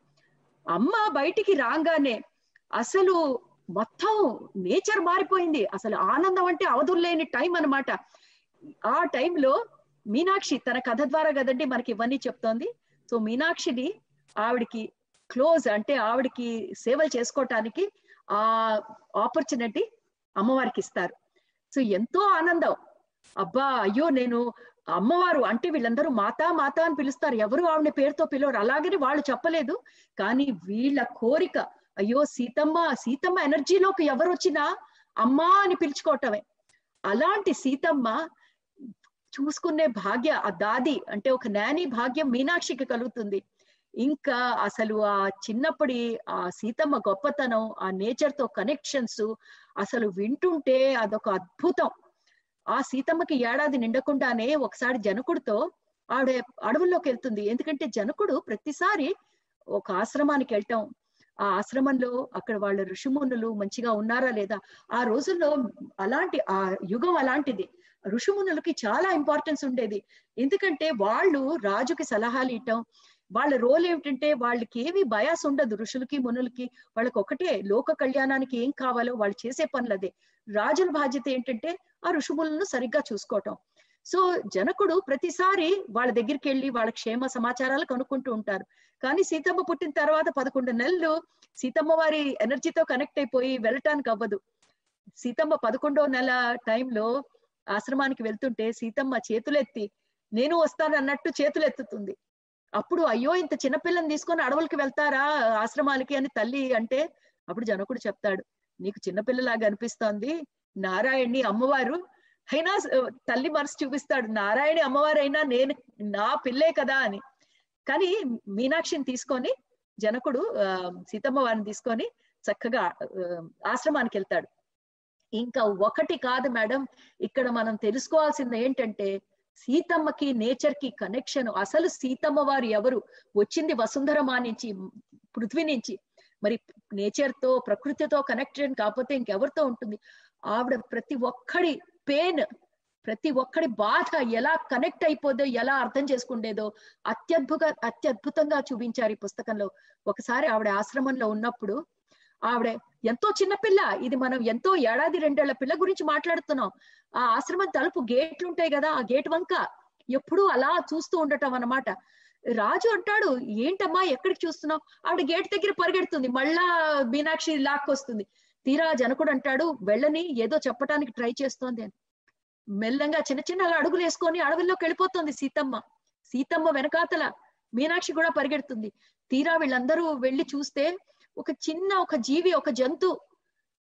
అమ్మ బయటికి రాగానే అసలు మొత్తం నేచర్ మారిపోయింది. అసలు ఆనందం అంటే అవధుల్లేని టైం అనమాట ఆ టైంలో మీనాక్షి తన కథ ద్వారా కదండి మనకి ఇవన్నీ చెప్తోంది. సో మీనాక్షిని ఆవిడికి క్లోజ్ అంటే ఆవిడికి సేవలు చేసుకోవటానికి ఆ ఆపర్చునిటీ అమ్మవారికి ఇస్తారు. సో ఎంతో ఆనందం. అబ్బా అయ్యో నేను అమ్మవారు అంటే వీళ్ళందరూ మాతా మాతా అని పిలుస్తారు. ఎవరు ఆవిడ పేరుతో పిలవరు. అలాగని వాళ్ళు చెప్పలేదు. కానీ వీళ్ళ కోరిక అయ్యో సీతమ్మ సీతమ్మ ఎనర్జీలోకి ఎవరు వచ్చినా అమ్మా అని పిలుచుకోవటమే. అలాంటి సీతమ్మ చూసుకునే భాగ్య ఆ దాది అంటే ఒక నాని భాగ్యం మీనాక్షికి కలుగుతుంది. ఇంకా అసలు ఆ చిన్నప్పటి ఆ సీతమ్మ గొప్పతనం ఆ నేచర్తో కనెక్షన్స్ అసలు వింటుంటే అదొక అద్భుతం. ఆ సీతమ్మకి ఏడాది నిండకుండానే ఒకసారి జనకుడితో ఆవిడ అడవుల్లోకి వెళ్తుంది. ఎందుకంటే జనకుడు ప్రతిసారి ఒక ఆశ్రమానికి వెళ్ళటం ఆ ఆశ్రమంలో అక్కడ వాళ్ళ ఋషిమునులు మంచిగా ఉన్నారా లేదా? ఆ రోజుల్లో అలాంటి ఆ యుగం అలాంటిది. ఋషిమునులకి చాలా ఇంపార్టెన్స్ ఉండేది. ఎందుకంటే వాళ్ళు రాజుకి సలహాలు ఇవ్వటం వాళ్ళ రోల్ ఏమిటంటే వాళ్ళకి ఏమి బయాస్ ఉండదు ఋషులకి మునులకి. వాళ్ళకి ఒకటే లోక కళ్యాణానికి ఏం కావాలో వాళ్ళు చేసే పనులు అదే రాజుల బాధ్యత ఏంటంటే ఆ ఋషుములను సరిగ్గా చూసుకోవటం. సో జనకుడు ప్రతిసారి వాళ్ళ దగ్గరికి వెళ్ళి వాళ్ళ క్షేమ సమాచారాలు కనుక్కుంటూ ఉంటారు. కానీ సీతమ్మ పుట్టిన తర్వాత పదకొండు నెలలు సీతమ్మ వారి ఎనర్జీతో కనెక్ట్ అయిపోయి వెళ్ళటానికి అవ్వదు. సీతమ్మ పదకొండో నెల టైంలో ఆశ్రమానికి వెళ్తుంటే సీతమ్మ చేతులెత్తి నేను వస్తాను అన్నట్టు చేతులెత్తుతుంది. అప్పుడు అయ్యో ఇంత చిన్నపిల్లని తీసుకొని అడవులకి వెళ్తారా ఆశ్రమాలకి అని తల్లి అంటే అప్పుడు జనకుడు చెప్తాడు నీకు చిన్నపిల్లలాగా అనిపిస్తోంది నారాయణి అమ్మవారు. అయినా తల్లి మనసు చూపిస్తాడు నారాయణి అమ్మవారు అయినా నేను నా పిల్లే కదా అని. కానీ మీనాక్షిని తీసుకొని జనకుడు ఆ సీతమ్మ వారిని తీసుకొని చక్కగా ఆశ్రమానికి వెళ్తాడు. ఇంకా ఒకటి కాదు మేడం ఇక్కడ మనం తెలుసుకోవాల్సింది ఏంటంటే సీతమ్మకి నేచర్కి కనెక్షన్ అసలు సీతమ్మ వారు ఎవరు? వచ్చింది వసుంధరమా నుంచి పృథ్వీ నుంచి. మరి నేచర్తో ప్రకృతితో కనెక్టెడ్ కాకపోతే ఇంకెవరితో ఉంటుంది? ఆవిడ ప్రతి ఒక్కడి పెయిన్ ప్రతి ఒక్కడి బాధ ఎలా కనెక్ట్ అయిపోదో ఎలా అర్థం చేసుకుండేదో అత్యద్భుత అత్యద్భుతంగా చూపించారు ఈ పుస్తకంలో. ఒకసారి ఆవిడ ఆశ్రమంలో ఉన్నప్పుడు ఆవిడ ఎంతో చిన్నపిల్ల ఇది మనం ఎంతో ఏడాది రెండేళ్ళ పిల్ల గురించి మాట్లాడుతున్నాం. ఆ ఆశ్రమం తలుపు గేట్లు ఉంటాయి కదా ఆ గేట్ వంక. ఎప్పుడూ అలా చూస్తూ ఉండటం అన్నమాట. రాజు అంటాడు ఏంటమ్మా ఎక్కడికి చూస్తున్నావు? ఆవిడ గేట్ దగ్గర పరిగెడుతుంది. మళ్ళా మీనాక్షి లాక్కొస్తుంది. తీరా జనకుడు అంటాడు వెళ్ళని ఏదో చెప్పటానికి ట్రై చేస్తోంది అని. మెల్లంగా చిన్న చిన్న అడుగులు వేసుకొని అడవుల్లోకి వెళ్ళిపోతుంది సీతమ్మ. సీతమ్మ వెనకాతల మీనాక్షి కూడా పరిగెడుతుంది. తీరా వీళ్ళందరూ వెళ్ళి చూస్తే ఒక చిన్న ఒక జీవి ఒక జంతు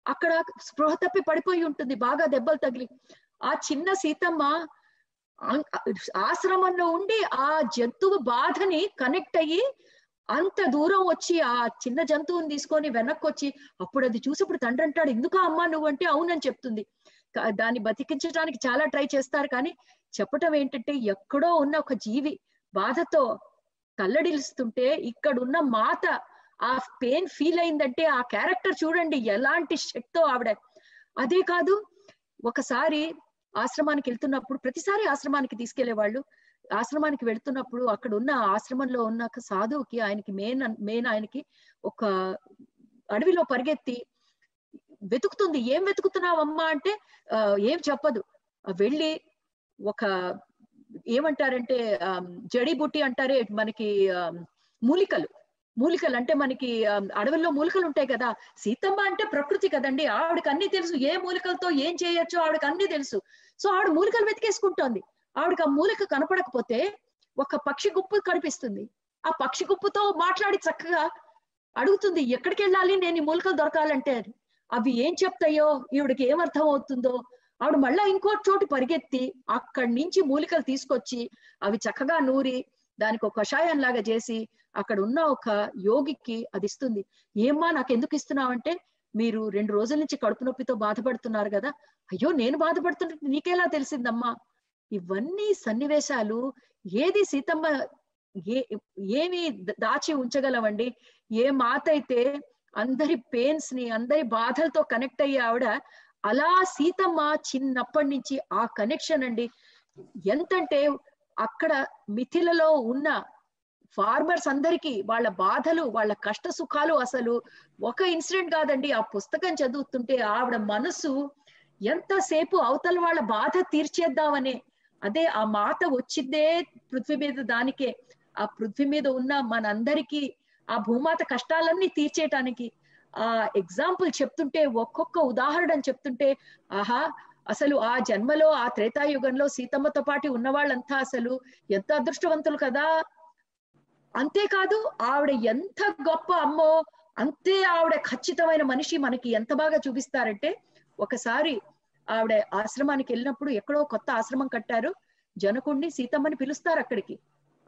అక్కడ స్పృహ తప్పి పడిపోయి ఉంటుంది బాగా దెబ్బలు తగిలి. ఆ చిన్న సీతమ్మ ఆశ్రమంలో ఉండి ఆ జంతువు బాధని కనెక్ట్ అయ్యి అంత దూరం వచ్చి ఆ చిన్న జంతువుని తీసుకొని వెనక్కి వచ్చి అప్పుడు అది చూసి ఇప్పుడు తండ్రి అంటాడు ఎందుకు అమ్మా నువ్వు అంటే అవునని చెప్తుంది. దాన్ని బతికించడానికి చాలా ట్రై చేస్తారు కానీ చెప్పటం ఏంటంటే ఎక్కడో ఉన్న ఒక జీవి బాధతో కల్లడిలుస్తుంటే ఇక్కడున్న మాత ఆ పెయిన్ ఫీల్ అయిందంటే ఆ క్యారెక్టర్ చూడండి ఎలాంటి శక్తో ఆవిడ. అదే కాదు ఒకసారి ఆశ్రమానికి వెళ్తున్నప్పుడు ప్రతిసారి ఆశ్రమానికి తీసుకెళ్ళే వాళ్ళు ఆశ్రమానికి వెళ్తున్నప్పుడు అక్కడ ఉన్న ఆశ్రమంలో ఉన్న సాధువుకి ఆయనకి మెయిన్ మెయిన్ ఆయనకి ఒక అడవిలో పరిగెత్తి వెతుకుతుంది. ఏం వెతుకుతున్నావమ్మా? అంటే ఏం చెప్పదు. వెళ్ళి ఒక ఏమంటారంటే జడీబుట్టి అంటారే మనకి మూలికలు. మూలికలు అంటే మనకి అడవుల్లో మూలికలు ఉంటాయి కదా. సీతమ్మ అంటే ప్రకృతి కదండి. ఆవిడకి అన్ని తెలుసు. ఏ మూలికలతో ఏం చేయొచ్చు ఆవిడకి అన్ని తెలుసు. సో ఆవిడ మూలికలు వెతికేసుకుంటోంది. ఆవిడకి ఆ మూలిక కనపడకపోతే ఒక పక్షి గుప్పు కనిపిస్తుంది. ఆ పక్షి గుప్పుతో మాట్లాడి చక్కగా అడుగుతుంది ఎక్కడికి వెళ్ళాలి నేను ఈ మూలికలు దొరకాలంటే అవి ఏం చెప్తాయో ఈవిడకి ఏమర్థం అవుతుందో ఆవిడ మళ్ళా ఇంకో చోటు పరిగెత్తి అక్కడి నుంచి మూలికలు తీసుకొచ్చి అవి చక్కగా నూరి దానికి ఒక కషాయం లాగా చేసి అక్కడ ఉన్న ఒక యోగికి అది ఇస్తుంది. ఏమ్మా నాకు ఎందుకు ఇస్తున్నావంటే మీరు రెండు రోజుల నుంచి కడుపు నొప్పితో బాధపడుతున్నారు కదా. అయ్యో నేను బాధపడుతున్నట్టు నీకెలా తెలిసిందమ్మా? ఇవన్నీ సన్నివేశాలు ఏది సీతమ్మ ఏ ఏమి దాచి ఉంచగలవండి. ఏ మాత అయితే అందరి పెయిన్స్ని అందరి బాధలతో కనెక్ట్ అయ్యే ఆవిడ అలా సీతమ్మ చిన్నప్పటి నుంచి ఆ కనెక్షన్ అండి. ఎంతంటే అక్కడ మిథిలలో ఉన్న ఫార్మర్స్ అందరికీ వాళ్ళ బాధలు వాళ్ళ కష్ట సుఖాలు అసలు ఒక ఇన్సిడెంట్ కాదండి. ఆ పుస్తకం చదువుతుంటే ఆవిడ మనసు ఎంతసేపు అవతల వాళ్ళ బాధ తీర్చేద్దామనే అదే ఆ మాత వచ్చిందే పృథ్వీ మీద దానికే. ఆ పృథ్వీ మీద ఉన్న మనందరికీ ఆ భూమాత కష్టాలన్నీ తీర్చేయటానికి ఆ ఎగ్జాంపుల్ చెప్తుంటే ఒక్కొక్క ఉదాహరణ చెప్తుంటే ఆహా అసలు ఆ జన్మలో ఆ త్రేతాయుగంలో సీతమ్మతో పాటు ఉన్న వాళ్ళంతా అసలు ఎంత అదృష్టవంతులు కదా? అంతేకాదు ఆవిడ ఎంత గొప్ప అమ్మో అంతే ఆవిడ ఖచ్చితమైన మనిషి మనకి ఎంత బాగా చూపిస్తారంటే ఒకసారి ఆవిడ ఆశ్రమానికి వెళ్ళినప్పుడు ఎక్కడో కొత్త ఆశ్రమం కట్టారు. జనకుణ్ణి సీతమ్మని పిలుస్తారు అక్కడికి.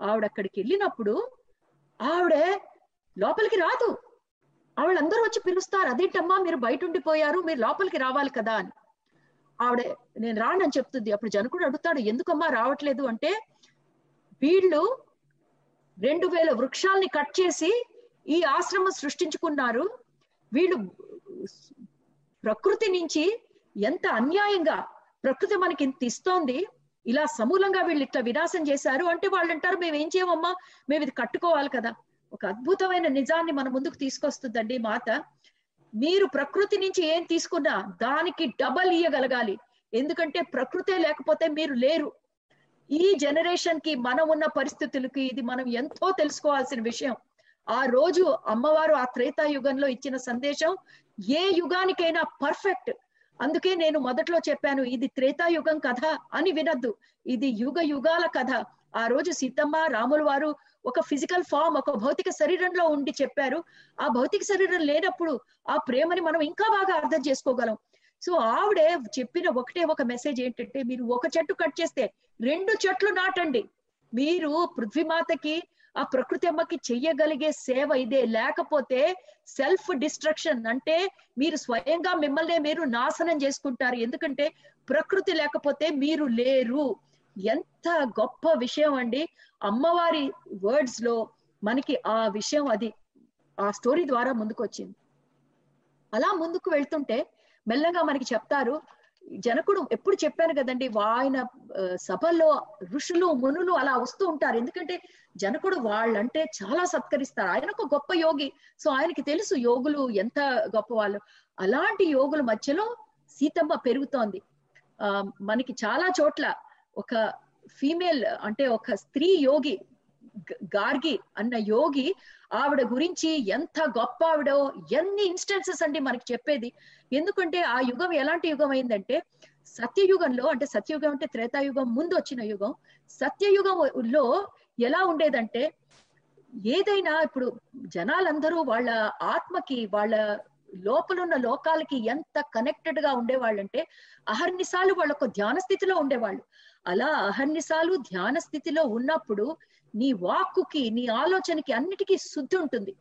ఆవిడ అక్కడికి వెళ్ళినప్పుడు ఆవిడ లోపలికి రాదు. ఆవిడందరూ వచ్చి పిలుస్తారు అదేంటమ్మా మీరు బయట ఉండిపోయారు మీరు లోపలికి రావాలి కదా అని. ఆవిడ నేను రానని చెప్తుంది. అప్పుడు జనకుడు అడుగుతాడు ఎందుకమ్మా రావట్లేదు? అంటే వీళ్ళు రెండు వేల వృక్షాల్ని కట్ చేసి ఈ ఆశ్రమం సృష్టించుకున్నారు. వీళ్ళు ప్రకృతి నుంచి ఎంత అన్యాయంగా ప్రకృతి మనకి ఇంత ఇస్తోంది ఇలా సమూలంగా వీళ్ళు ఇట్లా వినాశం చేశారు అంటే వాళ్ళు అంటారు మేము ఏం చేయమమ్మా? మేము ఇది కట్టుకోవాలి కదా. ఒక అద్భుతమైన నిజాన్ని మన ముందుకు తీసుకొస్తుందండి మాత. మీరు ప్రకృతి నుంచి ఏం తీసుకున్నా దానికి డబల్ ఇయ్యగలగాలి. ఎందుకంటే ప్రకృతే లేకపోతే మీరు లేరు. ఈ జనరేషన్కి మనం ఉన్న పరిస్థితులకి ఇది మనం ఎంతో తెలుసుకోవాల్సిన విషయం. ఆ రోజు అమ్మవారు ఆ త్రేతాయుగంలో ఇచ్చిన సందేశం ఏ యుగానికైనా పర్ఫెక్ట్ అందుకే నేను మొదట్లో చెప్పాను ఇది త్రేతాయుగం కథ అని వినద్దు. ఇది యుగ యుగాల కథ. ఆ రోజు సీతమ్మ రాములు వారు ఒక ఫిజికల్ ఫామ్ ఒక భౌతిక శరీరంలో ఉండి చెప్పారు. ఆ భౌతిక శరీరం లేనప్పుడు ఆ ప్రేమని మనం ఇంకా బాగా అర్థం చేసుకోగలం. సో ఆవిడే చెప్పిన ఒకటే ఒక మెసేజ్ ఏంటంటే మీరు ఒక చెట్టు కట్ చేస్తే రెండు చెట్లు నాటండి. మీరు పృథ్వీమాతకి ఆ ప్రకృతి అమ్మకి చెయ్యగలిగే సేవ ఇదే. లేకపోతే సెల్ఫ్ డిస్ట్రక్షన్ అంటే మీరు స్వయంగా మిమ్మల్ని మీరు నాశనం చేసుకుంటారు. ఎందుకంటే ప్రకృతి లేకపోతే మీరు లేరు. ఎంత గొప్ప విషయం అండి. అమ్మవారి వర్డ్స్లో మనకి ఆ విషయం అది ఆ స్టోరీ ద్వారా ముందుకు వచ్చింది అలా ముందుకు వెళ్తుంటే మెల్లగా మనకి చెప్తారు జనకుడు ఎప్పుడు చెప్పాను కదండి ఆయన సభలో ఋషులు మునులు అలా వస్తూ ఉంటారు. ఎందుకంటే జనకుడు వాళ్ళంటే చాలా సత్కరిస్తారు. ఆయన ఒక గొప్ప యోగి. సో ఆయనకి తెలుసు యోగులు ఎంత గొప్ప వాళ్ళు అలాంటి యోగుల మధ్యలో సీతమ్మ పెరుగుతోంది. ఆ మనకి చాలా చోట్ల ఒక ఫీమేల్ అంటే ఒక స్త్రీ యోగి గార్గి అన్న యోగి ఆవిడ గురించి ఎంత గొప్ప ఆవిడో ఎన్ని ఇన్స్టెన్సెస్ అండి మనకి చెప్పేది. ఎందుకంటే ఆ యుగం ఎలాంటి యుగం అయిందంటే సత్యయుగంలో అంటే సత్యయుగం అంటే త్రేతాయుగం ముందు వచ్చిన యుగం. సత్యయుగంలో ఎలా ఉండేదంటే ఏదైనా ఇప్పుడు జనాలందరూ వాళ్ళ ఆత్మకి వాళ్ళ లోపలున్న లోకాలకి ఎంత కనెక్టెడ్గా ఉండేవాళ్ళంటే అహర్నిశాలు వాళ్ళ ఒక ధ్యాన స్థితిలో ఉండేవాళ్ళు. అలా అహర్నిశాలు ధ్యాన స్థితిలో ఉన్నప్పుడు నీ వాక్కుకి నీ ఆలోచనకి అన్నిటికీ శుద్ధి ఉంటుంది.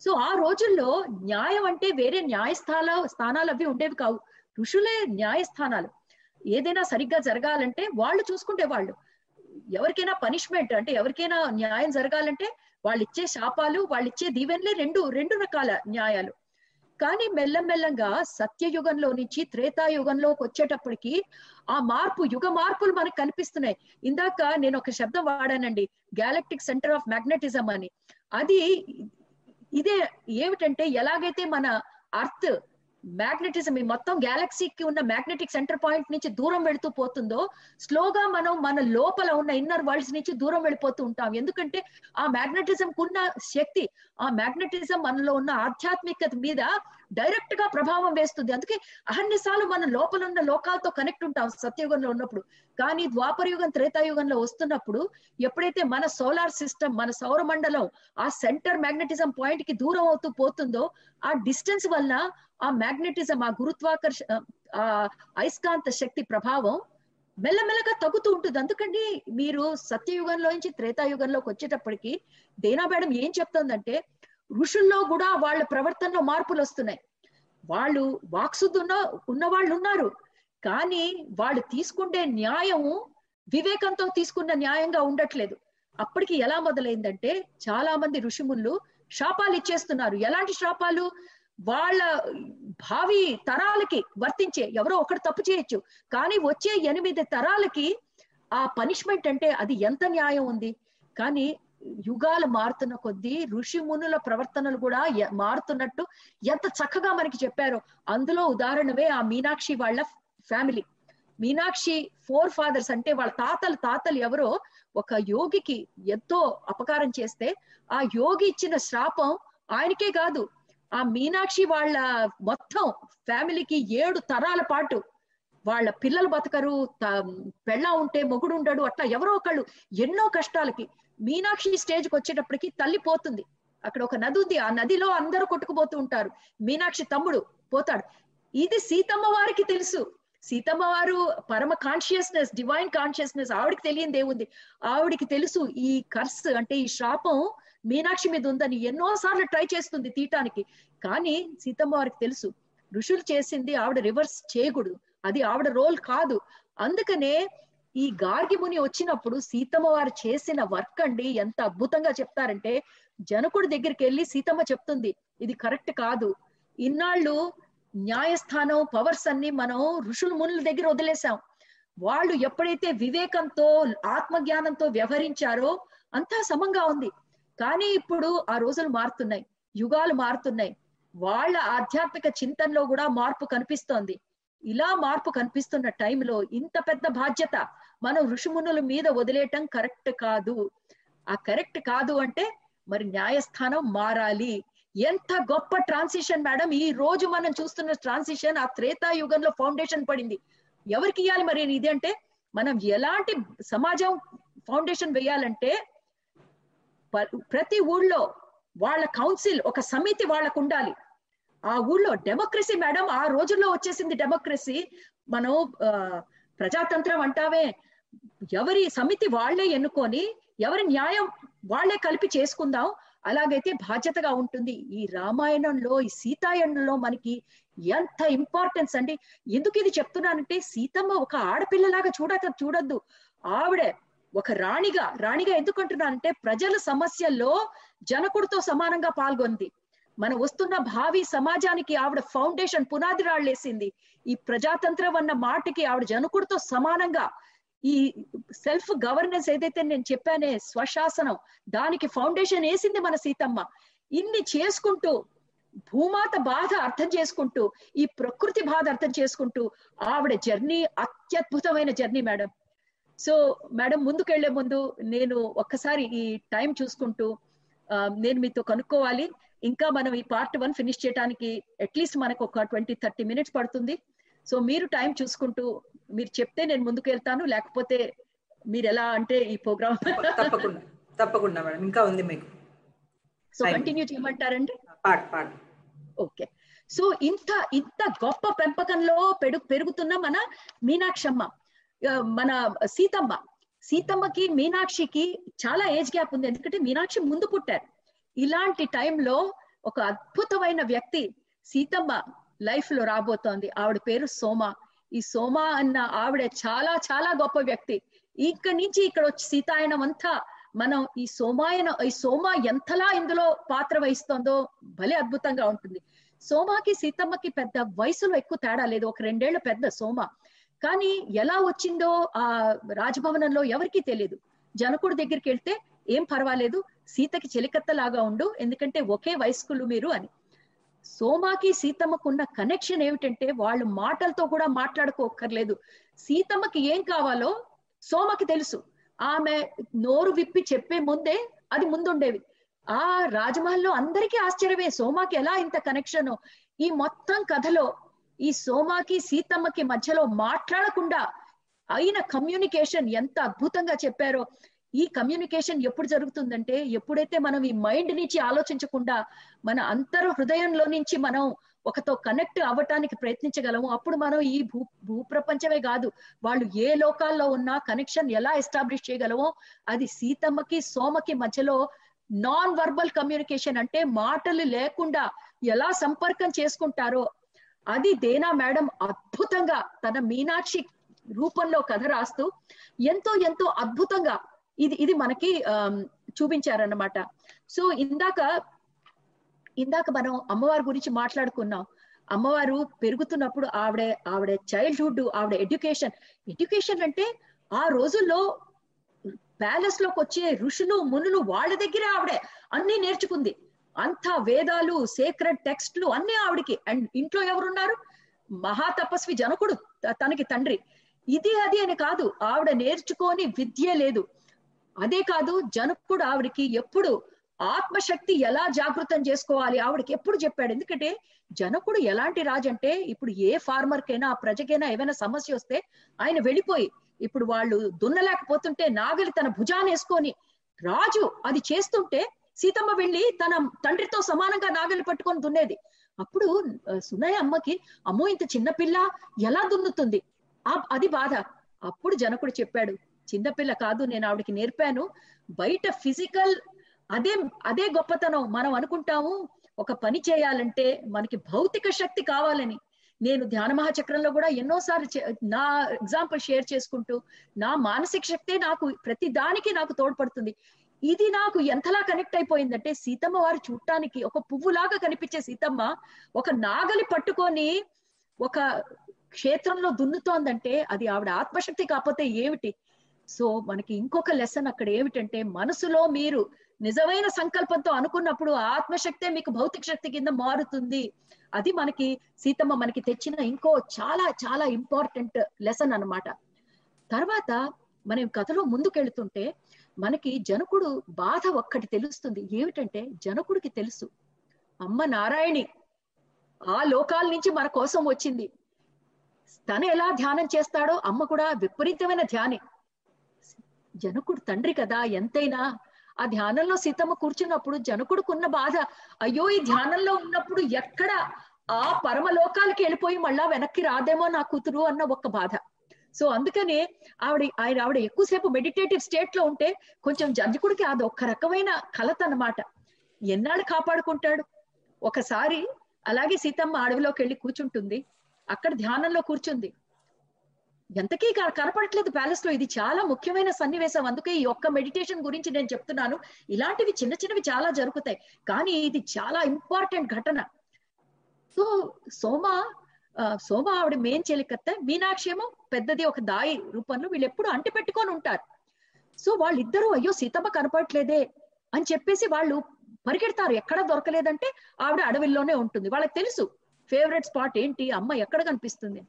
సో ఆ రోజుల్లో న్యాయం అంటే వేరే న్యాయస్థాన స్థానాలు అవి ఉండేవి కావు. ఋషులే న్యాయస్థానాలు. ఏదైనా సరిగ్గా జరగాలంటే వాళ్ళు చూసుకుంటే వాళ్ళు. ఎవరికైనా పనిష్మెంట్ అంటే ఎవరికైనా న్యాయం జరగాలంటే వాళ్ళు ఇచ్చే శాపాలు వాళ్ళు ఇచ్చే దీవెనలే రెండు రెండు రకాల న్యాయాలు. కానీ మెల్లమెల్లంగా సత్యయుగంలో నుంచి త్రేతాయుగంలోకి వచ్చేటప్పటికి ఆ మార్పు యుగ మార్పులు మనకు కనిపిస్తున్నాయి. ఇందాక నేను ఒక శబ్దం వాడానండి గ్యాలక్టిక్ సెంటర్ ఆఫ్ మ్యాగ్నెటిజం అని. అది ఇదే ఏమిటంటే ఎలాగైతే మన అర్త్ మ్యాగ్నెటిజం ఈ మొత్తం గ్యాలక్సీకి ఉన్న మ్యాగ్నెటిక్ సెంటర్ పాయింట్ నుంచి దూరం వెళుతూ పోతుందో స్లోగా మనం మన లోపల ఉన్న ఇన్నర్ వరల్డ్స్ నుంచి దూరం వెళ్ళిపోతూ ఉంటాం. ఎందుకంటే ఆ మ్యాగ్నెటిజం కున్న శక్తి ఆ మ్యాగ్నెటిజం మనలో ఉన్న ఆధ్యాత్మికత మీద డైరెక్ట్గా ప్రభావం వేస్తుంది. అందుకే అహన్నిసార్లు మన లోపల ఉన్న లోకాలతో కనెక్ట్ ఉంటాం సత్యయుగంలో ఉన్నప్పుడు. కానీ ద్వాపరయుగం త్రేతాయుగంలో వస్తున్నప్పుడు ఎప్పుడైతే మన సోలార్ సిస్టమ్ మన సౌర మండలం ఆ సెంటర్ మ్యాగ్నెటిజం పాయింట్కి దూరం అవుతూ పోతుందో ఆ డిస్టెన్స్ వల్ల ఆ మ్యాగ్నెటిజం ఆ గురుత్వాకర్ష ఆ అయస్కాంత శక్తి ప్రభావం మెల్లమెల్లగా తగ్గుతూ ఉంటుంది. అందుకండి మీరు సత్యయుగంలో నుంచి త్రేతాయుగంలోకి వచ్చేటప్పటికి దేనా మేడం ఏం చెప్తుందంటే ఋషుల్లో కూడా వాళ్ళ ప్రవర్తనలో మార్పులు వస్తున్నాయి. వాళ్ళు వాక్సుద్ధి ఉన్న ఉన్న వాళ్ళు ఉన్నారు. కానీ వాళ్ళు తీసుకుంటే న్యాయము వివేకంతో తీసుకున్న న్యాయంగా ఉండట్లేదు. అప్పటికి ఎలా మొదలైందంటే చాలా మంది ఋషిములు శాపాలు ఇచ్చేస్తున్నారు. ఎలాంటి శాపాలు? వాళ్ళ భావి తరాలకి వర్తించే ఎవరో ఒకటి తప్పు చేయొచ్చు. కానీ వచ్చే ఎనిమిది తరాలకి ఆ పనిష్మెంట్ అంటే అది ఎంత న్యాయం ఉంది? కానీ యుగాలు మారుతున్న కొద్దీ ఋషి మునుల ప్రవర్తనలు కూడా మారుతున్నట్టు ఎంత చక్కగా మనకి చెప్పారో. అందులో ఉదాహరణవే ఆ మీనాక్షి వాళ్ళ ఫ్యామిలీ. మీనాక్షి ఫోర్ ఫాదర్స్ అంటే వాళ్ళ తాతలు తాతలు ఎవరో ఒక యోగికి ఎంతో అపకారం చేస్తే ఆ యోగి ఇచ్చిన శాపం ఆయనకే కాదు. ఆ మీనాక్షి వాళ్ళ మొత్తం ఫ్యామిలీకి ఏడు తరాల పాటు వాళ్ళ పిల్లలు బతకరు పెళ్ళ ఉంటే మొగుడు ఉండడు అట్లా ఎవరో ఒకళ్ళు ఎన్నో కష్టాలకి మీనాక్షి స్టేజ్కి వచ్చేటప్పటికి తల్లి పోతుంది. అక్కడ ఒక నది ఉంది ఆ నదిలో అందరూ కొట్టుకుపోతూ ఉంటారు. మీనాక్షి తమ్ముడు పోతాడు. ఇది సీతమ్మ వారికి తెలుసు. సీతమ్మ వారు పరమ కాన్షియస్నెస్ డివైన్ కాన్షియస్నెస్ ఆవిడికి తెలియంది ఏముంది ఆవిడికి తెలుసు ఈ కర్స్ అంటే ఈ శాపం మీనాక్షి మీద ఉందని ఎన్నో సార్లు ట్రై చేస్తుంది తీయటానికి. కానీ సీతమ్మ వారికి తెలుసు ఋషులు చేసింది ఆవిడ రివర్స్ చేయకూడదు అది ఆవిడ రోల్ కాదు. అందుకనే ఈ గార్గి ముని వచ్చినప్పుడు సీతమ్మ వారు చేసిన వర్క్ అండి ఎంత అద్భుతంగా చెప్తారంటే జనకుడి దగ్గరికి వెళ్ళి సీతమ్మ చెప్తుంది ఇది కరెక్ట్ కాదు. ఇన్నాళ్ళు న్యాయస్థానం పవర్స్ అన్ని మనం ఋషుల మునుల దగ్గర వదిలేసాం వాళ్ళు ఎప్పుడైతే వివేకంతో ఆత్మజ్ఞానంతో వ్యవహరించారో అంతా సమంగా ఉంది. కానీ ఇప్పుడు ఆ రోజులు మారుతున్నాయి. యుగాలు మారుతున్నాయి. వాళ్ళ ఆధ్యాత్మిక చింతనలో కూడా మార్పు కనిపిస్తోంది. ఇలా మార్పు కనిపిస్తున్న టైంలో ఇంత పెద్ద బాధ్యత మనం ఋషిమునుల మీద వదిలేయటం కరెక్ట్ కాదు. ఆ కరెక్ట్ కాదు అంటే మరి న్యాయస్థానం మారాలి. ఎంత గొప్ప ట్రాన్సిషన్ మేడం. ఈ రోజు మనం చూస్తున్న ట్రాన్సిషన్ ఆ త్రేతాయుగంలో ఫౌండేషన్ పడింది. ఎవరికి ఇవ్వాలి మరి ఇది అంటే మనం ఎలాంటి సమాజం ఫౌండేషన్ వేయాలంటే ప్రతి ఊళ్ళో వాళ్ళ కౌన్సిల్ ఒక సమితి వాళ్ళకు ఉండాలి ఆ ఊళ్ళో డెమోక్రసీ మేడం ఆ రోజుల్లో వచ్చేసింది డెమోక్రసీ. మనం ప్రజాతంత్రం అంటావే ఎవరి సమితి వాళ్ళే ఎన్నుకొని ఎవరి న్యాయం వాళ్ళే కలిపి చేసుకుందాం. అలాగైతే బాధ్యతగా ఉంటుంది. ఈ రామాయణంలో ఈ సీతాయణంలో మనకి ఎంత ఇంపార్టెన్స్ అండి. ఎందుకు ఇది చెప్తున్నానంటే సీతమ్మ ఒక ఆడపిల్లలాగా చూడక చూడొద్దు. ఆవిడే ఒక రాణిగా రాణిగా ఎందుకు అంటున్నానంటే ప్రజల సమస్యల్లో జనకుడితో సమానంగా పాల్గొంది. మన వస్తున్న భావి సమాజానికి ఆవిడ ఫౌండేషన్ పునాది రాళ్ళేసింది ఈ ప్రజాతంత్రం అన్న మాటకి ఆవిడ జనకుడితో సమానంగా ఈ సెల్ఫ్ గవర్నెన్స్ ఏదైతే నేను చెప్పానే స్వశాసనం దానికి ఫౌండేషన్ వేసింది మన సీతమ్మ. ఇన్ని చేసుకుంటూ భూమాత బాధ అర్థం చేసుకుంటూ ఈ ప్రకృతి బాధ అర్థం చేసుకుంటూ ఆవిడ జర్నీ అత్యద్భుతమైన జర్నీ మేడం. సో మేడం ముందుకెళ్ళే ముందు నేను ఒక్కసారి ఈ టైం చూసుకుంటూ నేను మీతో కనుక్కోవాలి. ఇంకా మనం ఈ పార్ట్ వన్ ఫినిష్ చేయడానికి అట్లీస్ట్ మనకు ఒక ట్వంటీ థర్టీ మినిట్స్ పడుతుంది. సో మీరు టైం చూసుకుంటూ మీరు చెప్తే నేను ముందుకు వెళ్తాను లేకపోతే మీరు ఎలా అంటే ఈ ప్రోగ్రామ్ తప్పకుండా తప్పకుండా మేడం. ఇంకా ఉంది మీకు. సో కంటిన్యూ చేయమంటారండి? ఓకే. సో ఇంత ఇంత గొప్ప పెంపకంలో పెడు పెరుగుతున్న మన మీనాక్షమ్మ. మన సీతమ్మ. సీతమ్మకి మీనాక్షికి చాలా ఏజ్ గ్యాప్ ఉంది. ఎందుకంటే మీనాక్షి ముందు పుట్టారు. ఇలాంటి టైంలో ఒక అద్భుతమైన వ్యక్తి సీతమ్మ లైఫ్లో రాబోతోంది. ఆవిడ పేరు సోమ. ఈ సోమ అన్న ఆవిడ చాలా చాలా గొప్ప వ్యక్తి. ఇక్కడి నుంచి ఇక్కడ వచ్చి సీతాయనం అంతా మనం ఈ సోమాయన ఈ సోమ ఎంతలా ఇందులో పాత్ర వహిస్తోందో భలే అద్భుతంగా ఉంటుంది. సోమాకి సీతమ్మకి పెద్ద వయసులో ఎక్కువ తేడా లేదు. ఒక రెండేళ్ళ పెద్ద సోమ. కానీ ఎలా వచ్చిందో ఆ రాజభవనంలో ఎవరికీ తెలియదు జనకుడు దగ్గరికి వెళ్తే ఏం పర్వాలేదు సీతకి చెలికత్తలాగా ఉండు ఎందుకంటే ఒకే వయస్కులు మీరు అని. సోమాకి సీతమ్మకు ఉన్న కనెక్షన్ ఏమిటంటే వాళ్ళు మాటలతో కూడా మాట్లాడుకోక్కర్లేదు. సీతమ్మకి ఏం కావాలో సోమకి తెలుసు. ఆమె నోరు విప్పి చెప్పే ముందే అది ముందుండేవి. ఆ రాజమహల్లో అందరికీ ఆశ్చర్యమే సోమాకి ఎలా ఇంత కనెక్షన్ ఈ మొత్తం కథలో ఈ సోమాకి సీతమ్మకి మధ్యలో మాట్లాడకుండా అయిన కమ్యూనికేషన్ ఎంత అద్భుతంగా చెప్పారో. ఈ కమ్యూనికేషన్ ఎప్పుడు జరుగుతుందంటే ఎప్పుడైతే మనం ఈ మైండ్ నుంచి ఆలోచించకుండా మన అంతర్ హృదయంలో నుంచి మనం ఒకతో కనెక్ట్ అవ్వటానికి ప్రయత్నించగలము అప్పుడు మనం ఈ భూ భూప్రపంచమే కాదు వాళ్ళు ఏ లోకాల్లో ఉన్నా కనెక్షన్ ఎలా ఎస్టాబ్లిష్ చేయగలమో అది సీతమ్మకి సోమకి మధ్యలో నాన్ వర్బల్ కమ్యూనికేషన్ అంటే మాటలు లేకుండా ఎలా సంపర్కం చేసుకుంటారో అది దేనా మేడం అద్భుతంగా తన మీనాక్షి రూపంలో కథ రాస్తూ ఎంతో ఎంతో అద్భుతంగా ఇది ఇది మనకి చూపించారన్నమాట. సో ఇందాక ఇందాక మనం అమ్మవారి గురించి మాట్లాడుకున్నాం. అమ్మవారు పెరుగుతున్నప్పుడు ఆవిడ ఆవిడ చైల్డ్హుడ్ ఆవిడ ఎడ్యుకేషన్ ఎడ్యుకేషన్ అంటే ఆ రోజుల్లో ప్యాలెస్లోకి వచ్చే ఋషులు మునులు వాళ్ళ దగ్గరే ఆవిడే. అన్ని నేర్చుకుంది. అంత వేదాలు సేక్రెడ్ టెక్స్ట్లు అన్ని ఆవిడకి. అండ్ ఇంట్లో ఎవరున్నారు? మహాతపస్వి జనకుడు తనకి తండ్రి. ఇది అది అని కాదు. ఆవిడ నేర్చుకొని విద్య లేదు. అదే కాదు జనకుడు ఆవిడకి ఎప్పుడు ఆత్మశక్తి ఎలా జాగృతం చేసుకోవాలి? ఆవిడకి ఎప్పుడు చెప్పాడు. ఎందుకంటే జనకుడు ఎలాంటి రాజు అంటే ఇప్పుడు ఏ ఫార్మర్ కైనా ఆ ప్రజకైనా ఏమైనా సమస్య వస్తే ఆయన వెళ్ళిపోయి ఇప్పుడు వాళ్ళు దున్నలేకపోతుంటే నాగలి తన భుజాన్ని వేసుకొని రాజు అది చేస్తుంటే సీతమ్మ వెళ్ళి తన తండ్రితో సమానంగా నాగలి పట్టుకొని దున్నేది. అప్పుడు సునయ్య అమ్మకి అమ్మో ఇంత చిన్నపిల్ల ఎలా దున్నుతుంది? అది బాధ. అప్పుడు జనకుడు చెప్పాడు చిన్నపిల్ల కాదు నేను ఆవిడకి నేర్పాను. బయట ఫిజికల్ అదే అదే గొప్పతనం. మనం అనుకుంటాము ఒక పని చేయాలంటే మనకి భౌతిక శక్తి కావాలని. నేను ధ్యాన మహాచక్రంలో కూడా ఎన్నోసార్లు నా ఎగ్జాంపుల్ షేర్ చేసుకుంటూ నా మానసిక శక్తే నాకు ప్రతి దానికి నాకు తోడ్పడుతుంది. ఇది నాకు ఎంతలా కనెక్ట్ అయిపోయిందంటే సీతమ్మ వారు చూడటానికి ఒక పువ్వులాగా కనిపించే సీతమ్మ ఒక నాగలి పట్టుకొని ఒక క్షేత్రంలో దున్నుతోందంటే అది ఆవిడ ఆత్మశక్తి కాకపోతే ఏమిటి? సో మనకి ఇంకొక లెసన్ అక్కడ ఏమిటంటే మనసులో మీరు నిజమైన సంకల్పంతో అనుకున్నప్పుడు ఆత్మశక్తే మీకు భౌతిక శక్తి కింద మారుతుంది. అది మనకి సీతమ్మ మనకి తెచ్చిన ఇంకో చాలా చాలా ఇంపార్టెంట్ లెసన్ అనమాట తర్వాత మనం కథలో ముందుకెళ్తుంటే మనకి జనకుడు బాధ ఒక్కటి తెలుస్తుంది. ఏమిటంటే జనకుడికి తెలుసు. అమ్మ నారాయణి ఆ లోకాల నుంచి మన కోసం వచ్చింది. తను ఎలా ధ్యానం చేస్తాడో అమ్మ కూడా విపరీతమైన ధ్యాని. జనకుడు తండ్రి కదా ఎంతైనా. ఆ ధ్యానంలో సీతమ్మ కూర్చున్నప్పుడు జనకుడుకున్న బాధ అయ్యో ఈ ధ్యానంలో ఉన్నప్పుడు ఎక్కడ ఆ పరమలోకాలకి వెళ్ళిపోయి మళ్ళా వెనక్కి రాదేమో నా కూతురు అన్న ఒక బాధ. సో అందుకనే ఆవిడ ఆయన ఆవిడ ఎక్కువసేపు మెడిటేటివ్ స్టేట్లో ఉంటే కొంచెం జంజకుడికి అది ఒక రకమైన కలత అన్నమాట. ఎన్నాళ్ళు కాపాడుకుంటాడు? ఒకసారి అలాగే సీతమ్మ అడవిలోకి వెళ్ళి కూర్చుంటుంది. అక్కడ ధ్యానంలో కూర్చుంది. ఎంతకీ కనపడట్లేదు ప్యాలెస్లో ఇది చాలా ముఖ్యమైన సన్నివేశం. అందుకే ఈ ఒక్క మెడిటేషన్ గురించి నేను చెప్తున్నాను. ఇలాంటివి చిన్న చిన్నవి చాలా జరుగుతాయి. కానీ ఇది చాలా ఇంపార్టెంట్ ఘటన. సో సోమ సోమ ఆవిడ మేం చెలికత్త మీనాక్షి ఏమో పెద్దది ఒక దాయి రూపంలో వీళ్ళు ఎప్పుడు అంటి పెట్టుకొని ఉంటారు. సో వాళ్ళిద్దరూ అయ్యో సీతమ్మ కనపడట్లేదే అని చెప్పేసి వాళ్ళు పరిగెడతారు. ఎక్కడ దొరకలేదంటే ఆవిడ అడవిలోనే ఉంటుంది. వాళ్ళకి తెలుసు ఫేవరెట్ స్పాట్ ఏంటి అమ్మ ఎక్కడ కనిపిస్తుంది.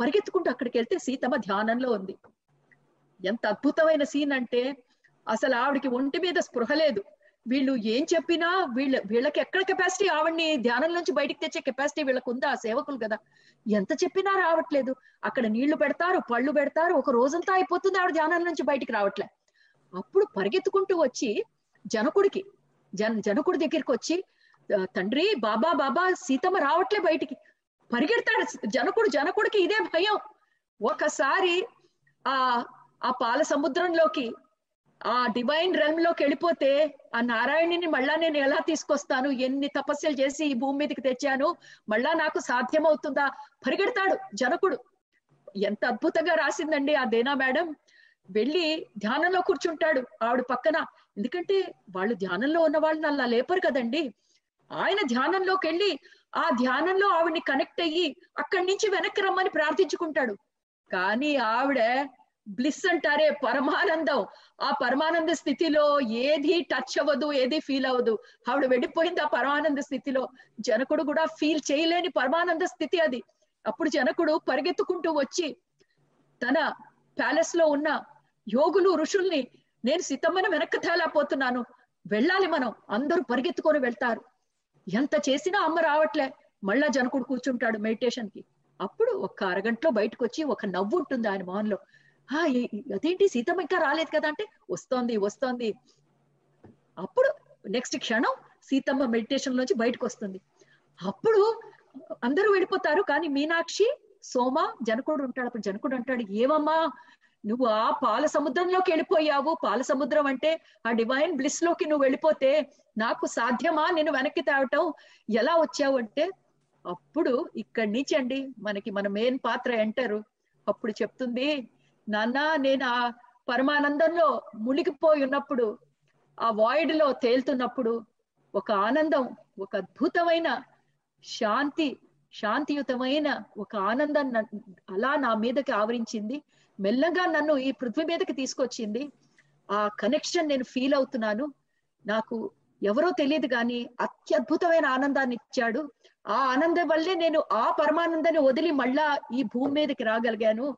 పరిగెత్తుకుంటూ అక్కడికి వెళ్తే సీతమ్మ ధ్యానంలో ఉంది. ఎంత అద్భుతమైన సీన్ అంటే అసలు ఆవిడకి ఒంటి మీద స్పృహ లేదు. వీళ్ళు ఏం చెప్పినా వీళ్ళ వీళ్ళకి ఎక్కడ కెపాసిటీ ఆవిడ్ని ధ్యానం నుంచి బయటికి తెచ్చే కెపాసిటీ వీళ్ళకు ఉందా ఆ సేవకులు కదా. ఎంత చెప్పినా రావట్లేదు. అక్కడ నీళ్ళు పెడతారు పళ్ళు పెడతారు ఒక రోజంతా అయిపోతుంది ఆవిడ ధ్యానం నుంచి బయటికి రావట్లే. అప్పుడు పరిగెత్తుకుంటూ వచ్చి జనకుడికి జన జనకుడి దగ్గరికి వచ్చి తండ్రి బాబా బాబా సీతమ్మ రావట్లే బయటికి. పరిగెడతాడు జనకుడు జనకుడికి ఇదే భయం. ఒకసారి ఆ ఆ పాల సముద్రంలోకి ఆ డివైన్ రంగ్లోకి వెళ్ళిపోతే ఆ నారాయణిని మళ్ళా నేను ఎలా తీసుకొస్తాను? ఎన్ని తపస్సులు చేసి ఈ భూమి మీదకి తెచ్చాను? మళ్ళా నాకు సాధ్యమవుతుందా? పరిగెడతాడు జనకుడు. ఎంత అద్భుతంగా రాసిందండి ఆ దేనా మేడం. వెళ్ళి ధ్యానంలో కూర్చుంటాడు ఆవిడ పక్కన. ఎందుకంటే వాళ్ళు ధ్యానంలో ఉన్న వాళ్ళని అలా లేపరు కదండి. ఆయన ధ్యానంలోకి వెళ్ళి ఆ ధ్యానంలో ఆవిడ్ని కనెక్ట్ అయ్యి అక్కడి నుంచి వెనక్కి రమ్మని ప్రార్థించుకుంటాడు. కానీ ఆవిడ బ్లిస్ అంటారే పరమానందం. ఆ పరమానంద స్థితిలో ఏది టచ్ అవ్వదు ఏది ఫీల్ అవ్వదు. ఆవిడ వెళ్ళిపోయింది ఆ పరమానంద స్థితిలో. జనకుడు కూడా ఫీల్ చేయలేని పరమానంద స్థితి అది. అప్పుడు జనకుడు పరిగెత్తుకుంటూ వచ్చి తన ప్యాలెస్లో ఉన్న యోగులు ఋషుల్ని నేను సీతమ్మను వెనక్కి తేలాపోతున్నాను వెళ్ళాలి మనం. అందరూ పరిగెత్తుకొని వెళ్తారు. ఎంత చేసినా అమ్మ రావట్లే. మళ్ళా జనకుడు కూర్చుంటాడు మెడిటేషన్కి. అప్పుడు ఒక అరగంటలో బయటకు వచ్చి ఒక నవ్వు ఉంటుంది ఆయన మొహంలో అదేంటి సీతమ్మ ఇంకా రాలేదు కదా అంటే వస్తోంది వస్తోంది. అప్పుడు నెక్స్ట్ క్షణం సీతమ్మ మెడిటేషన్ నుంచి బయటకు వస్తుంది. అప్పుడు అందరూ వెళ్ళిపోతారు కానీ మీనాక్షి సోమ జనకుడు ఉంటాడు. అప్పుడు జనకుడు అంటాడు ఏమమ్మా నువ్వు ఆ పాల సముద్రంలోకి వెళ్ళిపోయావు. పాల సముద్రం అంటే ఆ డివైన్ బ్లిస్లోకి నువ్వు వెళ్ళిపోతే నాకు సాధ్యమా? నేను వెనక్కి తేవటం ఎలా వచ్చావు అంటే అప్పుడు ఇక్కడి నుంచి అండి మనకి మన మెయిన్ పాత్ర ఎంటరు అప్పుడు చెప్తుంది నాన్న నేను ఆ పరమానందంలో మునిగిపోయి ఉన్నప్పుడు ఆ వాయిడ్లో తేలుతున్నప్పుడు ఒక ఆనందం ఒక అద్భుతమైన శాంతి శాంతియుతమైన ఒక ఆనందం అలా నా మీదకి ఆవరించింది. మెల్లగా నన్ను ఈ పృథ్వీ మీదకి తీసుకొచ్చింది. ఆ కనెక్షన్ నేను ఫీల్ అవుతున్నాను. నాకు ఎవరో తెలియదు కానీ అత్యద్భుతమైన ఆనందాన్ని ఇచ్చాడు. ఆ ఆనందం వల్లే నేను ఆ పరమానందాన్ని వదిలి మళ్ళా ఈ భూమి మీదకి రాగలిగాను.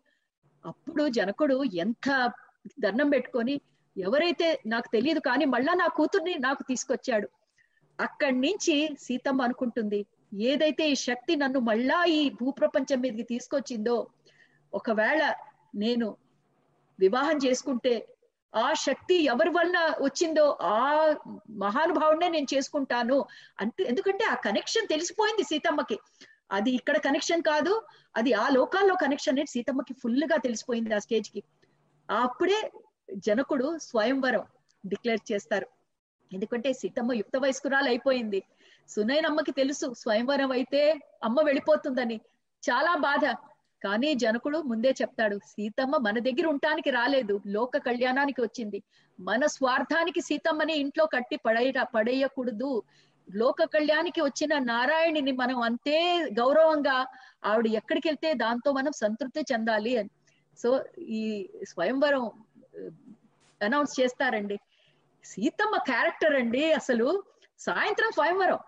అప్పుడు జనకుడు ఎంత దండం పెట్టుకొని ఎవరైతే నాకు తెలియదు కానీ మళ్ళా నా కూతుర్ని నాకు తీసుకొచ్చాడు. అక్కడి నుంచి సీతమ్మ అనుకుంటుంది ఏదైతే ఈ శక్తి నన్ను మళ్ళా ఈ భూప్రపంచం మీదకి తీసుకొచ్చిందో ఒకవేళ నేను వివాహం చేసుకుంటే ఆ శక్తి ఎవరి వలన వచ్చిందో ఆ మహానుభావుడినే నేను చేసుకుంటాను. అంటే ఎందుకంటే ఆ కనెక్షన్ తెలిసిపోయింది సీతమ్మకి. అది ఇక్కడ కనెక్షన్ కాదు అది ఆ లోకాల్లో కనెక్షన్ అనేది సీతమ్మకి ఫుల్గా తెలిసిపోయింది ఆ స్టేజ్కి. అప్పుడే జనకుడు స్వయంవరం డిక్లేర్ చేస్తారు. ఎందుకంటే సీతమ్మ యుక్త వయస్కురాలు అయిపోయింది. సునైనమ్మకి తెలుసు స్వయంవరం అయితే అమ్మ వెళ్ళిపోతుందని. చాలా బాధ. కానీ జనకుడు ముందే చెప్తాడు సీతమ్మ మన దగ్గర ఉండటానికి రాలేదు లోక కళ్యాణానికి వచ్చింది. మన స్వార్థానికి సీతమ్మని ఇంట్లో కట్టి పడేయ పడేయకూడదు. లోక కళ్యాణికి వచ్చిన నారాయణిని మనం అంతే గౌరవంగా ఆవిడ ఎక్కడికి వెళ్తే దాంతో మనం సంతృప్తి చెందాలి అని. సో ఈ స్వయంవరం అనౌన్స్ చేస్తారండి. సీతమ్మ క్యారెక్టర్ అండి అసలు. సాయంత్రం స్వయంవరం.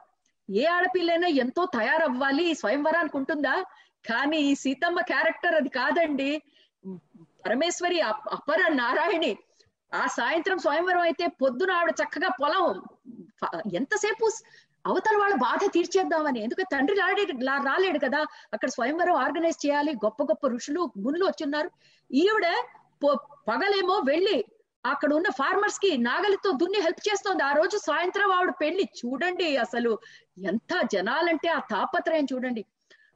ఏ ఆడపిల్లైనా ఎంతో తయారవ్వాలి. స్వయంవరానికి ఉంటుందా? కానీ ఈ సీతమ్మ క్యారెక్టర్ అది కాదండి. పరమేశ్వరి అపర నారాయణి. ఆ సాయంత్రం స్వయంవరం అయితే పొద్దున ఆవిడ చక్కగా పొలం ఎంతసేపు అవతల వాళ్ళ బాధ తీర్చేద్దామని. ఎందుకంటే తండ్రి రాలేడు రాలేడు కదా. అక్కడ స్వయంవరం ఆర్గనైజ్ చేయాలి. గొప్ప గొప్ప ఋషులు మునులు వచ్చున్నారు. ఈవిడ పగలేమో వెళ్ళి అక్కడ ఉన్న ఫార్మర్స్కి నాగలితో దున్ని హెల్ప్ చేస్తోంది. ఆ రోజు సాయంత్రం ఆవిడ పెళ్ళి. చూడండి అసలు ఎంత జనాలంటే ఆ తాపత్రయం చూడండి.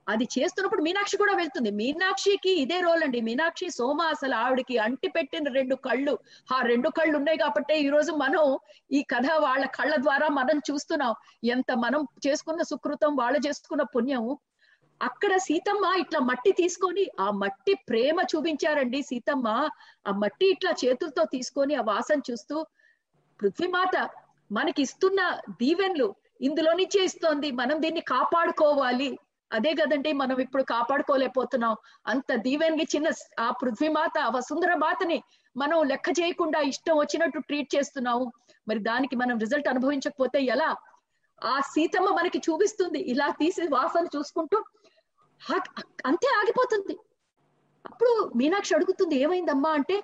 అది చేస్తున్నప్పుడు మీనాక్షి కూడా వెళ్తుంది. మీనాక్షికి ఇదే రోల్ అండి. మీనాక్షి సోమ అసలు ఆవిడకి అంటి పెట్టిన రెండు కళ్ళు. ఆ రెండు కళ్ళు ఉన్నాయి కాబట్టి ఈ రోజు మనం ఈ కథ వాళ్ళ కళ్ళ ద్వారా మనం చూస్తున్నాం. ఎంత మనం చేసుకున్న సుకృతం వాళ్ళు చేసుకున్న పుణ్యం. అక్కడ సీతమ్మ ఇట్లా మట్టి తీసుకొని ఆ మట్టి ప్రేమ చూపించారండి సీతమ్మ. ఆ మట్టి ఇట్లా చేతులతో తీసుకొని ఆ వాసన చూస్తూ పృథ్వీమాత మనకి ఇస్తున్న దీవెన్లు ఇందులో నుంచే ఇస్తోంది. మనం దీన్ని కాపాడుకోవాలి. అదే కదండి మనం ఇప్పుడు కాపాడుకోలేకపోతున్నాం. అంత దీవెన్కి చిన్న ఆ పృథ్వీమాత ఆ వసుంధర మాతని మనం లెక్క చేయకుండా ఇష్టం వచ్చినట్టు ట్రీట్ చేస్తున్నాము. మరి దానికి మనం రిజల్ట్ అనుభవించకపోతే ఎలా? ఆ సీతమ్మ మనకి చూపిస్తుంది. ఇలా తీసి వాసన చూసుకుంటూ అంతే ఆగిపోతుంది. అప్పుడు మీనాక్షి అడుగుతుంది ఏమైందమ్మా? అంటే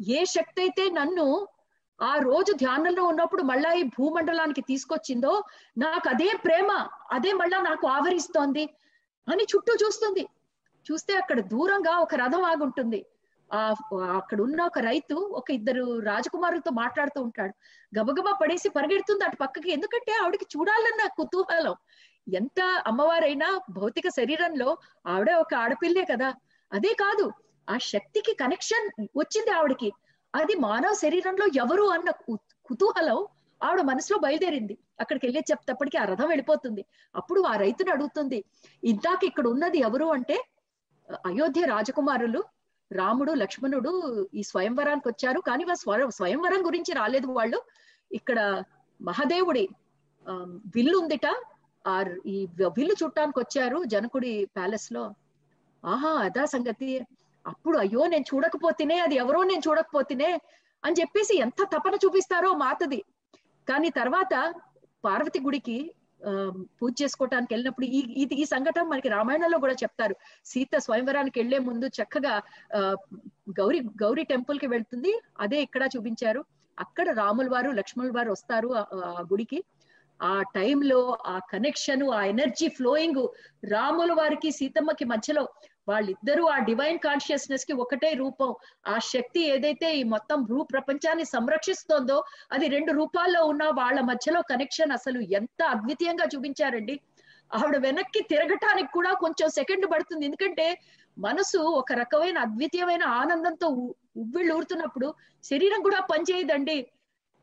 ఏ శక్తి అయితే నన్ను ఆ రోజు ధ్యానంలో ఉన్నప్పుడు మళ్ళా ఈ భూమండలానికి తీసుకొచ్చిందో నాకు అదే ప్రేమ అదే మళ్ళా నాకు ఆవరిస్తోంది అని చుట్టూ చూస్తుంది. చూస్తే అక్కడ దూరంగా ఒక రథం ఆగుంటుంది. ఆ అక్కడ ఉన్న ఒక రైతు ఒక ఇద్దరు రాజకుమారులతో మాట్లాడుతూ ఉంటాడు. గబగబా పడేసి పరిగెడుతుంది అటు పక్కకి. ఎందుకంటే ఆవిడకి చూడాలన్న కుతూహలం. ఎంత అమ్మవారైనా భౌతిక శరీరంలో ఆవిడ ఒక ఆడపిల్లే కదా. అదే కాదు ఆ శక్తికి కనెక్షన్ వచ్చింది ఆవిడకి. అది మానవ శరీరంలో ఎవరు అన్న కుతూహలం ఆవిడ మనసులో బయలుదేరింది. అక్కడికి వెళ్ళి చెప్తప్పటికి ఆ రథం వెళ్ళిపోతుంది. అప్పుడు ఆ రైతుని అడుగుతుంది ఇందాక ఇక్కడ ఉన్నది ఎవరు అంటే అయోధ్య రాజకుమారులు రాముడు లక్ష్మణుడు ఈ స్వయంవరానికి వచ్చారు. కానీ వాళ్ళ స్వర స్వయంవరం గురించి రాలేదు వాళ్ళు. ఇక్కడ మహాదేవుడి ఆ, విల్లు ఉందిట. ఆ ఈ విల్లు చుట్టానికి వచ్చారు జనకుడి ప్యాలెస్లో ఆహా అదా సంగతి. అప్పుడు అయ్యో నేను చూడకపోతేనే అది ఎవరో నేను చూడకపోతేనే అని చెప్పేసి ఎంత తపన చూపిస్తారో మాతది. కానీ తర్వాత పార్వతి గుడికి పూజ చేసుకోవటానికి వెళ్ళినప్పుడు ఈ ఇది ఈ సంఘటన మనకి రామాయణంలో కూడా చెప్తారు. సీత స్వయంవరానికి వెళ్ళే ముందు చక్కగా ఆ గౌరీ గౌరీ టెంపుల్కి వెళ్తుంది. అదే ఇక్కడ చూపించారు. అక్కడ రాముల వారు లక్ష్మణుల వారు వస్తారు ఆ ఆ గుడికి. ఆ టైంలో ఆ కనెక్షన్ ఆ ఎనర్జీ ఫ్లోయింగ్ రాముల వారికి సీతమ్మకి మధ్యలో వాళ్ళిద్దరూ ఆ డివైన్ కాన్షియస్నెస్కి ఒకటే రూపం. ఆ శక్తి ఏదైతే ఈ మొత్తం భూ ప్రపంచాన్ని సంరక్షిస్తోందో అది రెండు రూపాల్లో ఉన్న వాళ్ళ మధ్యలో కనెక్షన్ అసలు ఎంత అద్వితీయంగా చూపించారండి. ఆవిడ వెనక్కి తిరగటానికి కూడా కొంచెం సెకండ్ పడుతుంది. ఎందుకంటే మనసు ఒక రకమైన అద్వితీయమైన ఆనందంతో ఉవ్విళ్ళు ఊరుతున్నప్పుడు శరీరం కూడా పనిచేయదండి.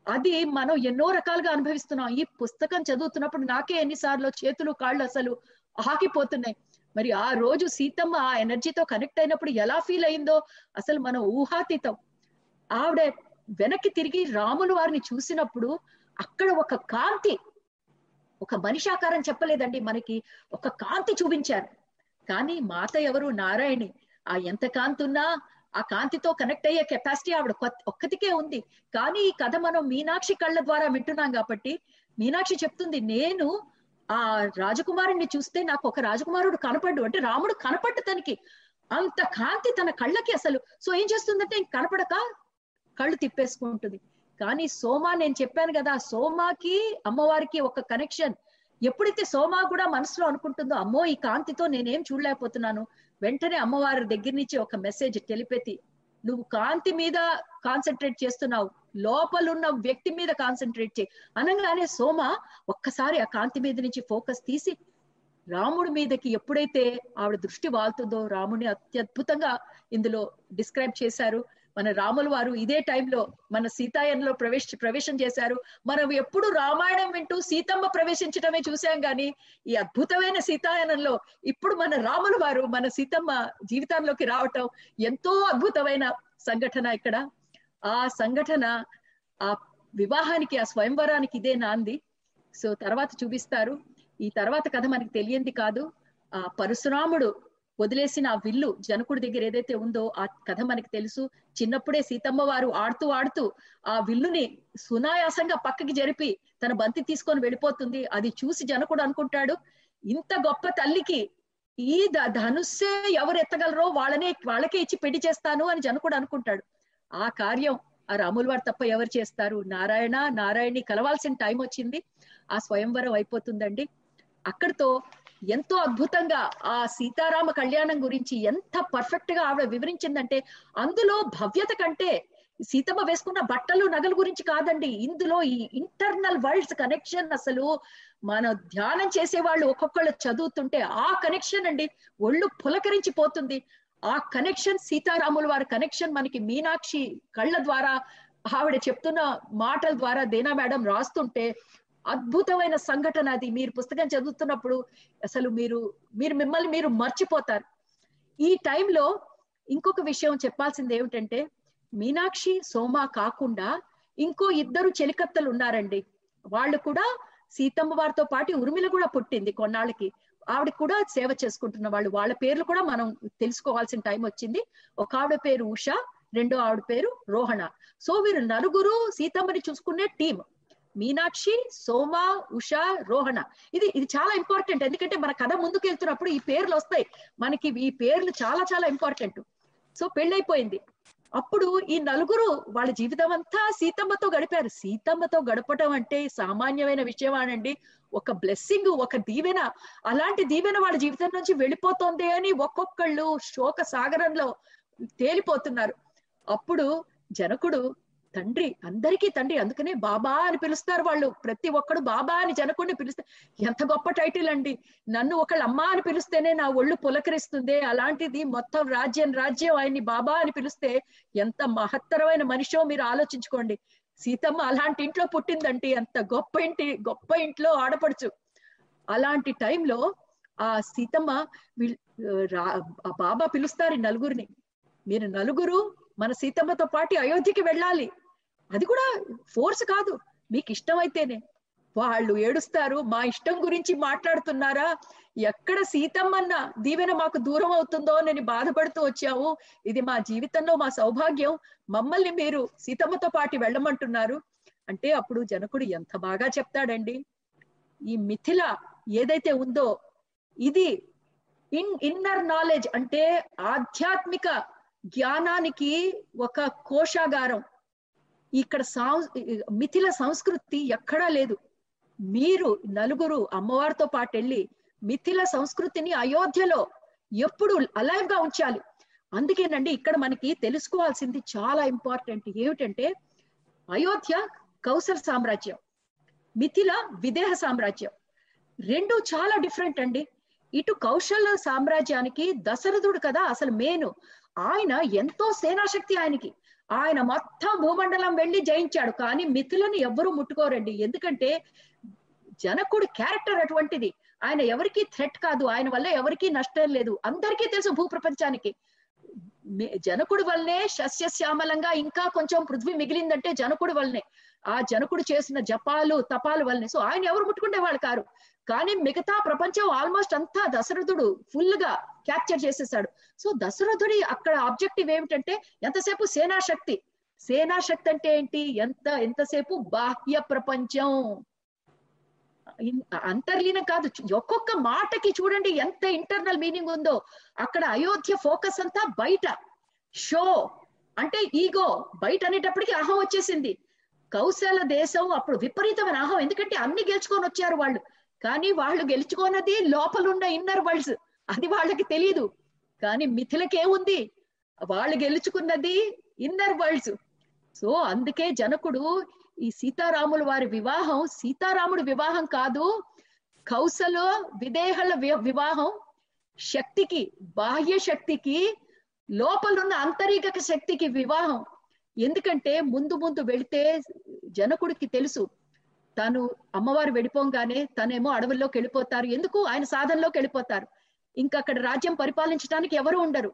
అది మనం ఎన్నో రకాలుగా అనుభవిస్తున్నాం. ఈ పుస్తకం చదువుతున్నప్పుడు నాకే ఎన్నిసార్లు చేతులు కాళ్ళు అసలు ఆకిపోతున్నాయి మరి ఆ రోజు సీతమ్మ ఆ ఎనర్జీతో కనెక్ట్ అయినప్పుడు ఎలా ఫీల్ అయిందో? అసలు మనం ఊహాతీతం. ఆవిడ వెనక్కి తిరిగి రాములు వారిని చూసినప్పుడు అక్కడ ఒక కాంతి ఒక మనిషి ఆకారం చెప్పలేదండి మనకి ఒక కాంతి చూపించారు. కానీ మాత ఎవరు? నారాయణి. ఆ ఎంత కాంతి ఉన్నా ఆ కాంతితో కనెక్ట్ అయ్యే కెపాసిటీ ఆవిడ కొత్త- ఒక్కతికే ఉంది. కానీ ఈ కథ మనం మీనాక్షి కళ్ళ ద్వారా వింటున్నాం కాబట్టి మీనాక్షి చెప్తుంది నేను ఆ రాజకుమారుణ్ణి చూస్తే నాకు ఒక రాజకుమారుడు కనపడ్డు. అంటే రాముడు కనపడ్డు తనకి. అంత కాంతి తన కళ్ళకి అసలు. సో ఏం చేస్తుందంటే కనపడక కళ్ళు తిప్పేసుకుంటుంది. కానీ సోమా నేను చెప్పాను కదా సోమాకి అమ్మవారికి ఒక కనెక్షన్ ఎప్పుడైతే సోమా కూడా మనసులో అనుకుంటుందో అమ్మో ఈ కాంతితో నేనేం చూడలేకపోతున్నాను. వెంటనే అమ్మవారి దగ్గర నుంచి ఒక మెసేజ్ టెలిపెతి నువ్వు కాంతి మీద కాన్సన్ట్రేట్ చేస్తున్నావు. లోపలున్న వ్యక్తి మీద కాన్సన్ట్రేట్ చేయి. అనగానే సోమ ఒక్కసారి ఆ కాంతి మీద నుంచి ఫోకస్ తీసి రాముడి మీదకి ఎప్పుడైతే ఆవిడ దృష్టి వాళ్తుందో రాముని అత్యద్భుతంగా ఇందులో డిస్క్రైబ్ చేశారు. మన రాముల వారు ఇదే టైంలో మన సీతాయనంలో ప్రవేశ ప్రవేశం చేశారు. మనం ఎప్పుడు రామాయణం వింటూ సీతమ్మ ప్రవేశించడమే చూసాం గాని ఈ అద్భుతమైన సీతాయనంలో ఇప్పుడు మన రాముల వారు మన సీతమ్మ జీవితంలోకి రావటం ఎంతో అద్భుతమైన సంఘటన ఇక్కడ. ఆ సంఘటన ఆ వివాహానికి ఆ స్వయంవరానికి ఇదే నాంది. సో తర్వాత చూపిస్తారు. ఈ తర్వాత కథ మనకి తెలియంది కాదు. ఆ పరశురాముడు వదిలేసిన ఆ విల్లు జనకుడి దగ్గర ఏదైతే ఉందో ఆ కథ మనకి తెలుసు. చిన్నప్పుడే సీతమ్మ వారు ఆడుతూ ఆడుతూ ఆ విల్లుని సునాయాసంగా పక్కకి జరిపి తన బంతి తీసుకొని వెళ్ళిపోతుంది. అది చూసి జనకుడు అనుకుంటాడు ఇంత గొప్ప తల్లికి ఈ ద- ధనుస్సే ఎవరు ఎత్తగలరో వాళ్ళనే వాళ్ళకే ఇచ్చి పెళ్ళి చేస్తాను అని జనకుడు అనుకుంటాడు. ఆ కార్యం ఆ రాముల వారు తప్ప ఎవరు చేస్తారు? నారాయణ నారాయణి కలవాల్సిన టైం వచ్చింది. ఆ స్వయంవరం అయిపోతుందండి. అక్కడితో ఎంతో అద్భుతంగా ఆ సీతారామ కళ్యాణం గురించి ఎంత పర్ఫెక్ట్గా ఆవిడ వివరించిందంటే అందులో భవ్యత కంటే సీతమ్మ వేసుకున్న బట్టలు నగల గురించి కాదండి. ఇందులో ఈ ఇంటర్నల్ వరల్డ్స్ కనెక్షన్ అసలు మన ధ్యానం చేసే వాళ్ళు ఒక్కొక్కళ్ళు చదువుతుంటే ఆ కనెక్షన్ అండి ఒళ్ళు పులకరించి పోతుంది ఆ కనెక్షన్ సీతారాముల వారి కనెక్షన్ మనకి మీనాక్షి కళ్ళ ద్వారా ఆవిడ చెప్తున్న మాటల ద్వారా దేనా మేడం రాస్తుంటే అద్భుతమైన సంఘటన అది. మీరు పుస్తకం చదువుతున్నప్పుడు అసలు మీరు మీరు మిమ్మల్ని మీరు మర్చిపోతారు. ఈ టైంలో ఇంకొక విషయం చెప్పాల్సింది ఏమిటంటే మీనాక్షి సోమ కాకుండా ఇంకో ఇద్దరు చెలికత్తలు ఉన్నారండి. వాళ్ళు కూడా సీతమ్మ వారితో పాటు ఉర్మిల కూడా పుట్టింది కొన్నాళ్ళకి. ఆవిడ కూడా సేవ చేసుకుంటున్న వాళ్ళు. వాళ్ళ పేర్లు కూడా మనం తెలుసుకోవాల్సిన టైం వచ్చింది. ఒక ఆవిడ పేరు ఉష రెండో ఆవిడ పేరు రోహణ. సో వీరు నలుగురు సీతమ్మని చూసుకునే టీం. మీనాక్షి సోమ ఉష రోహణ. ఇది ఇది చాలా ఇంపార్టెంట్. ఎందుకంటే మన కథ ముందుకు వెళ్తున్నప్పుడు ఈ పేర్లు వస్తాయి. మనకి ఈ పేర్లు చాలా చాలా ఇంపార్టెంట్. సో పెళ్ళైపోయింది. అప్పుడు ఈ నలుగురు వాళ్ళ జీవితం అంతా సీతమ్మతో గడిపారు. సీతమ్మతో గడపటం అంటే సామాన్యమైన విషయం అనండి ఒక బ్లెస్సింగ్ ఒక దీవెన. అలాంటి దీవెన వాళ్ళ జీవితం నుంచి వెళ్ళిపోతుంది అని ఒక్కొక్కళ్ళు శోక సాగరంలో తేలిపోతున్నారు. అప్పుడు జనకుడు తండ్రి అందరికీ తండ్రి. అందుకనే బాబా అని పిలుస్తారు వాళ్ళు. ప్రతి ఒక్కడు బాబా అని జనకుండా పిలిస్తే ఎంత గొప్ప టైటిల్ అండి. నన్ను ఒకళ్ళు అమ్మ అని పిలిస్తేనే నా ఒళ్ళు పులకరిస్తుంది. అలాంటిది మొత్తం రాజ్యం రాజ్యం ఆయన్ని బాబా అని పిలిస్తే ఎంత మహత్తరమైన మనిషో మీరు ఆలోచించుకోండి. సీతమ్మ అలాంటి ఇంట్లో పుట్టిందంటే ఎంత గొప్ప ఇంటి గొప్ప ఇంట్లో ఆడపడుచు. అలాంటి టైంలో ఆ సీతమ్మ ఆ బాబా పిలుస్తారు నలుగురిని. మీరు నలుగురు మన సీతమ్మతో పాటు అయోధ్యకి వెళ్ళాలి. అది కూడా ఫోర్స్ కాదు. మీకు ఇష్టమైతేనే. వాళ్ళు ఏడుస్తారు మా ఇష్టం గురించి మాట్లాడుతున్నారా? ఎక్కడ సీతమ్మన్న దీవెన మాకు దూరం అవుతుందో నేను బాధపడుతూ వచ్చాము. ఇది మా జీవితంలో మా సౌభాగ్యం. మమ్మల్ని మీరు సీతమ్మతో పాటు వెళ్ళమంటున్నారు. అంటే అప్పుడు జనకుడు ఎంత బాగా చెప్తాడండి. ఈ మిథిల ఏదైతే ఉందో ఇది ఇన్ ఇన్నర్ నాలెడ్జ్ అంటే ఆధ్యాత్మిక జ్ఞానానికి ఒక కోశాగారం. ఇక్కడ మిథిల సంస్కృతి ఎక్కడా లేదు. మీరు నలుగురు అమ్మవారితో పాటు వెళ్ళి మిథిల సంస్కృతిని అయోధ్యలో ఎప్పుడు అలైవ్గా ఉంచాలి. అందుకేనండి ఇక్కడ మనకి తెలుసుకోవాల్సింది చాలా ఇంపార్టెంట్ ఏమిటంటే అయోధ్య కౌసల్ సామ్రాజ్యం మిథిల విదేహ సామ్రాజ్యం. రెండు చాలా డిఫరెంట్ అండి. ఇటు కౌశల సామ్రాజ్యానికి దశరథుడు కదా అసలు మేను ఆయన ఎంతో సేనాశక్తి ఆయనకి. ఆయన మొత్తం భూమండలం వెళ్ళి జయించాడు. కానీ మిథులను ఎవ్వరూ ముట్టుకోరండి. ఎందుకంటే జనకుడు క్యారెక్టర్ అటువంటిది. ఆయన ఎవరికి థ్రెట్ కాదు. ఆయన వల్ల ఎవరికి నష్టం లేదు. అందరికీ తెలుసు భూప్రపంచానికి. జనకుడి వల్లనే సస్యశ్యామలంగా ఇంకా కొంచెం పృథ్వీ మిగిలిందంటే జనకుడి వల్లనే. ఆ జనకుడు చేసిన జపాలు తపాలు వల్లనే. సో ఆయన ఎవరు ముట్టుకుంటే వాళ్ళు కారు? కానీ మిగతా ప్రపంచం ఆల్మోస్ట్ అంతా దశరథుడు ఫుల్గా క్యాప్చర్ చేసేసాడు. సో దశరథుడి అక్కడ ఆబ్జెక్టివ్ ఏమిటంటే ఎంతసేపు సేనాశక్తి? సేనాశక్తి అంటే ఏంటి? ఎంత ఎంతసేపు బాహ్య ప్రపంచం? అంతర్లీనం కాదు. ఒక్కొక్క మాటకి చూడండి ఎంత ఇంటర్నల్ మీనింగ్ ఉందో. అక్కడ అయోధ్య ఫోకస్ అంతా బయట. షో అంటే ఈగో బయట అనేటప్పటికి అహం వచ్చేసింది. కౌశల దేశం అప్పుడు విపరీతమైన అహం. ఎందుకంటే అన్ని గెలుచుకొని వచ్చారు వాళ్ళు. కానీ వాళ్ళు గెలుచుకున్నది లోపలున్న ఇన్నర్ వరల్డ్స్ అది వాళ్ళకి తెలియదు కానీ మిథిలకేముంది? వాళ్ళు గెలుచుకున్నది ఇన్నర్ వరల్డ్స్ సో అందుకే జనకుడు ఈ సీతారాముల వారి వివాహం సీతారాముడు వివాహం కాదు కౌసల విదేహల వివాహం శక్తికి బాహ్య శక్తికి లోపలున్న అంతరిక శక్తికి వివాహం. ఎందుకంటే ముందు ముందు వెళితే జనకుడికి తెలుసు తను అమ్మవారు వెళ్ళిపోగానే తనేమో అడవుల్లోకి వెళ్ళిపోతారు. ఎందుకు? ఆయన సాధనలోకి వెళ్ళిపోతారు. ఇంకా అక్కడ రాజ్యం పరిపాలించడానికి ఎవరు ఉండరు.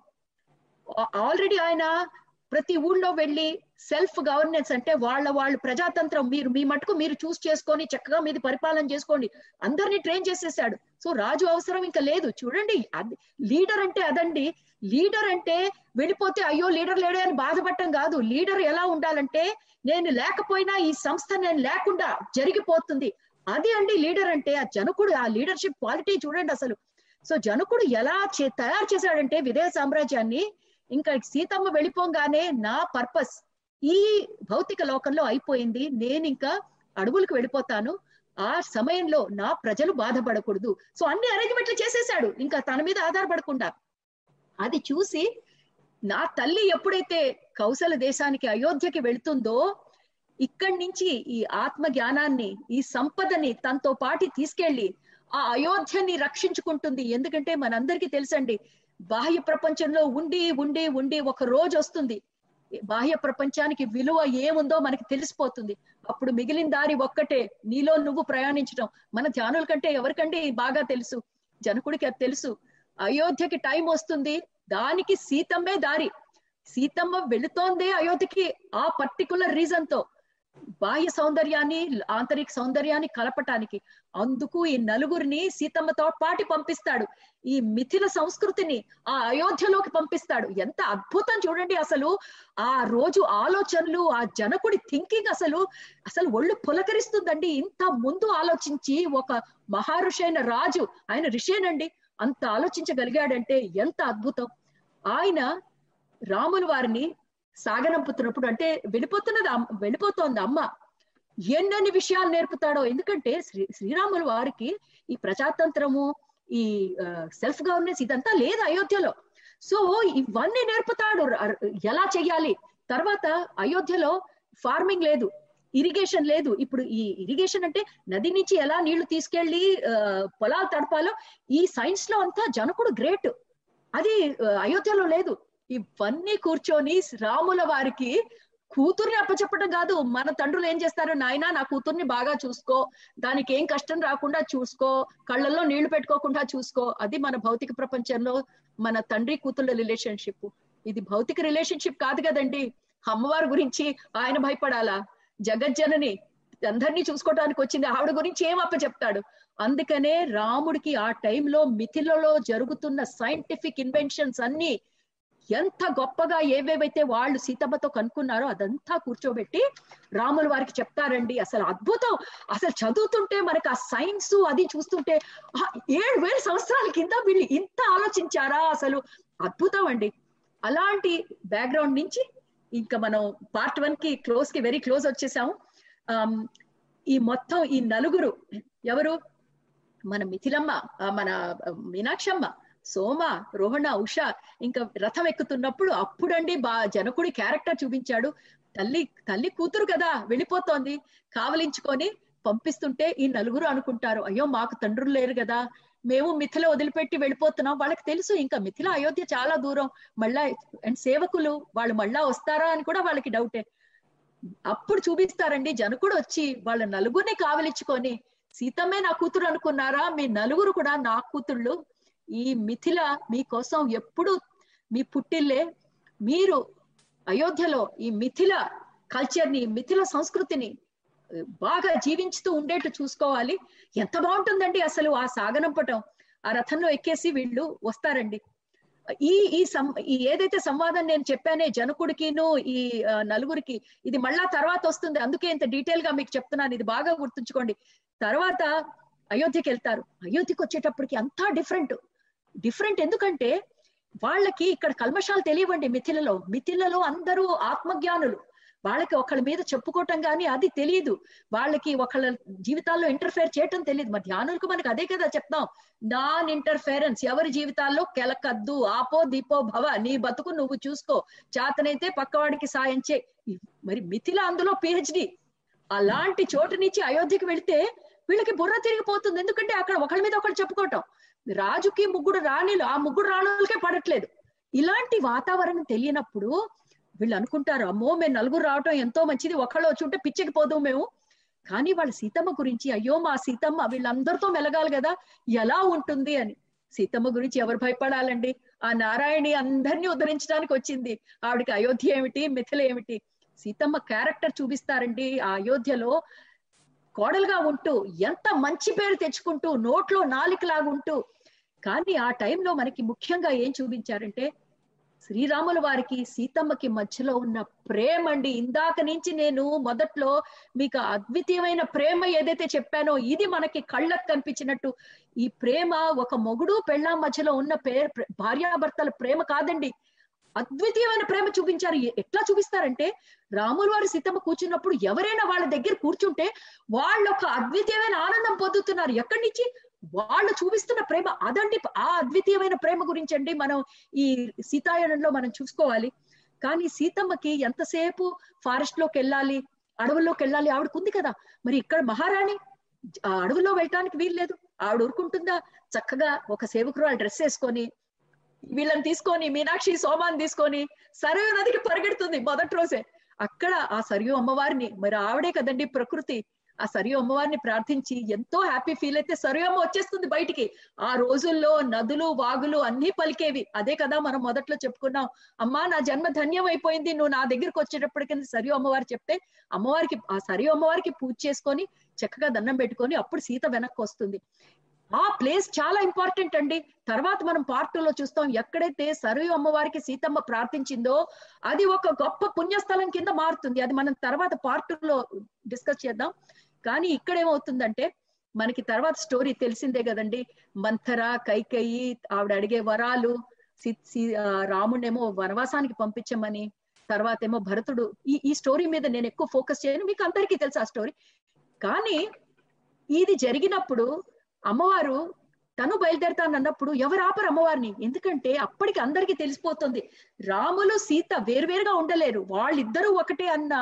ఆల్రెడీ ఆయన ప్రతి ఊళ్ళో వెళ్ళి సెల్ఫ్ గవర్నెన్స్ అంటే వాళ్ళ వాళ్ళు ప్రజాతంత్రం మీరు మీ మటుకు మీరు చూస్ చేసుకొని చక్కగా మీది పరిపాలన చేసుకోండి. అందరినీ ట్రైన్ చేసేసాడు. సో రాజు అవసరం ఇంకా లేదు. చూడండి లీడర్ అంటే అదండి. లీడర్ అంటే వెళ్ళిపోతే అయ్యో లీడర్ లేడే అని బాధపడటం కాదు. లీడర్ ఎలా ఉండాలంటే నేను లేకపోయినా ఈ సంస్థ నేను లేకుండా జరిగిపోతుంది. అది అండి లీడర్ అంటే ఆ జనకుడు ఆ లీడర్షిప్ క్వాలిటీ చూడండి అసలు. సో జనకుడు ఎలా తయారు చేశాడంటే విదేశ సామ్రాజ్యాన్ని ఇంకా సీతమ్మ వెళ్ళిపోగానే నా పర్పస్ ఈ భౌతిక లోకంలో అయిపోయింది. నేను ఇంకా అడవులకు వెళ్ళిపోతాను. ఆ సమయంలో నా ప్రజలు బాధపడకూడదు. సో అన్ని అరేంజ్మెంట్లు చేసేసాడు ఇంకా తన మీద ఆధారపడకుండా. అది చూసి నా తల్లి ఎప్పుడైతే కౌశల దేశానికి అయోధ్యకి వెళ్తుందో ఇక్కడి నుంచి ఈ ఆత్మ జ్ఞానాన్ని ఈ సంపదని తనతో పాటి తీసుకెళ్ళి ఆ అయోధ్యని రక్షించుకుంటుంది. ఎందుకంటే మనందరికీ తెలుసండి బాహ్య ప్రపంచంలో ఉండి ఉండి ఉండి ఒక రోజు వస్తుంది. బాహ్య ప్రపంచానికి విలువ ఏముందో మనకి తెలిసిపోతుంది. అప్పుడు మిగిలిన దారి ఒక్కటే నీలో నువ్వు ప్రయాణించడం మన ధ్యానుల కంటే ఎవరికంటే బాగా తెలుసు? జనకుడికి అది తెలుసు. అయోధ్యకి టైం వస్తుంది. దానికి సీతమ్మే దారి. సీతమ్మ వెళుతోందే అయోధ్యకి ఆ పర్టికులర్ రీజన్తో బాహ్య సౌందర్యాన్ని ఆంతరిక సౌందర్యాన్ని కలపటానికి అందుకు ఈ నలుగురిని సీతమ్మతో పాటి పంపిస్తాడు. ఈ మిథిల సంస్కృతిని ఆ అయోధ్యలోకి పంపిస్తాడు. ఎంత అద్భుతం చూడండి అసలు. ఆ రోజు ఆలోచనలు ఆ జనకుడి థింకింగ్ అసలు అసలు ఒళ్ళు పులకరిస్తుందండి. ఇంత ముందు ఆలోచించి ఒక మహారుషైన అయిన రాజు ఆయన ఋషేనండి అంత ఆలోచించగలిగాడంటే ఎంత అద్భుతం. ఆయన రాముల వారిని సాగనంపుతున్నప్పుడు అంటే వెళ్ళిపోతున్నది వెళ్ళిపోతోంది అమ్మ. ఎన్నెన్ని విషయాలు నేర్పుతాడో. ఎందుకంటే శ్రీ శ్రీరాముల వారికి ఈ ప్రజాతంత్రము ఈ సెల్ఫ్ గవర్నెన్స్ ఇదంతా లేదు అయోధ్యలో. సో ఇవన్నీ నేర్పుతాడు. ఎలా చెయ్యాలి? తర్వాత అయోధ్యలో ఫార్మింగ్ లేదు ఇరిగేషన్ లేదు. ఇప్పుడు ఈ ఇరిగేషన్ అంటే నది నుంచి ఎలా నీళ్ళు తీసుకెళ్ళి పొలాలు తడపాలో ఈ సైన్స్లో అంతా జనకుడు గ్రేట్ అది అయోధ్యలో లేదు. ఇవన్నీ కూర్చొని రాముల వారికి కూతుర్ని అప్పచెప్పడం కాదు. మన తండ్రులు ఏం చేస్తారు? నాయన నా కూతుర్ని బాగా చూసుకో. దానికి ఏం కష్టం రాకుండా చూసుకో. కళ్ళల్లో నీళ్ళు పెట్టుకోకుండా చూసుకో. అది మన భౌతిక ప్రపంచంలో మన తండ్రి కూతుళ్ళ రిలేషన్షిప్. ఇది భౌతిక రిలేషన్షిప్ కాదు కదండి. అమ్మవారి గురించి ఆయన భయపడాలా? జగజ్జనని అందరినీ చూసుకోవడానికి వచ్చింది. ఆవిడ గురించి ఏం అప్ప చెప్తాడు అందుకనే రాముడికి ఆ టైంలో మిథిలలో జరుగుతున్న సైంటిఫిక్ ఇన్వెన్షన్స్ అన్ని ఎంత గొప్పగా ఏవేవైతే వాళ్ళు సీతమ్మతో కనుక్కున్నారో అదంతా కూర్చోబెట్టి రాముల వారికి చెప్తారండి. అసలు అద్భుతం. అసలు చదువుతుంటే మనకి ఆ సైన్స్ అది చూస్తుంటే ఏడు వేల సంవత్సరాల కింద వీళ్ళు ఇంత ఆలోచించారా? అసలు అద్భుతం అండి. అలాంటి బ్యాక్గ్రౌండ్ నుంచి ఇంకా మనం పార్ట్ వన్కి క్లోజ్కి వెరీ క్లోజ్ వచ్చేసాము. ఈ మొత్తం ఈ నలుగురు ఎవరు? మన మిథిలమ్మ మన మీనాక్షమ్మ సోమ రోహణ ఉష ఇంకా రథం ఎక్కుతున్నప్పుడు అప్పుడండి బా జనకుడి క్యారెక్టర్ చూపించాడు. తల్లి తల్లి కూతురు కదా వెళ్ళిపోతోంది. కావలించుకొని పంపిస్తుంటే ఈ నలుగురు అనుకుంటారు అయ్యో మాకు తండ్రులు లేరు కదా. మేము మిథిల వదిలిపెట్టి వెళ్ళిపోతున్నాం. వాళ్ళకి తెలుసు ఇంకా మిథిల అయోధ్య చాలా దూరం. మళ్ళా అండ్ సేవకులు వాళ్ళు మళ్ళా వస్తారా అని కూడా వాళ్ళకి డౌటే. అప్పుడు చూపిస్తారండి జనకుడు వచ్చి వాళ్ళ నలుగురిని కావలించుకొని సీతమ్మే నా కూతురు అనుకున్నారా? మీ నలుగురు కూడా నా కూతుళ్ళు. ఈ మిథిల మీకోసం ఎప్పుడు మీ పుట్టిల్లే మీరు అయోధ్యలో ఈ మిథిల కల్చర్ని మిథిల సంస్కృతిని బాగా జీవించుతూ ఉండేట్టు చూసుకోవాలి. ఎంత బాగుంటుందండి అసలు ఆ సాగనంపటం ఆ రథంలో ఎక్కేసి వీళ్ళు వస్తారండి. ఈ ఈ సం ఈ ఏదైతే సంవాదం నేను చెప్పానే జనకుడికిను ఈ నలుగురికి ఇది మళ్ళా తర్వాత వస్తుంది. అందుకే ఇంత డీటెయిల్గా మీకు చెప్తున్నాను. ఇది బాగా గుర్తుంచుకోండి. తర్వాత అయోధ్యకి వెళ్తారు అయోధ్యకి వచ్చేటప్పటికి అంతా డిఫరెంట్. డిఫరెంట్ ఎందుకంటే వాళ్ళకి ఇక్కడ కల్మషాలు తెలియవండి మిథిలలో. మిథిలలో అందరూ ఆత్మజ్ఞానులు. వాళ్ళకి ఒకళ్ళ మీద చెప్పుకోవటం కానీ అది తెలియదు వాళ్ళకి ఒకళ్ళ జీవితాల్లో ఇంటర్ఫేర్ చేయటం తెలియదు మరి ధ్యానులకు మనకి అదే కదా చెప్తాం. నాన్ ఇంటర్ఫేరెన్స్ ఎవరి జీవితాల్లో కెలకద్దు ఆపో దీపో భవ నీ బతుకు నువ్వు చూసుకో. చేతనైతే పక్కవాడికి సాయం చే మరి మిథిల అందులో పిహెచ్డి అలాంటి చోటు నుంచి అయోధ్యకి వెళితే వీళ్ళకి బుర్ర తిరిగిపోతుంది. ఎందుకంటే అక్కడ ఒకళ్ళ మీద ఒకళ్ళు చెప్పుకోవటం. రాజుకి ముగ్గురు రాణులు ఆ ముగ్గురు రాణులకే పడట్లేదు. ఇలాంటి వాతావరణం తెలియనప్పుడు వీళ్ళు అనుకుంటారు అమ్మో మేము నలుగురు రావటం ఎంతో మంచిది ఒకళ్ళు వచ్చి ఉంటే పిచ్చకి పోదు మేము. కానీ వాళ్ళ సీతమ్మ గురించి అయ్యో మా సీతమ్మ వీళ్ళందరితో మెలగాలి కదా ఎలా ఉంటుంది అని. సీతమ్మ గురించి ఎవరు భయపడాలండి? ఆ నారాయణి అందరినీ ఉద్ధరించడానికి వచ్చింది. ఆవిడకి అయోధ్య ఏమిటి మిథిల ఏమిటి? సీతమ్మ క్యారెక్టర్ చూపిస్తారండి. ఆ అయోధ్యలో కోడలుగా ఉంటూ ఎంత మంచి పేరు తెచ్చుకుంటూ నోట్లో నాలికలాగుంటూ కానీ ఆ టైంలో మనకి ముఖ్యంగా ఏం చూపించారంటే శ్రీరాముల వారికి సీతమ్మకి మధ్యలో ఉన్న ప్రేమ అండి ఇందాక నుంచి నేను మొదట్లో మీకు అద్వితీయమైన ప్రేమ ఏదైతే చెప్పానో ఇది మనకి కళ్ళకు కనిపించినట్టు. ఈ ప్రేమ ఒక మొగుడు పెళ్ళాం మధ్యలో ఉన్న పే భార్యాభర్తల ప్రేమ కాదండి. అద్వితీయమైన ప్రేమ చూపించారు. ఎట్లా చూపిస్తారంటే రాముల వారి సీతమ్మ కూర్చున్నప్పుడు ఎవరైనా వాళ్ళ దగ్గర కూర్చుంటే వాళ్ళు ఒక అద్వితీయమైన ఆనందం పొందుతున్నారు. ఎక్కడి నుంచి? వాళ్ళు చూపిస్తున్న ప్రేమ. అదండి ఆ అద్వితీయమైన ప్రేమ గురించి అండి మనం ఈ సీతాయనంలో మనం చూసుకోవాలి. కానీ సీతమ్మకి ఎంతసేపు ఫారెస్ట్లోకి వెళ్ళాలి అడవుల్లోకి వెళ్ళాలి? ఆవిడకు ఉంది కదా. మరి ఇక్కడ మహారాణి ఆ అడవుల్లో వెళ్ళటానికి వీల్లేదు. ఆవిడ ఊరుకుంటుందా? చక్కగా ఒక సేవకురాలు డ్రెస్ వేసుకొని వీళ్ళని తీసుకొని మీనాక్షి సోమాన్ని తీసుకొని సరయూ నదికి పరిగెడుతుంది మొదటి రోజే. అక్కడ ఆ సరియు అమ్మవారిని మరి ఆవిడే కదండి ప్రకృతి. ఆ సరియు అమ్మవారిని ప్రార్థించి ఎంతో హ్యాపీ ఫీల్ అయితే సరియు అమ్మ వచ్చేస్తుంది బయటికి. ఆ రోజుల్లో నదులు వాగులు అన్ని పలికేవి. అదే కదా మనం మొదట్లో చెప్పుకున్నాం. అమ్మా నా జన్మ ధన్యం అయిపోయింది నువ్వు నా దగ్గరికి వచ్చేటప్పటికి సరియు అమ్మవారు చెప్తే అమ్మవారికి ఆ సరియు అమ్మవారికి పూజ చేసుకొని చక్కగా దండం పెట్టుకొని అప్పుడు సీత వెనక్కి వస్తుంది. ఆ ప్లేస్ చాలా ఇంపార్టెంట్ అండి. తర్వాత మనం పార్ట్లో చూస్తాం ఎక్కడైతే సరయు అమ్మవారికి సీతమ్మ ప్రార్థించిందో అది ఒక గొప్ప పుణ్యస్థలం కింద మారుతుంది. అది మనం తర్వాత పార్ట్లో డిస్కస్ చేద్దాం. కానీ ఇక్కడ ఏమవుతుందంటే మనకి తర్వాత స్టోరీ తెలిసిందే కదండి. మంథర కైకయి ఆవిడ అడిగే వరాలు సి- సి- రాముడేమో వనవాసానికి పంపించమని తర్వాత ఏమో భరతుడు ఈ ఈ స్టోరీ మీద నేను ఎక్కువ ఫోకస్ చేయను. మీకు అందరికీ తెలుసు ఆ స్టోరీ కానీ ఇది జరిగినప్పుడు అమ్మవారు తను బయలుదేరుతాను అన్నప్పుడు ఎవరు ఆపరు అమ్మవారిని. ఎందుకంటే అప్పటికి అందరికీ తెలిసిపోతుంది. రాములు సీత వేరువేరుగా ఉండలేరు. వాళ్ళిద్దరూ ఒకటే అన్న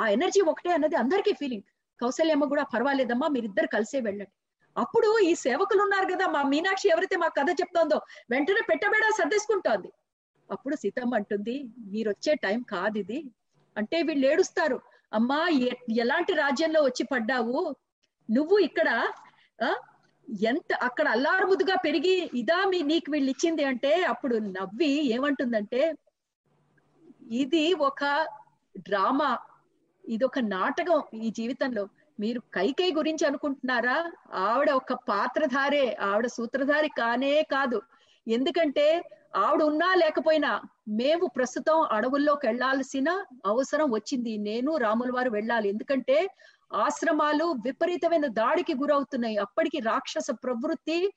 ఆ ఎనర్జీ ఒకటే అన్నది అందరికీ ఫీలింగ్. కౌశల్యమ్మ కూడా పర్వాలేదమ్మా మీరిద్దరు కలిసే వెళ్ళండి. అప్పుడు ఈ సేవకులు ఉన్నారు కదా మా మీనాక్షి ఎవరైతే మా కథ చెప్తోందో వెంటనే పెట్టబేడ సర్దేసుకుంటోంది. అప్పుడు సీతమ్మ అంటుంది మీరు వచ్చే టైం కాదు ఇది అంటే వీళ్ళు ఏడుస్తారు అమ్మా ఎలాంటి రాజ్యంలో వచ్చి పడ్డావు? నువ్వు ఇక్కడ ఆ ఎంత అక్కడ అల్లారుముద్దుగా పెరిగి ఇదా మీ నీకు వీళ్ళు ఇచ్చింది అంటే అప్పుడు నవ్వి ఏమంటుందంటే ఇది ఒక డ్రామా ఇది ఒక నాటకం ఈ జీవితంలో. మీరు కైకై గురించి అనుకుంటున్నారా? ఆవిడ ఒక పాత్రధారే ఆవిడ సూత్రధారి కానే కాదు. ఎందుకంటే ఆవిడ ఉన్నా లేకపోయినా మేము ప్రస్తుతం అడవుల్లోకి వెళ్ళాల్సిన అవసరం వచ్చింది. నేను రాముల వారు వెళ్ళాలి. ఎందుకంటే ఆశ్రమాలు విపరీతమైన దాడికి గురవుతున్నాయి. అప్పటికి రాక్షస ప్రవృత్తి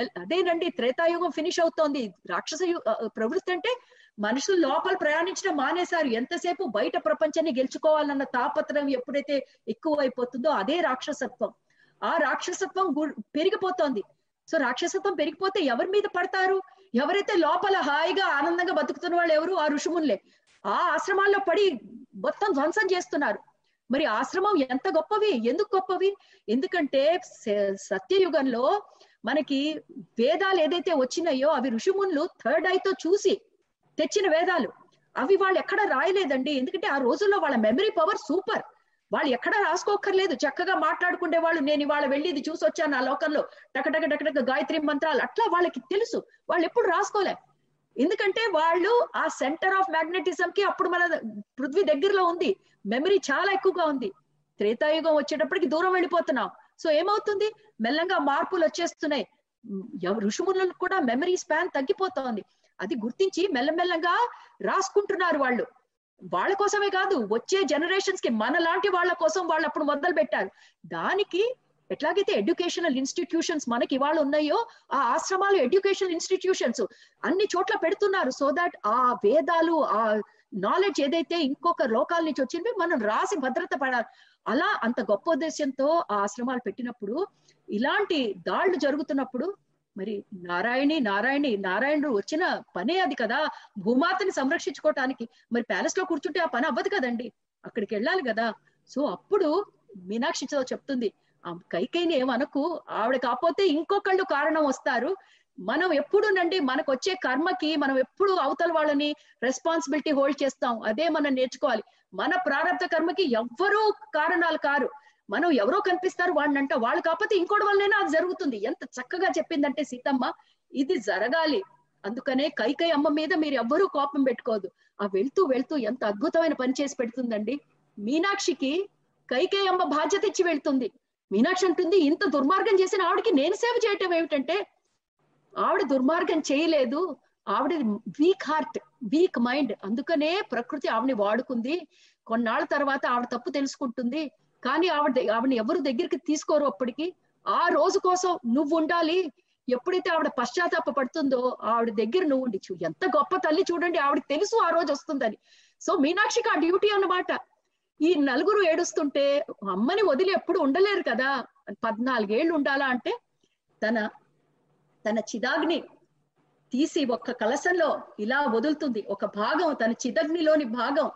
అదేనండి త్రేతాయుగం ఫినిష్ అవుతోంది. రాక్షస యు- ప్రవృత్తి అంటే మనుషులు లోపల ప్రయాణించడం మానేశారు. ఎంతసేపు బయట ప్రపంచాన్ని గెలుచుకోవాలన్న తాపత్రం ఎప్పుడైతే ఎక్కువ అయిపోతుందో అదే రాక్షసత్వం. ఆ రాక్షసత్వం పెరిగిపోతోంది. సో రాక్షసత్వం పెరిగిపోతే ఎవరి మీద పడతారు? ఎవరైతే లోపల హాయిగా ఆనందంగా బతుకుతున్న వాళ్ళు ఎవరు? ఆ ఋషుమునులే. ఆ ఆశ్రమాల్లో పడి మొత్తం ధ్వంసం చేస్తున్నారు. మరి ఆశ్రమం ఎంత గొప్పవి? ఎందుకు గొప్పవి? ఎందుకంటే స- సత్యయుగంలో మనకి వేదాలు ఏదైతే వచ్చినాయో అవి ఋషిమునులు థర్డ్ ఐతో చూసి తెచ్చిన వేదాలు. అవి వాళ్ళు ఎక్కడ రాయలేదండి. ఎందుకంటే ఆ రోజుల్లో వాళ్ళ మెమరీ పవర్ సూపర్. వాళ్ళు ఎక్కడ రాసుకోక్కర్లేదు. చక్కగా మాట్లాడుకునే వాళ్ళు నేను ఇవాళ వెళ్ళి ఇది చూసి వచ్చాను ఆ లోకంలో. టకటక టకటక గాయత్రి మంత్రాలు. అట్లా వాళ్ళకి తెలుసు. వాళ్ళు ఎప్పుడు రాసుకోలే. ఎందుకంటే వాళ్ళు ఆ సెంటర్ ఆఫ్ మ్యాగ్నెటిజం కి అప్పుడు మన పృథ్వీ దగ్గరలో ఉంది. మెమరీ చాలా ఎక్కువగా ఉంది. త్రేతాయుగం వచ్చేటప్పటికి దూరం వెళ్ళిపోతున్నాం. సో ఏమవుతుంది? మెల్లంగా మార్పులు వచ్చేస్తున్నాయి. ఉమ్, ఋషుములకు కూడా మెమరీ స్పాన్ తగ్గిపోతోంది. అది గుర్తించి మెల్లమెల్లంగా రాసుకుంటున్నారు వాళ్ళు. వాళ్ళ కోసమే కాదు వచ్చే జనరేషన్స్కి మన లాంటి వాళ్ళ కోసం వాళ్ళు అప్పుడు మొదలు పెట్టారు దానికి ఎట్లాగైతే ఎడ్యుకేషనల్ ఇన్స్టిట్యూషన్స్ మనకి ఇవాళ ఉన్నాయో ఆ ఆశ్రమాలు ఎడ్యుకేషనల్ ఇన్స్టిట్యూషన్స్ అన్ని చోట్ల పెడుతున్నారు సో దాట్ ఆ వేదాలు ఆ నాలెడ్జ్ ఏదైతే ఇంకొక లోకాల నుంచి వచ్చింది మనం రాసి భద్రత పడాలి. అలా అంత గొప్ప ఉద్దేశంతో ఆ ఆశ్రమాలు పెట్టినప్పుడు ఇలాంటి దాళ్ళు జరుగుతున్నప్పుడు మరి నారాయణి నారాయణి నారాయణుడు వచ్చిన పనే అది కదా భూమాతని సంరక్షించుకోవటానికి. మరి ప్యాలెస్లో కూర్చుంటే ఆ పని అవ్వదు కదండి. అక్కడికి వెళ్ళాలి కదా. సో అప్పుడు మీనాక్షితో చెప్తుంది ఆ కైకేయిని ఏమనకు ఆవిడ కాకపోతే ఇంకొకళ్ళు కారణం వస్తారు. మనం ఎప్పుడు నండి మనకు వచ్చే కర్మకి మనం ఎప్పుడు అవతల వాళ్ళని రెస్పాన్సిబిలిటీ హోల్డ్ చేస్తాం. అదే మనం నేర్చుకోవాలి. మన ప్రారంభ కర్మకి ఎవ్వరూ కారణాలు కారు. మనం ఎవరో కనిపిస్తారు వాళ్ళని అంట వాళ్ళు కాకపోతే ఇంకోటి వల్లైనా అది జరుగుతుంది. ఎంత చక్కగా చెప్పిందంటే సీతమ్మ ఇది జరగాలి. అందుకనే కైకై అమ్మ మీద మీరు ఎవ్వరూ కోపం పెట్టుకోదు ఆ వెళ్తూ వెళ్తూ ఎంత అద్భుతమైన పని చేసి పెడుతుందండి. మీనాక్షికి కైకేయమ్మ బాధ్యత ఇచ్చి వెళ్తుంది. మీనాక్షి అంటుంది ఇంత దుర్మార్గం చేసిన ఆవిడకి నేను సేవ చేయటం ఏమిటంటే ఆవిడ దుర్మార్గం చేయలేదు. ఆవిడ వీక్ హార్ట్ వీక్ మైండ్. అందుకనే ప్రకృతి ఆవిడని వాడుకుంది. కొన్నాళ్ళ తర్వాత ఆవిడ తప్పు తెలుసుకుంటుంది. కానీ ఆవిడ ఆవిడని ఎవరు దగ్గరికి తీసుకోరు అప్పటికి. ఆ రోజు కోసం నువ్వు ఉండాలి. ఎప్పుడైతే ఆవిడ పశ్చాత్తాప పడుతుందో ఆవిడ దగ్గర నువ్వు ఉండి ఎంత గొప్ప తల్లి చూడండి ఆవిడకి తెలుసు ఆ రోజు వస్తుందని. సో మీనాక్షికి ఆ డ్యూటీ అన్నమాట. ఈ నలుగురు ఏడుస్తుంటే అమ్మని వదిలి ఎప్పుడు ఉండలేరు కదా. పద్నాలుగేళ్ళు ఉండాలా అంటే తన తన చిదాగ్ని తీసి ఒక్క కలసంలో ఇలా వదులుతుంది. ఒక భాగం తన చిదగ్నిలోని భాగం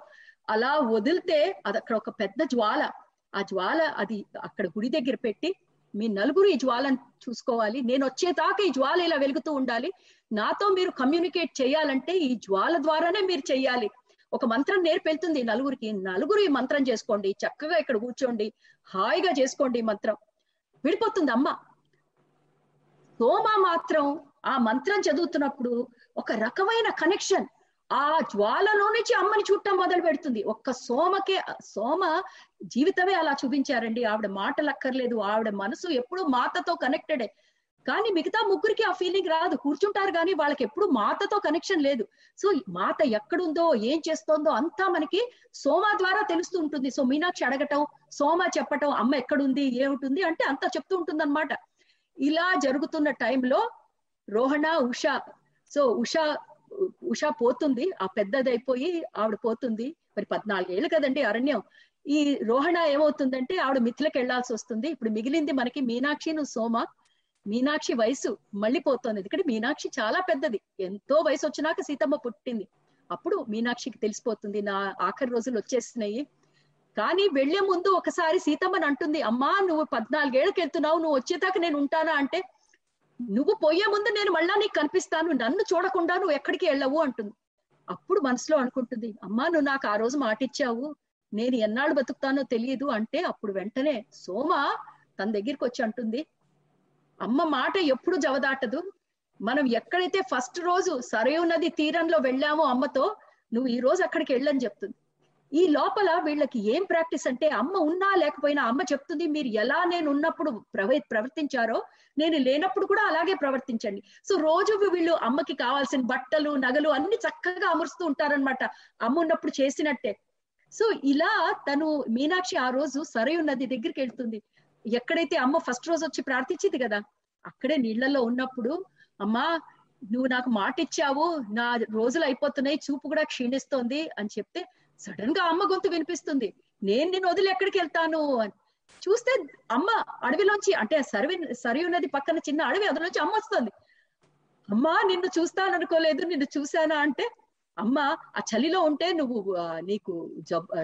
అలా వదిలితే అది అక్కడ ఒక పెద్ద జ్వాల. ఆ జ్వాల అది అక్కడ గుడి దగ్గర పెట్టి మీ నలుగురు ఈ జ్వాలను చూసుకోవాలి. నేను వచ్చేదాకా ఈ జ్వాల ఇలా వెలుగుతూ ఉండాలి. నాతో మీరు కమ్యూనికేట్ చేయాలంటే ఈ జ్వాల ద్వారానే మీరు చెయ్యాలి ఒక మంత్రం నేర్పెళ్తుంది నలుగురికి. నలుగురు ఈ మంత్రం చేసుకోండి. చక్కగా ఇక్కడ కూర్చోండి. హాయిగా చేసుకోండి ఈ మంత్రం. విడిపోతుంది అమ్మ సోమ మాత్రం ఆ మంత్రం చదువుతున్నప్పుడు ఒక రకమైన కనెక్షన్ ఆ జ్వాలలో నుంచి అమ్మని చూడటం మొదలు పెడుతుంది. ఒక్క సోమకే సోమ జీవితమే అలా చూపించారండి. ఆవిడ మాటలు అక్కర్లేదు ఆవిడ మనసు ఎప్పుడు మాతతో కనెక్టెడే కానీ మిగతా ముగ్గురికి ఆ ఫీలింగ్ రాదు. కూర్చుంటారు కానీ వాళ్ళకి ఎప్పుడు మాతతో కనెక్షన్ లేదు. సో మాత ఎక్కడుందో ఏం చేస్తోందో అంతా మనకి సోమ ద్వారా తెలుస్తూ ఉంటుంది. సో మీనాక్షి అడగటం సోమ చెప్పటం అమ్మ ఎక్కడుంది ఏముంటుంది అంటే అంతా చెప్తూ ఉంటుంది అనమాట ఇలా జరుగుతున్న టైంలో రోహణ ఉష సో ఉష ఉష పోతుంది. ఆ పెద్దదైపోయి ఆవిడ పోతుంది. మరి పద్నాలుగేళ్ళు కదండి అరణ్యం. ఈ రోహణ ఏమవుతుందంటే ఆవిడ మిథిలకు వెళ్ళాల్సి వస్తుంది ఇప్పుడు మిగిలింది మనకి మీనాక్షిను సోమ. మీనాక్షి వయసు మళ్ళీ పోతుంది. ఎందుకంటే మీనాక్షి చాలా పెద్దది. ఎంతో వయసు వచ్చినాక సీతమ్మ పుట్టింది. అప్పుడు మీనాక్షికి తెలిసిపోతుంది నా ఆఖరి రోజులు వచ్చేస్తున్నాయి కానీ వెళ్ళే ముందు ఒకసారి సీతమ్మని అంటుంది అమ్మా నువ్వు పద్నాలుగేళ్ళకి వెళ్తున్నావు నువ్వు వచ్చేదాకా నేను ఉంటానా? అంటే నువ్వు పోయే ముందు నేను మళ్ళా నీకు కనిపిస్తాను నన్ను చూడకుండా నువ్వు ఎక్కడికి వెళ్ళవు అంటుంది. అప్పుడు మనసులో అనుకుంటుంది అమ్మా నువ్వు నాకు ఆ రోజు మాటిచ్చావు నేను ఎన్నాళ్ళు బతుకుతానో తెలియదు అంటే అప్పుడు వెంటనే సోమ తన దగ్గరికి వచ్చి అంటుంది. అమ్మ మాట ఎప్పుడు జవదాటదు? మనం ఎక్కడైతే ఫస్ట్ రోజు సరయు నది తీరంలో వెళ్ళామో అమ్మతో నువ్వు ఈ రోజు అక్కడికి వెళ్ళని చెప్తుంది. ఈ లోపల వీళ్ళకి ఏం ప్రాక్టీస్ అంటే అమ్మ ఉన్నా లేకపోయినా అమ్మ చెప్తుంది మీరు ఎలా నేను ఉన్నప్పుడు ప్రవ ప్రవర్తించారో నేను లేనప్పుడు కూడా అలాగే ప్రవర్తించండి. సో రోజు వీళ్ళు అమ్మకి కావాల్సిన బట్టలు నగలు అన్ని చక్కగా అమరుస్తూ ఉంటారనమాట అమ్మ ఉన్నప్పుడు చేసినట్టే. సో ఇలా తను మీనాక్షి ఆ రోజు సరయు నది దగ్గరికి వెళ్తుంది. ఎక్కడైతే అమ్మ ఫస్ట్ రోజు వచ్చి ప్రార్థించింది కదా అక్కడే నీళ్ళలో ఉన్నప్పుడు అమ్మా నువ్వు నాకు మాట ఇచ్చావు నా రోజులు అయిపోతున్నాయి చూపు కూడా క్షీణిస్తోంది అని చెప్తే సడన్గా అమ్మ గొంతు వినిపిస్తుంది. నేను నిన్ను వదిలి ఎక్కడికి వెళ్తాను అని. చూస్తే అమ్మ అడవిలోంచి అంటే సరివి సరి ఉన్నది పక్కన చిన్న అడవి అందులోంచి అమ్మ వస్తుంది. అమ్మా నిన్ను చూస్తాననుకోలేదు నిన్ను చూశానా అంటే అమ్మ ఆ చలిలో ఉంటే నువ్వు నీకు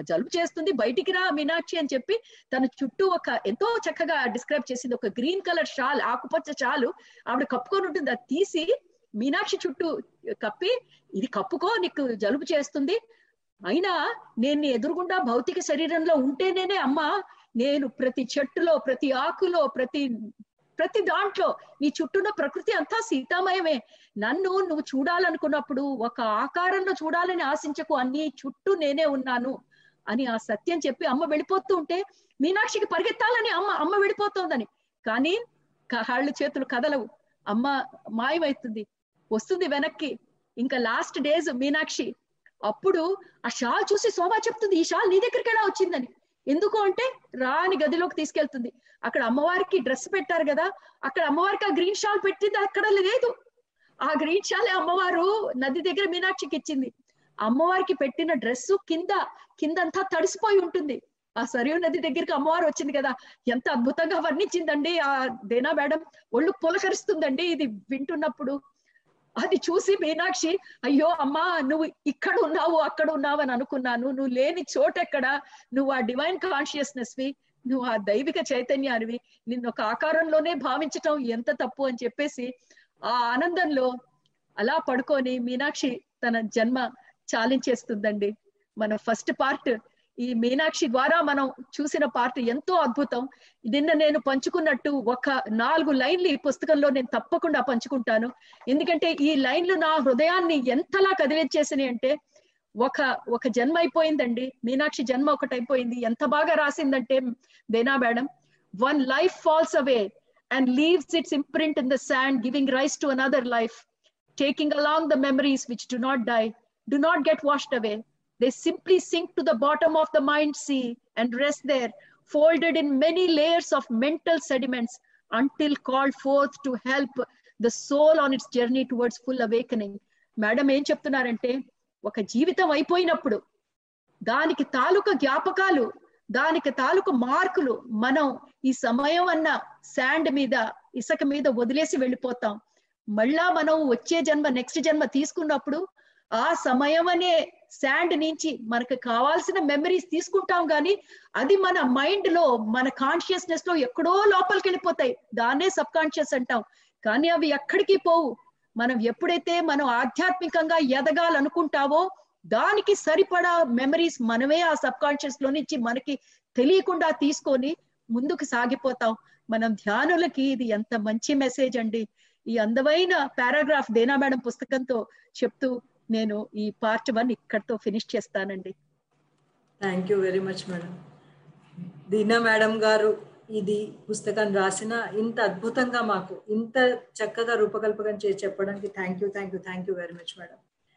జలుబు చేస్తుంది బయటికి రా మీనాక్షి అని చెప్పి తన చుట్టూ ఒక ఎంతో చక్కగా డిస్క్రైబ్ చేసింది. ఒక గ్రీన్ కలర్ షాల్ ఆకుపచ్చ షాలు ఆవిడ కప్పుకొని ఉంటుంది. అది తీసి మీనాక్షి చుట్టూ కప్పి ఇది కప్పుకో నీకు జలుబు చేస్తుంది. అయినా నేను ఎదురుగుండా భౌతిక శరీరంలో ఉంటేనేనే అమ్మ నేను ప్రతి చెట్టులో ప్రతి ఆకులో ప్రతి ప్రతి దాంట్లో నీ చుట్టూన్న ప్రకృతి అంతా సీతామయమే. నన్ను నువ్వు చూడాలనుకున్నప్పుడు ఒక ఆకారంలో చూడాలని ఆశించకు అన్ని చుట్టూ నేనే ఉన్నాను అని ఆ సత్యం చెప్పి అమ్మ వెళ్ళిపోతూ ఉంటే మీనాక్షికి పరిగెత్తాలని అమ్మ అమ్మ వెళ్ళిపోతోందని. కానీ కాళ్ళు చేతులు కదలవు. అమ్మ మాయమవుతుంది వస్తుంది వెనక్కి. ఇంకా లాస్ట్ డేస్ మీనాక్షి. అప్పుడు ఆ షాల్ చూసి శోభా చెప్తుంది ఈ షాల్ నీ దగ్గరికి ఎలా వచ్చిందని? ఎందుకు అంటే రాని గదిలోకి తీసుకెళ్తుంది. అక్కడ అమ్మవారికి డ్రెస్ పెట్టారు కదా అక్కడ అమ్మవారికి ఆ గ్రీన్ షాల్ పెట్టింది అక్కడ లేదు. ఆ గ్రీన్ షాల్ అమ్మవారు నది దగ్గర మీనాక్షికి ఇచ్చింది. అమ్మవారికి పెట్టిన డ్రెస్ కింద కిందంతా తడిసిపోయి ఉంటుంది. ఆ సరియు నది దగ్గరికి అమ్మవారు వచ్చింది కదా ఎంత అద్భుతంగా వర్ణించిందండి ఆ దేనా మేడం. ఒళ్ళు పులకరిస్తుందండి ఇది వింటున్నప్పుడు. అది చూసి మీనాక్షి అయ్యో అమ్మా నువ్వు ఇక్కడ ఉన్నావు అక్కడ ఉన్నావు అని అనుకున్నాను. నువ్వు లేని చోటెక్కడ నువ్వు ఆ డివైన్ కాన్షియస్నెస్ వి నువ్వు ఆ దైవిక చైతన్యానివి నిన్ను ఒక ఆకారంలోనే భావించటం ఎంత తప్పు అని చెప్పేసి ఆ ఆనందంలో అలా పడుకొని మీనాక్షి తన జన్మ చాలించేస్తుందండి మన ఫస్ట్ పార్ట్ ఈ మీనాక్షి ద్వారా మనం చూసిన పార్ట్ ఎంతో అద్భుతం. నిన్న నేను పంచుకున్నట్టు ఒక నాలుగు లైన్లు ఈ పుస్తకంలో నేను తప్పకుండా పంచుకుంటాను. ఎందుకంటే ఈ లైన్లు నా హృదయాన్ని ఎంతలా కదిలించేసినాయి అంటే ఒక ఒక జన్మ అయిపోయిందండి. మీనాక్షి జన్మ ఒకటి అయిపోయింది. ఎంత బాగా రాసిందంటే Deena madam one life falls away and leaves its imprint in the sand giving rise to another life taking along the memories which do not die do not get washed away They simply sink to the bottom of the mind sea and rest there, folded in many layers of mental sediments until called forth to help the soul on its journey towards full awakening madam ఏం చెప్తున్నారంటే ఒక జీవితం అయిపోయినప్పుడు దానికి తాలూకా జ్ఞాపకాలు దానికి తాలూకు మార్కులు మనం ఈ సమయం అన్న శాండ్ మీద ఇసుక మీద వదిలేసి వెళ్ళిపోతాం మళ్ళా మనం వచ్చే జన్మ నెక్స్ట్ జన్మ తీసుకున్నప్పుడు ఆ సమయం అనే శాండ్ నుంచి మనకు కావాల్సిన మెమరీస్ తీసుకుంటాం కానీ అది మన మైండ్లో మన కాన్షియస్నెస్లో ఎక్కడో లోపలికి వెళ్ళిపోతాయి. దాన్నే సబ్ కాన్షియస్ అంటాం. కానీ అవి ఎక్కడికి పోవు. మనం ఎప్పుడైతే మనం ఆధ్యాత్మికంగా ఎదగాలనుకుంటావో దానికి సరిపడా మెమరీస్ మనమే ఆ సబ్ కాన్షియస్లో నుంచి మనకి తెలియకుండా తీసుకొని ముందుకు సాగిపోతాం. మనం ధ్యానులకి ఇది ఎంత మంచి మెసేజ్ అండి. ఈ అందమైన పారాగ్రాఫ్ దేనా మేడం పుస్తకంతో చెప్తూ నేను ఈ పార్ట్ వన్ ఇక్కడతో ఫినిష్ చేస్తానండి. Thank you very much madam Deena madam గారు ఇది పుస్తకం రాసిన ఇంత అద్భుతంగా మాకు ఇంత చక్కగా రూపకల్పకం చేసి చెప్పడానికి thank you thank you thank you very much madam